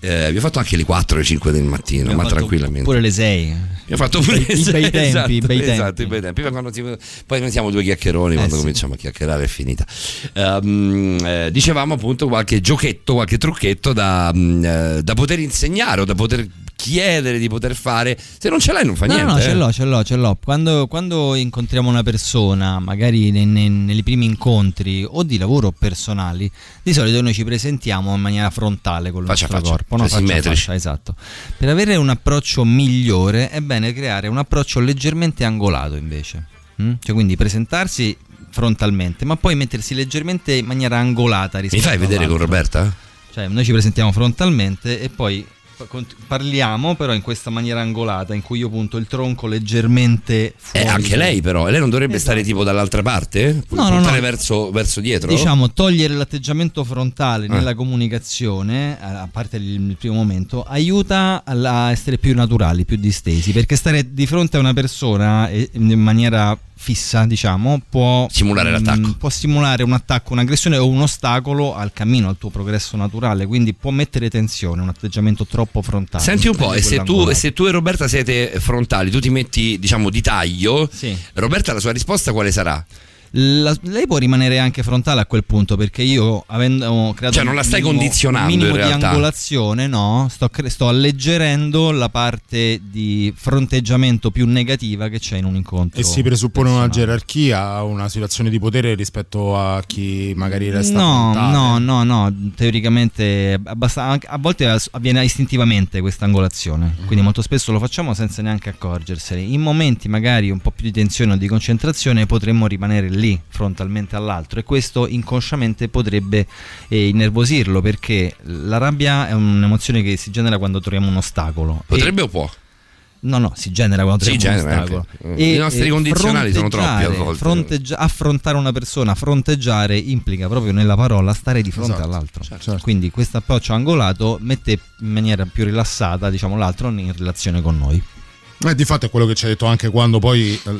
[SPEAKER 2] Eh, abbiamo fatto anche le 4 e le 5 del mattino,
[SPEAKER 14] Abbiamo
[SPEAKER 2] ma tranquillamente.
[SPEAKER 14] Pure le 6.
[SPEAKER 2] Abbiamo fatto pure
[SPEAKER 14] I bei tempi,
[SPEAKER 2] esatto,
[SPEAKER 14] bei
[SPEAKER 2] esatto,
[SPEAKER 14] tempi.
[SPEAKER 2] i bei tempi. Poi, quando si- poi noi siamo due chiacchieroni, quando
[SPEAKER 14] sì.
[SPEAKER 2] cominciamo a chiacchierare è finita. Eh, dicevamo appunto qualche giochetto, qualche trucchetto da, eh, da poter insegnare o da poter chiedere di poter fare. Se non ce l'hai non fa
[SPEAKER 14] No,
[SPEAKER 2] niente.
[SPEAKER 14] no,
[SPEAKER 2] eh.
[SPEAKER 14] ce l'ho, ce l'ho, ce l'ho. Quando, quando incontriamo una persona, magari nei, nei- nei primi incontri o di lavoro o personali, di solito noi ci presentiamo in maniera frontale con il
[SPEAKER 2] Faccia
[SPEAKER 14] nostro
[SPEAKER 2] faccia,
[SPEAKER 14] corpo, no?
[SPEAKER 2] cioè
[SPEAKER 14] Faccia faccia, esatto. Per avere un approccio migliore è bene creare un approccio leggermente angolato invece. Mm? Cioè quindi presentarsi frontalmente, ma poi mettersi leggermente in maniera angolata
[SPEAKER 2] Mi
[SPEAKER 14] rispetto
[SPEAKER 2] fai vedere con. Roberta?
[SPEAKER 14] Cioè, noi ci presentiamo frontalmente e poi parliamo però in questa maniera angolata in cui io punto il tronco leggermente fuori.
[SPEAKER 2] Eh, anche lei però, e lei non dovrebbe stare tipo dall'altra parte?
[SPEAKER 14] Esatto. No, no, no.
[SPEAKER 2] Verso, verso dietro?
[SPEAKER 14] Diciamo, togliere l'atteggiamento frontale
[SPEAKER 2] Eh.
[SPEAKER 14] nella comunicazione, a parte il, il primo momento, aiuta a essere più naturali, più distesi, perché stare di fronte a una persona eh, in maniera fissa, diciamo, può
[SPEAKER 2] Simulare
[SPEAKER 14] mm,
[SPEAKER 2] l'attacco.
[SPEAKER 14] può stimolare un attacco, un'aggressione o un ostacolo al cammino, al tuo progresso naturale, quindi può mettere tensione, un atteggiamento troppo frontale.
[SPEAKER 2] Senti un po', e se tu, se tu e Roberta siete frontali, tu ti metti diciamo di taglio, Roberta la sua risposta quale sarà?
[SPEAKER 14] La- lei può rimanere anche frontale a quel punto perché io avendo creato
[SPEAKER 2] Cioè, non la
[SPEAKER 14] un
[SPEAKER 2] stai
[SPEAKER 14] minimo-
[SPEAKER 2] condizionando,
[SPEAKER 14] un minimo
[SPEAKER 2] in
[SPEAKER 14] di
[SPEAKER 2] realtà.
[SPEAKER 14] angolazione no sto, cre- sto alleggerendo la parte di fronteggiamento più negativa che c'è in un incontro
[SPEAKER 3] E si presuppone una gerarchia, una situazione di potere rispetto a chi magari resta
[SPEAKER 14] No,
[SPEAKER 3] frontale.
[SPEAKER 14] no, no, no, teoricamente abbast- a volte avviene istintivamente questa angolazione,
[SPEAKER 3] Mm.
[SPEAKER 14] quindi molto spesso lo facciamo senza neanche accorgersene. In momenti magari un po' più di tensione o di concentrazione potremmo rimanere lì frontalmente all'altro e questo inconsciamente potrebbe eh, innervosirlo perché la rabbia è un'emozione che si genera quando troviamo un ostacolo.
[SPEAKER 2] Potrebbe
[SPEAKER 14] E-
[SPEAKER 2] o può?
[SPEAKER 14] No, no, si genera quando
[SPEAKER 2] Si
[SPEAKER 14] troviamo
[SPEAKER 2] genera,
[SPEAKER 14] un ostacolo.
[SPEAKER 2] ok. I nostri condizionali sono troppi a volte.
[SPEAKER 14] fronteggia- affrontare una persona, fronteggiare implica proprio nella parola stare di fronte
[SPEAKER 3] Esatto,
[SPEAKER 14] all'altro.
[SPEAKER 3] certo.
[SPEAKER 14] Quindi questo approccio angolato mette in maniera più rilassata, diciamo, l'altro in relazione con noi.
[SPEAKER 3] Eh, di fatto è quello che ci hai detto anche quando poi eh,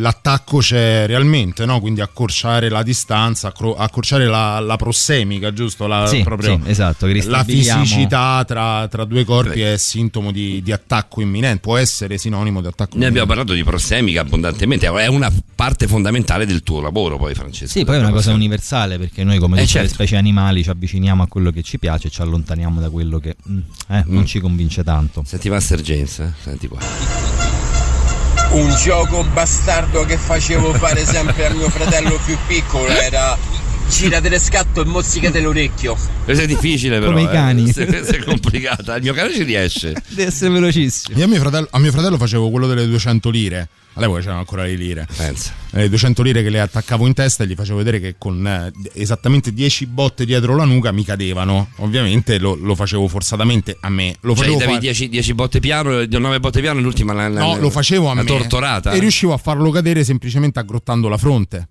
[SPEAKER 3] l'attacco c'è realmente, no? quindi accorciare la distanza, accorciare la, la prossemica, giusto? La,
[SPEAKER 14] Sì,
[SPEAKER 3] proprio
[SPEAKER 14] sì, esatto,
[SPEAKER 3] la fisicità tra, tra due corpi è sintomo di, di attacco imminente, può essere sinonimo di attacco
[SPEAKER 2] Ne
[SPEAKER 3] imminente.
[SPEAKER 2] abbiamo parlato di prossemica abbondantemente, è una parte fondamentale del tuo lavoro poi Francesco.
[SPEAKER 14] Sì, poi è una cosa universale perché noi come
[SPEAKER 2] Eh,
[SPEAKER 14] tutte le
[SPEAKER 2] certo.
[SPEAKER 14] specie animali ci avviciniamo a quello che ci piace e ci allontaniamo da quello che mm, eh, non
[SPEAKER 2] Mm.
[SPEAKER 14] ci convince tanto.
[SPEAKER 2] Senti Master James, eh? senti qua.
[SPEAKER 23] Un gioco bastardo che facevo fare sempre a mio fratello più piccolo era girate le scatto e mozzicate l'orecchio.
[SPEAKER 2] Questo è difficile però.
[SPEAKER 14] Come i
[SPEAKER 2] eh.
[SPEAKER 14] cani.
[SPEAKER 2] Questa questa è complicata. Il mio cane ci riesce.
[SPEAKER 14] Deve essere velocissimo.
[SPEAKER 3] Io a mio, fratello, a mio fratello facevo quello delle 200 lire. All'epoca c'erano ancora le lire.
[SPEAKER 2] Pensa.
[SPEAKER 3] Le 200 lire che le attaccavo in testa e gli facevo vedere che con eh, esattamente 10 botte dietro la nuca mi cadevano. Ovviamente lo, lo facevo forzatamente a me. Lo
[SPEAKER 2] Cioè,
[SPEAKER 3] facevo fare-
[SPEAKER 2] 10, 10 botte piano, 9 botte piano, e l'ultima la, la-
[SPEAKER 3] No, lo facevo a me.
[SPEAKER 2] tortorata.
[SPEAKER 3] E riuscivo a farlo cadere semplicemente aggrottando la fronte.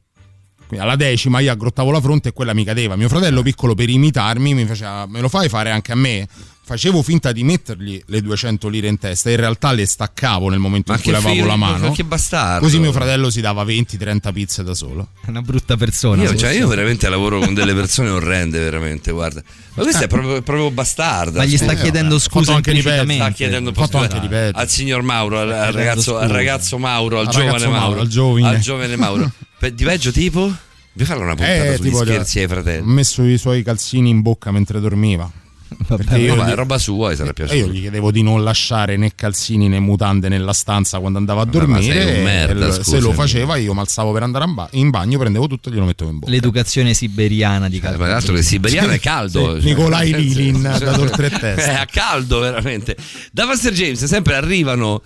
[SPEAKER 3] Quindi alla decima io aggrottavo la fronte e quella mi cadeva. Mio fratello piccolo per imitarmi mi faceva me lo fai fare anche a me? Facevo finta di mettergli le 200 lire in testa, in realtà le staccavo nel momento
[SPEAKER 2] Ma
[SPEAKER 3] in cui levavo
[SPEAKER 2] figlio-
[SPEAKER 3] la mano.
[SPEAKER 2] ma che bastardo.
[SPEAKER 3] Così mio fratello si dava 20-30 pizze da solo.
[SPEAKER 14] È una brutta persona.
[SPEAKER 2] Io, cioè, io veramente lavoro con delle persone orrende, veramente, guarda. Ma questa è proprio, è proprio bastarda.
[SPEAKER 14] Ma gli sta
[SPEAKER 2] scusa.
[SPEAKER 14] chiedendo
[SPEAKER 2] Eh,
[SPEAKER 14] scusa
[SPEAKER 2] anche di
[SPEAKER 14] implicitamente.
[SPEAKER 2] Sta chiedendo
[SPEAKER 3] Fatto
[SPEAKER 2] scusa
[SPEAKER 3] anche di peggio.
[SPEAKER 2] al signor Mauro, al, al ragazzo, al ragazzo Mauro, al,
[SPEAKER 3] Al
[SPEAKER 2] giovane
[SPEAKER 3] ragazzo
[SPEAKER 2] Mauro,
[SPEAKER 3] Mauro, al giovine.
[SPEAKER 2] al giovane Mauro. Di peggio tipo? Devi farla una puntata
[SPEAKER 3] Eh,
[SPEAKER 2] sugli
[SPEAKER 3] tipo,
[SPEAKER 2] scherzi ai
[SPEAKER 3] Ho
[SPEAKER 2] fratelli.
[SPEAKER 3] messo i suoi calzini in bocca mentre dormiva. Perché
[SPEAKER 2] Eh, ma
[SPEAKER 3] gli-
[SPEAKER 2] roba sua,
[SPEAKER 3] e
[SPEAKER 2] piaciuto.
[SPEAKER 3] io gli chiedevo di non lasciare né calzini né mutande nella stanza quando andava a
[SPEAKER 2] Vabbè, ma
[SPEAKER 3] dormire.
[SPEAKER 2] sei un merda,
[SPEAKER 3] se
[SPEAKER 2] scusami.
[SPEAKER 3] lo faceva, io mi alzavo per andare in, ba- in bagno, prendevo tutto e glielo mettevo in bocca.
[SPEAKER 14] L'educazione siberiana di
[SPEAKER 2] Eh,
[SPEAKER 14] Calcolo.
[SPEAKER 2] ma l'altro che siberiano è caldo.
[SPEAKER 3] Sì, Nicolai
[SPEAKER 2] Cioè,
[SPEAKER 3] Lilin
[SPEAKER 2] cioè,
[SPEAKER 3] da Tortre Testa.
[SPEAKER 2] È a caldo veramente. Da Master James sempre arrivano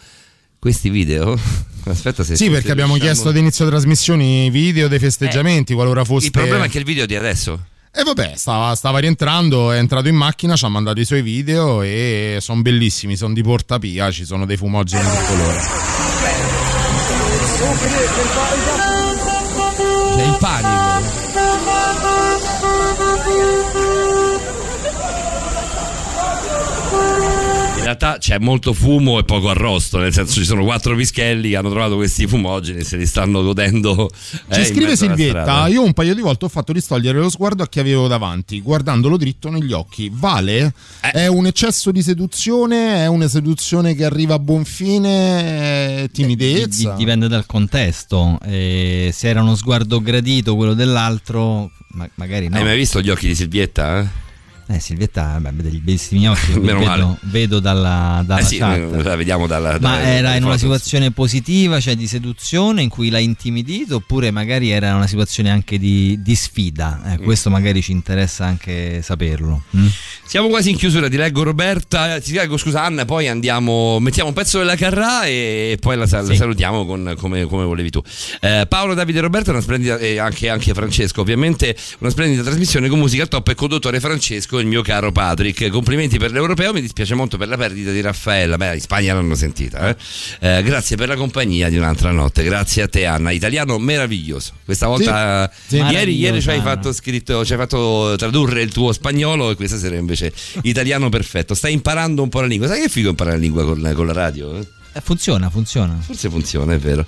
[SPEAKER 2] questi video. Aspetta se
[SPEAKER 3] Sì, perché abbiamo
[SPEAKER 2] riusciamo-
[SPEAKER 3] chiesto ad inizio trasmissioni video dei festeggiamenti, qualora foste.
[SPEAKER 2] Il problema è che il video di adesso.
[SPEAKER 3] E vabbè, stava, stava rientrando, è entrato in macchina, ci ha mandato i suoi video e sono bellissimi, sono di portapia, ci sono dei fumogeni di colore.
[SPEAKER 2] C'è il panico. In realtà c'è molto fumo e poco arrosto, nel senso ci sono quattro pischelli che hanno trovato questi fumogeni e se li stanno godendo. eh,
[SPEAKER 3] Ci scrive Silvietta, io un paio di volte ho fatto distogliere lo sguardo a chi avevo davanti, guardandolo dritto negli occhi. Vale?
[SPEAKER 2] Eh.
[SPEAKER 3] È un eccesso di seduzione? È una seduzione che arriva a buon fine? È timidezza?
[SPEAKER 14] Di- dipende dal contesto. eh, se era uno sguardo gradito quello dell'altro, ma- magari no.
[SPEAKER 2] Hai mai visto gli occhi di Silvietta? Eh?
[SPEAKER 14] Eh, Silvietta, beh, dei bellissimi occhi. Vedo, vedo dalla, dalla
[SPEAKER 2] Eh sì, eh, la vediamo dalla.
[SPEAKER 14] Ma
[SPEAKER 2] dalle-
[SPEAKER 14] era in una situazione positiva, cioè di seduzione, in cui l'ha intimidito, oppure magari era una situazione anche di, di sfida?
[SPEAKER 2] Mm.
[SPEAKER 14] Eh, questo magari ci interessa anche saperlo. mm?
[SPEAKER 2] Siamo quasi in chiusura, ti leggo Roberta, eh, ti leggo scusa Anna, poi andiamo, mettiamo un pezzo della Carrà e poi la, la salutiamo con- come, come volevi tu. Eh, Paolo, Davide Roberta, una splendida, e anche, anche Francesco ovviamente, una splendida trasmissione con musica top e conduttore Francesco, il mio caro Patrick. Complimenti per l'europeo, mi dispiace molto per la perdita di Raffaella, beh in Spagna l'hanno sentita. eh. Eh, grazie per la compagnia di un'altra notte, grazie a te Anna, italiano meraviglioso. Questa volta,
[SPEAKER 14] Sì.
[SPEAKER 2] ieri, ieri ci hai fatto scritto, ci hai fatto tradurre il tuo spagnolo e questa sera invece italiano perfetto. Stai imparando un po' la lingua. Sai che figo imparare la lingua con, con la radio? eh?
[SPEAKER 14] Eh, funziona, funziona.
[SPEAKER 2] Forse funziona, è vero.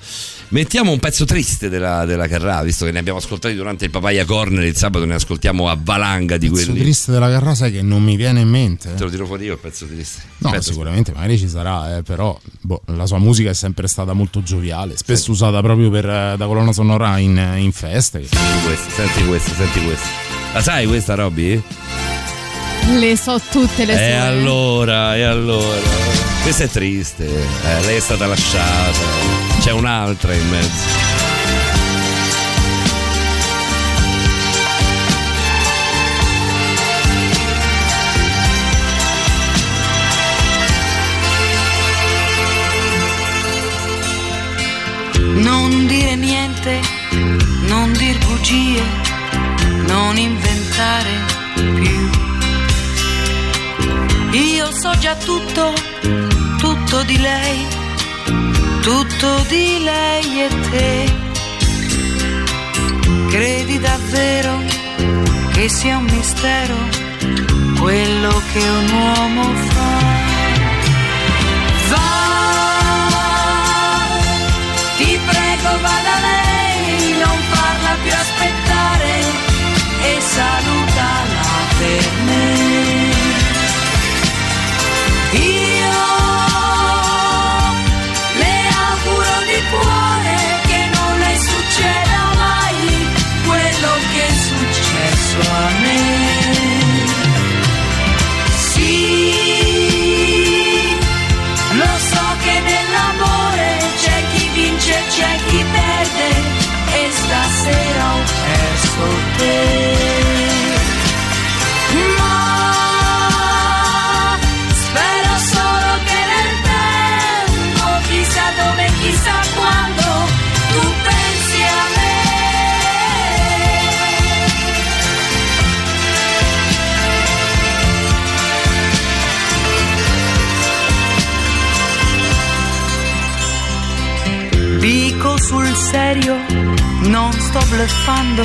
[SPEAKER 2] Mettiamo un pezzo triste della, della Carrà, visto che ne abbiamo ascoltati durante il Papaya Corner il sabato, ne ascoltiamo a valanga di
[SPEAKER 3] Pezzo
[SPEAKER 2] quelli.
[SPEAKER 3] triste della carra sai che non mi viene in mente.
[SPEAKER 2] Te lo tiro fuori io il pezzo triste.
[SPEAKER 3] No,
[SPEAKER 2] Aspetta,
[SPEAKER 3] sicuramente magari ci sarà, eh, però boh, la sua musica è sempre stata molto gioviale, spesso usata proprio per, eh, da colonna sonora in, in feste.
[SPEAKER 2] Senti questo, senti questo, senti questo. La sai questa, Robby?
[SPEAKER 7] Le so tutte le
[SPEAKER 2] E
[SPEAKER 7] sue.
[SPEAKER 2] allora, e allora. Questa è triste. Eh, lei è stata lasciata. C'è un'altra in mezzo.
[SPEAKER 10] Non dire niente, non dir bugie, non inventare più. Io so già tutto, tutto di lei, tutto di lei e te. Credi davvero che sia un mistero quello che un uomo fa? Serio, non sto bluffando,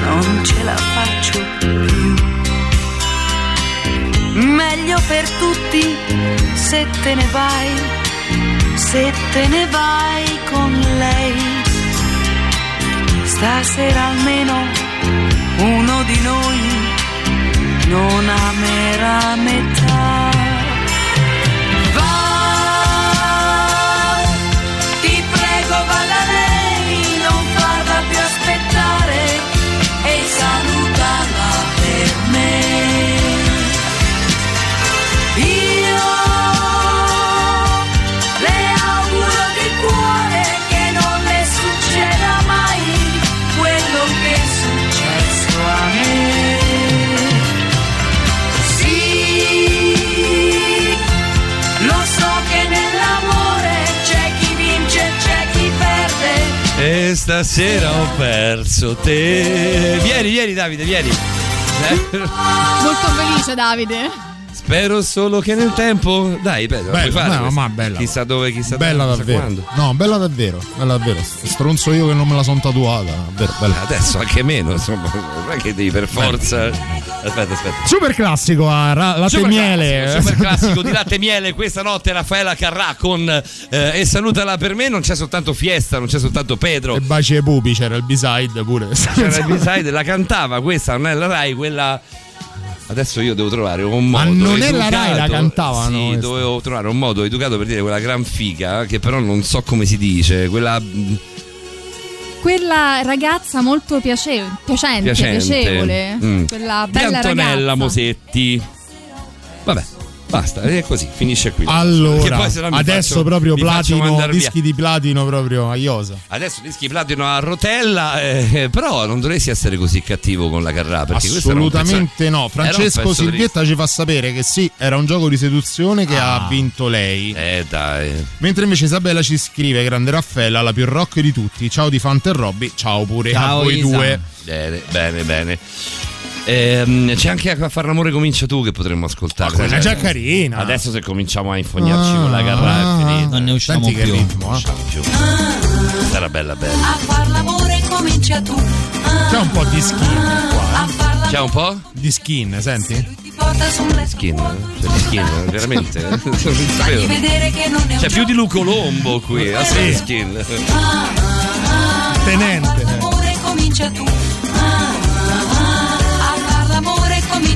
[SPEAKER 10] non ce la faccio più. Meglio per tutti se te ne vai, se te ne vai con lei. Stasera almeno uno di noi non amerà metà. E
[SPEAKER 2] stasera ho perso te. Vieni, vieni Davide, vieni.
[SPEAKER 7] Molto felice Davide.
[SPEAKER 2] Spero solo che nel tempo. Dai, bello,
[SPEAKER 3] Bella,
[SPEAKER 2] puoi fare
[SPEAKER 3] no, ma bella.
[SPEAKER 2] Chissà dove, chissà
[SPEAKER 3] Bella
[SPEAKER 2] dove, chissà
[SPEAKER 3] davvero.
[SPEAKER 2] quando.
[SPEAKER 3] No, bella davvero. Bella davvero. Stronzo io che non me la sono tatuata. Davvero, bella.
[SPEAKER 2] Adesso anche meno, insomma, non è che devi per forza. Aspetta, aspetta.
[SPEAKER 3] Super classico a ra- latte
[SPEAKER 2] Super
[SPEAKER 3] miele.
[SPEAKER 2] classico, super classico di latte miele questa notte Raffaella Carrà con eh, E salutala per me non c'è soltanto Fiesta non c'è soltanto Pedro
[SPEAKER 3] E baci ai pupi, c'era il B-side pure.
[SPEAKER 2] c'era il B-side la cantava questa non è la Rai quella Adesso io devo trovare un
[SPEAKER 3] Ma
[SPEAKER 2] modo
[SPEAKER 3] non è la Rai,
[SPEAKER 2] educato-
[SPEAKER 3] la cantavano
[SPEAKER 2] Sì,
[SPEAKER 3] questa.
[SPEAKER 2] dovevo trovare un modo educato per dire quella gran figa Che però non so come si dice Quella
[SPEAKER 7] Quella ragazza molto piace- piacente,
[SPEAKER 2] Piacente.
[SPEAKER 7] piacevole.
[SPEAKER 2] Mm.
[SPEAKER 7] Quella
[SPEAKER 2] di
[SPEAKER 7] bella
[SPEAKER 2] Antonella
[SPEAKER 7] ragazza.
[SPEAKER 2] Mosetti Vabbè Basta, è così, finisce qui.
[SPEAKER 3] Allora,
[SPEAKER 2] poi se no mi
[SPEAKER 3] adesso
[SPEAKER 2] faccio-
[SPEAKER 3] proprio platino,
[SPEAKER 2] mandar via.
[SPEAKER 3] dischi di platino proprio a Iosa.
[SPEAKER 2] Adesso dischi platino a rotella, eh, però non dovresti essere così cattivo con la Carrà.
[SPEAKER 3] Assolutamente no. Francesco Silvietta ci fa sapere che sì, era un gioco di seduzione che
[SPEAKER 2] Ah.
[SPEAKER 3] ha vinto lei.
[SPEAKER 2] Eh dai.
[SPEAKER 3] Mentre invece Isabella ci scrive, grande Raffaella, la più rock di tutti. Ciao di Fante e Robby, ciao pure
[SPEAKER 2] Ciao,
[SPEAKER 3] a voi
[SPEAKER 2] Isa.
[SPEAKER 3] due.
[SPEAKER 2] Bene, bene, bene. Ehm, c'è anche a fare l'amore comincia tu che potremmo ascoltare.
[SPEAKER 3] quella è già
[SPEAKER 2] Adesso-
[SPEAKER 3] carina.
[SPEAKER 2] Adesso se cominciamo a infognarci
[SPEAKER 3] Ah,
[SPEAKER 2] con la Carrà è finita.
[SPEAKER 14] Non ne usciamo
[SPEAKER 3] Senti che
[SPEAKER 14] più.
[SPEAKER 3] ritmo, eh.
[SPEAKER 2] Più. Sarà bella bella.
[SPEAKER 10] A far l'amore comincia tu.
[SPEAKER 3] C'è un po' di skin qua.
[SPEAKER 10] A far l'amore
[SPEAKER 2] C'è un po'?
[SPEAKER 3] Di skin, senti?
[SPEAKER 2] Skin, c'è di skin, veramente? Non sapevo.
[SPEAKER 10] vedere che non è un
[SPEAKER 2] C'è più di Luco Lombo qui, a
[SPEAKER 3] Sì.
[SPEAKER 2] skin.
[SPEAKER 3] Tenente.
[SPEAKER 10] l'amore comincia tu.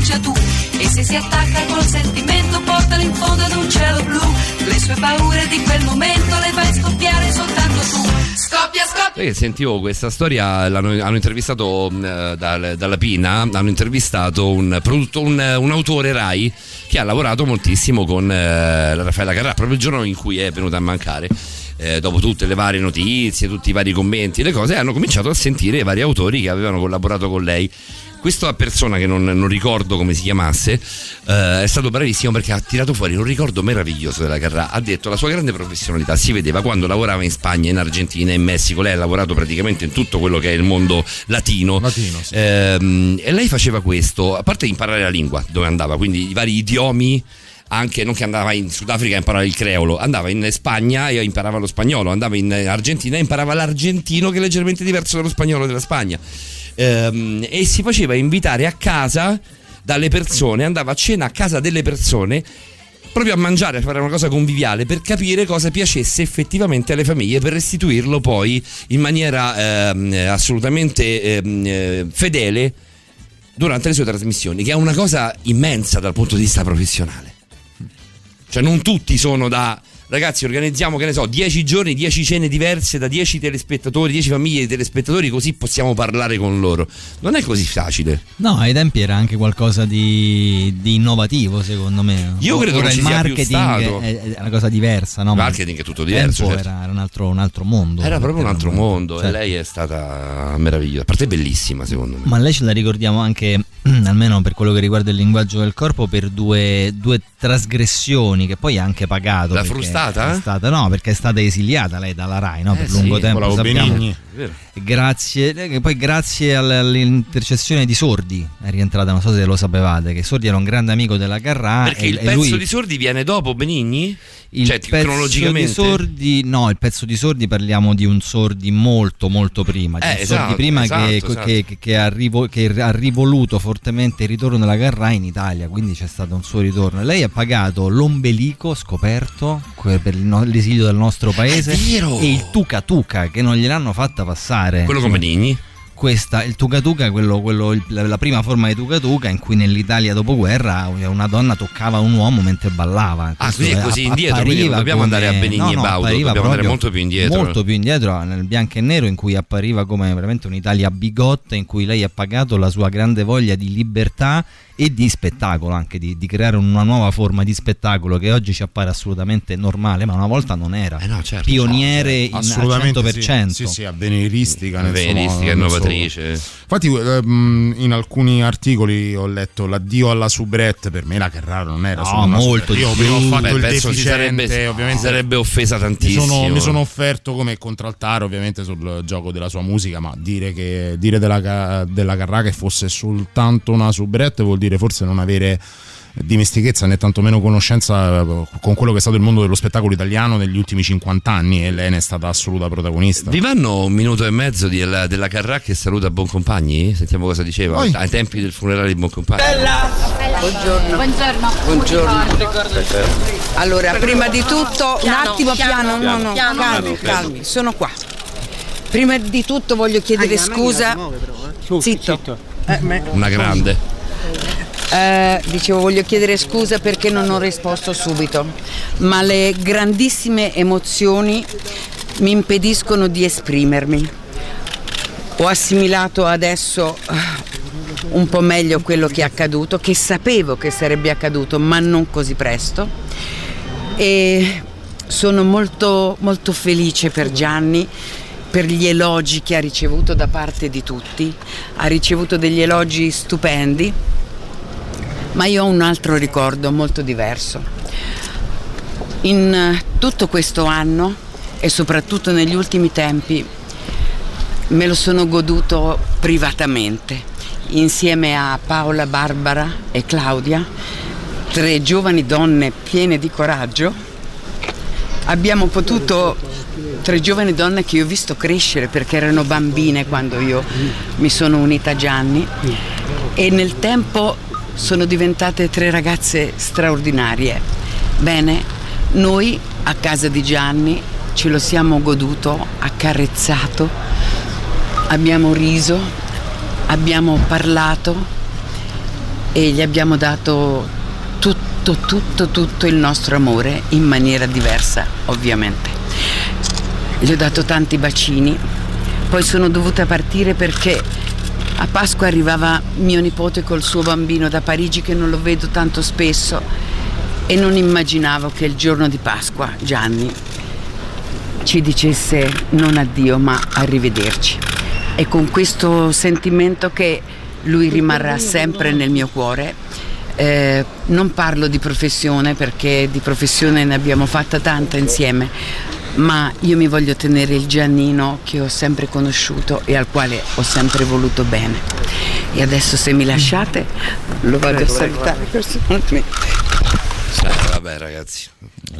[SPEAKER 10] Comincia tu. E se si attacca col sentimento, portalo in fondo ad un cielo blu. Le sue paure di quel momento le fai scoppiare soltanto tu. Scoppia, scoppia.
[SPEAKER 2] Che sentivo questa storia, hanno intervistato mh, eh, dal- dalla Pina, hanno intervistato un, produtto- un, un autore Rai che ha lavorato moltissimo con eh, la Raffaella Carrà, proprio il giorno in cui è venuta a mancare. eh, dopo tutte le varie notizie, tutti i vari commenti, le cose, hanno cominciato a sentire i vari autori che avevano collaborato con lei. Questa persona che non, non ricordo come si chiamasse eh, è stato bravissimo perché ha tirato fuori un ricordo meraviglioso della Carrà. Ha detto la sua grande professionalità si vedeva quando lavorava in Spagna, in Argentina, in Messico. Lei ha lavorato praticamente in tutto quello che è il mondo latino.
[SPEAKER 3] Latino, sì.
[SPEAKER 2] Ehm, e lei faceva questo, a parte imparare la lingua dove andava, quindi i vari idiomi anche non che andava in Sudafrica a imparare il creolo, andava in Spagna e imparava lo spagnolo, andava in Argentina e imparava l'argentino che è leggermente diverso dallo spagnolo della Spagna. Ehm, e si faceva invitare a casa dalle persone, andava a cena a casa delle persone proprio a mangiare, a fare una cosa conviviale per capire cosa piacesse effettivamente alle famiglie per restituirlo poi in maniera ehm, assolutamente ehm, eh, fedele durante le sue trasmissioni, che è una cosa immensa dal punto di vista professionale. Cioè non tutti sono da ragazzi organizziamo che ne so 10 giorni, 10 cene diverse da 10 telespettatori, 10 famiglie di telespettatori così possiamo parlare con loro. Non è così facile.
[SPEAKER 14] No, ai tempi era anche qualcosa di, di innovativo, secondo me.
[SPEAKER 2] Io credo non
[SPEAKER 14] il
[SPEAKER 2] sia
[SPEAKER 14] marketing
[SPEAKER 2] stato.
[SPEAKER 14] è, è una cosa diversa, no?
[SPEAKER 2] Il
[SPEAKER 14] Ma
[SPEAKER 2] marketing è tutto diverso, certo.
[SPEAKER 14] Era, era un, altro, un altro mondo.
[SPEAKER 2] Era proprio un altro mondo
[SPEAKER 14] Certo.
[SPEAKER 2] e lei è stata meravigliosa. A parte bellissima, secondo me.
[SPEAKER 14] Ma lei ce la ricordiamo anche, almeno per quello che riguarda il linguaggio del corpo, per due, due trasgressioni che poi ha anche pagato.
[SPEAKER 2] L'ha
[SPEAKER 14] perché
[SPEAKER 2] frustata?
[SPEAKER 14] È stata, no, perché è stata esiliata lei dalla RAI no?
[SPEAKER 2] Eh
[SPEAKER 14] per
[SPEAKER 2] sì,
[SPEAKER 14] lungo tempo.
[SPEAKER 3] bravo
[SPEAKER 14] sappiamo. Grazie, eh, poi grazie all- all'intercessione di Sordi è rientrata, non so se lo sapevate, che Sordi era un grande amico della Carrà.
[SPEAKER 2] Perché
[SPEAKER 14] e,
[SPEAKER 2] il pezzo
[SPEAKER 14] lui,
[SPEAKER 2] di Sordi viene dopo Benigni?
[SPEAKER 14] il
[SPEAKER 2] cioè,
[SPEAKER 14] pezzo
[SPEAKER 2] cronologicamente?
[SPEAKER 14] di Sordi, no, il pezzo di Sordi parliamo di un Sordi molto molto prima, di
[SPEAKER 2] Eh,
[SPEAKER 14] un
[SPEAKER 2] esatto,
[SPEAKER 14] Sordi prima
[SPEAKER 2] esatto,
[SPEAKER 14] che,
[SPEAKER 2] esatto.
[SPEAKER 14] che- che- che ha rivo- che ha rivoluto fortemente il ritorno della Carrà in Italia, quindi c'è stato un suo ritorno. Lei ha pagato l'ombelico scoperto per il no- l'esilio del nostro paese
[SPEAKER 2] È vero!
[SPEAKER 14] e il Tuca Tuca che non gliel'hanno fatta passare.
[SPEAKER 2] Quello con Benigni?
[SPEAKER 14] Questa, il Tuca Tuca, quello, quello- il- la, la prima forma di Tuca Tuca in cui nell'Italia dopoguerra una donna toccava un uomo mentre ballava.
[SPEAKER 2] Ah,
[SPEAKER 14] Questo
[SPEAKER 2] quindi è così indietro, quindi dobbiamo andare a Benigni
[SPEAKER 14] no,
[SPEAKER 2] e
[SPEAKER 14] no,
[SPEAKER 2] Baudo,
[SPEAKER 14] appariva
[SPEAKER 2] dobbiamo andare molto più indietro.
[SPEAKER 14] Molto più indietro, nel bianco e nero, in cui appariva come veramente un'Italia bigotta, in cui lei ha pagato la sua grande voglia di libertà e di spettacolo, anche di, di creare una nuova forma di spettacolo che oggi ci appare assolutamente normale, ma una volta non era.
[SPEAKER 2] Eh no, certo.
[SPEAKER 14] Pioniere in, al
[SPEAKER 3] Assolutamente
[SPEAKER 14] 100%.
[SPEAKER 3] sì. Sì, sì, avveniristica
[SPEAKER 2] Avveniristica,
[SPEAKER 3] modo-
[SPEAKER 2] Autrice.
[SPEAKER 3] Infatti, ehm, in alcuni articoli ho letto l'addio alla soubrette. Per me la Carrara non era
[SPEAKER 14] No,
[SPEAKER 3] solo
[SPEAKER 14] molto.
[SPEAKER 3] Io
[SPEAKER 14] di
[SPEAKER 3] prima ho
[SPEAKER 14] più.
[SPEAKER 3] fatto
[SPEAKER 2] Beh,
[SPEAKER 3] il deficiente,
[SPEAKER 2] sarebbe-
[SPEAKER 3] ovviamente
[SPEAKER 2] sarebbe offesa
[SPEAKER 3] mi
[SPEAKER 2] tantissimo.
[SPEAKER 3] sono, mi sono offerto come contraltare ovviamente sul gioco della sua musica, ma dire, che, dire della, della Carrà che fosse soltanto una soubrette vuol dire forse non avere dimestichezza né tantomeno conoscenza eh, con quello che è stato il mondo dello spettacolo italiano negli ultimi 50 anni e lei ne è stata assoluta protagonista.
[SPEAKER 2] Vi vanno un minuto e mezzo di- della, della Carrà che saluta Boncompagni? Sentiamo cosa diceva
[SPEAKER 3] Vai.
[SPEAKER 2] ai tempi del funerale di Boncompagni.
[SPEAKER 24] Buongiorno. Buongiorno. Allora, prima di tutto, un
[SPEAKER 25] Piano,
[SPEAKER 24] attimo piano,
[SPEAKER 25] piano,
[SPEAKER 24] no, no,
[SPEAKER 25] piano.
[SPEAKER 24] calmi, calmi, sono qua. Prima di tutto voglio chiedere scusa. Zitto. Eh, me-
[SPEAKER 2] Una grande.
[SPEAKER 24] Eh, dicevo, voglio chiedere scusa perché non ho risposto subito, ma le grandissime emozioni mi impediscono di esprimermi. Ho assimilato adesso eh, un po' meglio quello che è accaduto, che sapevo che sarebbe accaduto, ma non così presto. E sono molto, molto felice per Gianni, per gli elogi che ha ricevuto da parte di tutti. Ha ricevuto degli elogi stupendi, ma io ho un altro ricordo molto diverso. In eh, tutto questo anno e soprattutto negli ultimi tempi me lo sono goduto privatamente, insieme a Paola, Barbara e Claudia, tre giovani donne piene di coraggio. Abbiamo potuto, tre giovani donne che io ho visto crescere perché erano bambine quando io mi sono unita a Gianni e nel tempo sono diventate tre ragazze straordinarie. Bene, noi a casa di Gianni ce lo siamo goduto, accarezzato, abbiamo riso, abbiamo parlato e gli abbiamo dato tutto, tutto, tutto il nostro amore in maniera diversa, ovviamente. Gli ho dato tanti bacini, poi sono dovuta partire perché a Pasqua arrivava mio nipote col suo bambino da Parigi che non lo vedo tanto spesso e non immaginavo che il giorno di Pasqua Gianni ci dicesse non addio ma arrivederci. E con questo sentimento che lui rimarrà sempre nel mio cuore. Eh, non parlo di professione perché di professione ne abbiamo fatta tanta insieme, ma io mi voglio tenere il Giannino che ho sempre conosciuto e al quale ho sempre voluto bene. E adesso se mi lasciate lo vado a salutare personalmente.
[SPEAKER 2] Eh, vabbè ragazzi.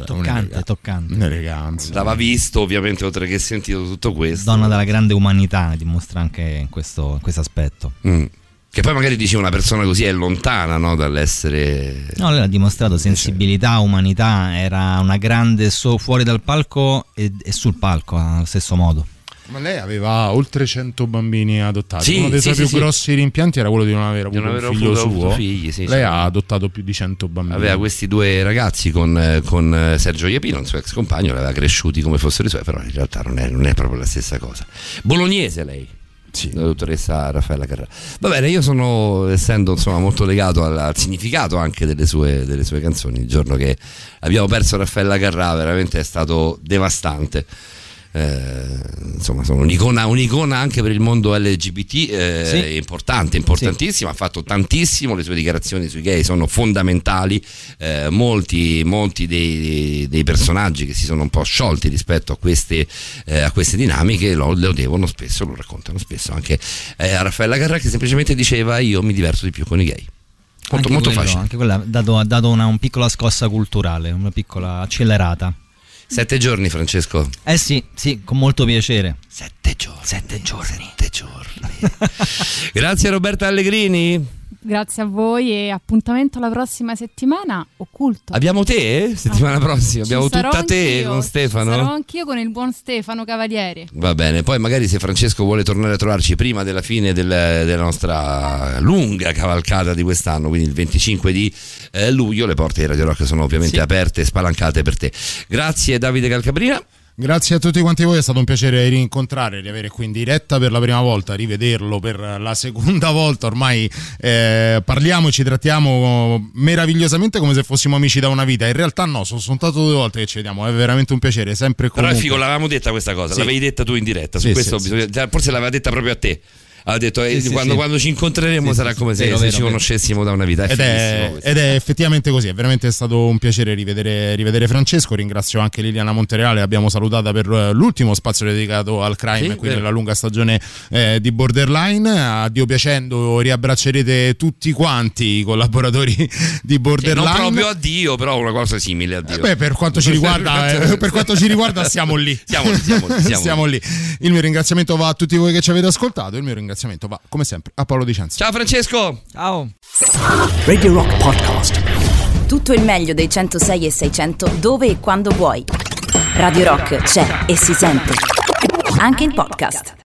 [SPEAKER 14] Toccante, toccante.
[SPEAKER 3] Un'eleganza.
[SPEAKER 2] L'aveva visto ovviamente oltre che sentito tutto questo.
[SPEAKER 14] Donna della grande umanità, dimostra anche in questo, in questo aspetto.
[SPEAKER 2] Mm. Che poi magari dici una persona così è lontana no, dall'essere...
[SPEAKER 14] No, lei ha dimostrato sensibilità, umanità, era una grande so- fuori dal palco e, e sul palco allo stesso modo.
[SPEAKER 3] Ma lei aveva oltre 100 bambini adottati.
[SPEAKER 2] Sì,
[SPEAKER 3] Uno dei
[SPEAKER 2] sì,
[SPEAKER 3] suoi
[SPEAKER 2] sì,
[SPEAKER 3] più
[SPEAKER 2] sì.
[SPEAKER 3] grossi rimpianti era quello di non aver
[SPEAKER 2] Di
[SPEAKER 3] avuto
[SPEAKER 2] non
[SPEAKER 3] un
[SPEAKER 2] aver
[SPEAKER 3] figlio
[SPEAKER 2] avuto-
[SPEAKER 3] suo.
[SPEAKER 2] figli, sì,
[SPEAKER 3] lei
[SPEAKER 2] sì.
[SPEAKER 3] ha adottato più di 100 bambini.
[SPEAKER 2] Aveva questi due ragazzi con, eh, con eh, Sergio Iepino, il suo ex compagno, li aveva cresciuti come fossero i suoi, però in realtà non è, non è proprio la stessa cosa. Bolognese lei. La dottoressa Raffaella Carrà. Va bene, io sono, essendo insomma, molto legato al, al significato anche delle sue, delle sue canzoni, il giorno che abbiamo perso Raffaella Carrà veramente è stato devastante. Eh, insomma, sono un'icona, un'icona anche per il mondo LGBT, eh,
[SPEAKER 14] Sì.
[SPEAKER 2] importante, importantissima. Ha fatto tantissimo. Le sue dichiarazioni sui gay sono fondamentali. Eh, molti molti dei, dei personaggi che si sono un po' sciolti rispetto a queste, eh, a queste dinamiche lo, lo devono spesso, lo raccontano spesso anche eh, a Raffaella Carrà che semplicemente diceva io mi diverto di più con i gay. Molto,
[SPEAKER 14] anche
[SPEAKER 2] molto
[SPEAKER 14] quello,
[SPEAKER 2] facile.
[SPEAKER 14] Anche quella ha dato, dato una, un piccola scossa culturale, una piccola accelerata.
[SPEAKER 2] Sette giorni, Francesco.
[SPEAKER 14] Eh sì, sì, con molto piacere.
[SPEAKER 2] Sette giorni.
[SPEAKER 14] Sette giorni.
[SPEAKER 2] Sette giorni. Grazie Roberta Allegrini.
[SPEAKER 7] Grazie a voi e appuntamento la prossima settimana. Occulto.
[SPEAKER 2] Abbiamo te settimana prossima, abbiamo
[SPEAKER 7] Ci
[SPEAKER 2] tutta te
[SPEAKER 7] anch'io,
[SPEAKER 2] con
[SPEAKER 7] ci
[SPEAKER 2] Stefano.
[SPEAKER 7] Sarò anch'io con il buon Stefano Cavaliere.
[SPEAKER 2] Va bene, poi magari se Francesco vuole tornare a trovarci prima della fine del- della nostra lunga cavalcata di quest'anno, quindi il 25 di eh, luglio, le porte di Radio Rock sono ovviamente
[SPEAKER 3] Sì.
[SPEAKER 2] aperte e spalancate per te. Grazie Davide Calcabrina.
[SPEAKER 3] Grazie a tutti quanti voi, è stato un piacere rincontrare, riavere qui in diretta per la prima volta, rivederlo per la seconda volta, ormai eh, parliamo e ci trattiamo meravigliosamente come se fossimo amici da una vita, in realtà no, sono soltanto due volte che ci vediamo, è veramente un piacere, sempre
[SPEAKER 2] Però è
[SPEAKER 3] comunque.
[SPEAKER 2] figo, l'avevamo detta questa cosa,
[SPEAKER 3] Sì.
[SPEAKER 2] l'avevi detta tu in diretta, su
[SPEAKER 3] Sì,
[SPEAKER 2] questo
[SPEAKER 3] sì,
[SPEAKER 2] bisogna- forse l'aveva detta proprio a te. Ha detto eh,
[SPEAKER 3] Sì,
[SPEAKER 2] quando,
[SPEAKER 3] sì.
[SPEAKER 2] quando ci incontreremo
[SPEAKER 3] Sì,
[SPEAKER 2] sarà come se,
[SPEAKER 3] vero,
[SPEAKER 2] se
[SPEAKER 3] vero,
[SPEAKER 2] ci
[SPEAKER 3] vero.
[SPEAKER 2] conoscessimo da una vita. È
[SPEAKER 3] Ed è, ed è effettivamente così, è veramente stato un piacere rivedere, rivedere Francesco. Ringrazio anche Liliana Montereale, l'abbiamo salutata per eh, l'ultimo spazio dedicato al crime qui nella lunga stagione eh, di Borderline. A Dio piacendo, riabbraccerete tutti quanti i collaboratori di Borderline.
[SPEAKER 2] non proprio a Dio, però una cosa simile a Dio.
[SPEAKER 3] Eh Beh, per quanto ci riguarda, eh, per quanto ci riguarda siamo lì.
[SPEAKER 2] Siamo lì, siamo lì, siamo
[SPEAKER 3] Siamo lì. Il mio ringraziamento va a tutti voi che ci avete ascoltato. Il mio ringraziamento va, come sempre, a Paolo Di Cenzo.
[SPEAKER 2] Ciao Francesco!
[SPEAKER 14] Ciao!
[SPEAKER 26] Radio Rock Podcast. Tutto il meglio dei 106 e 600 dove e quando vuoi. Radio Rock c'è e si sente. Anche in podcast.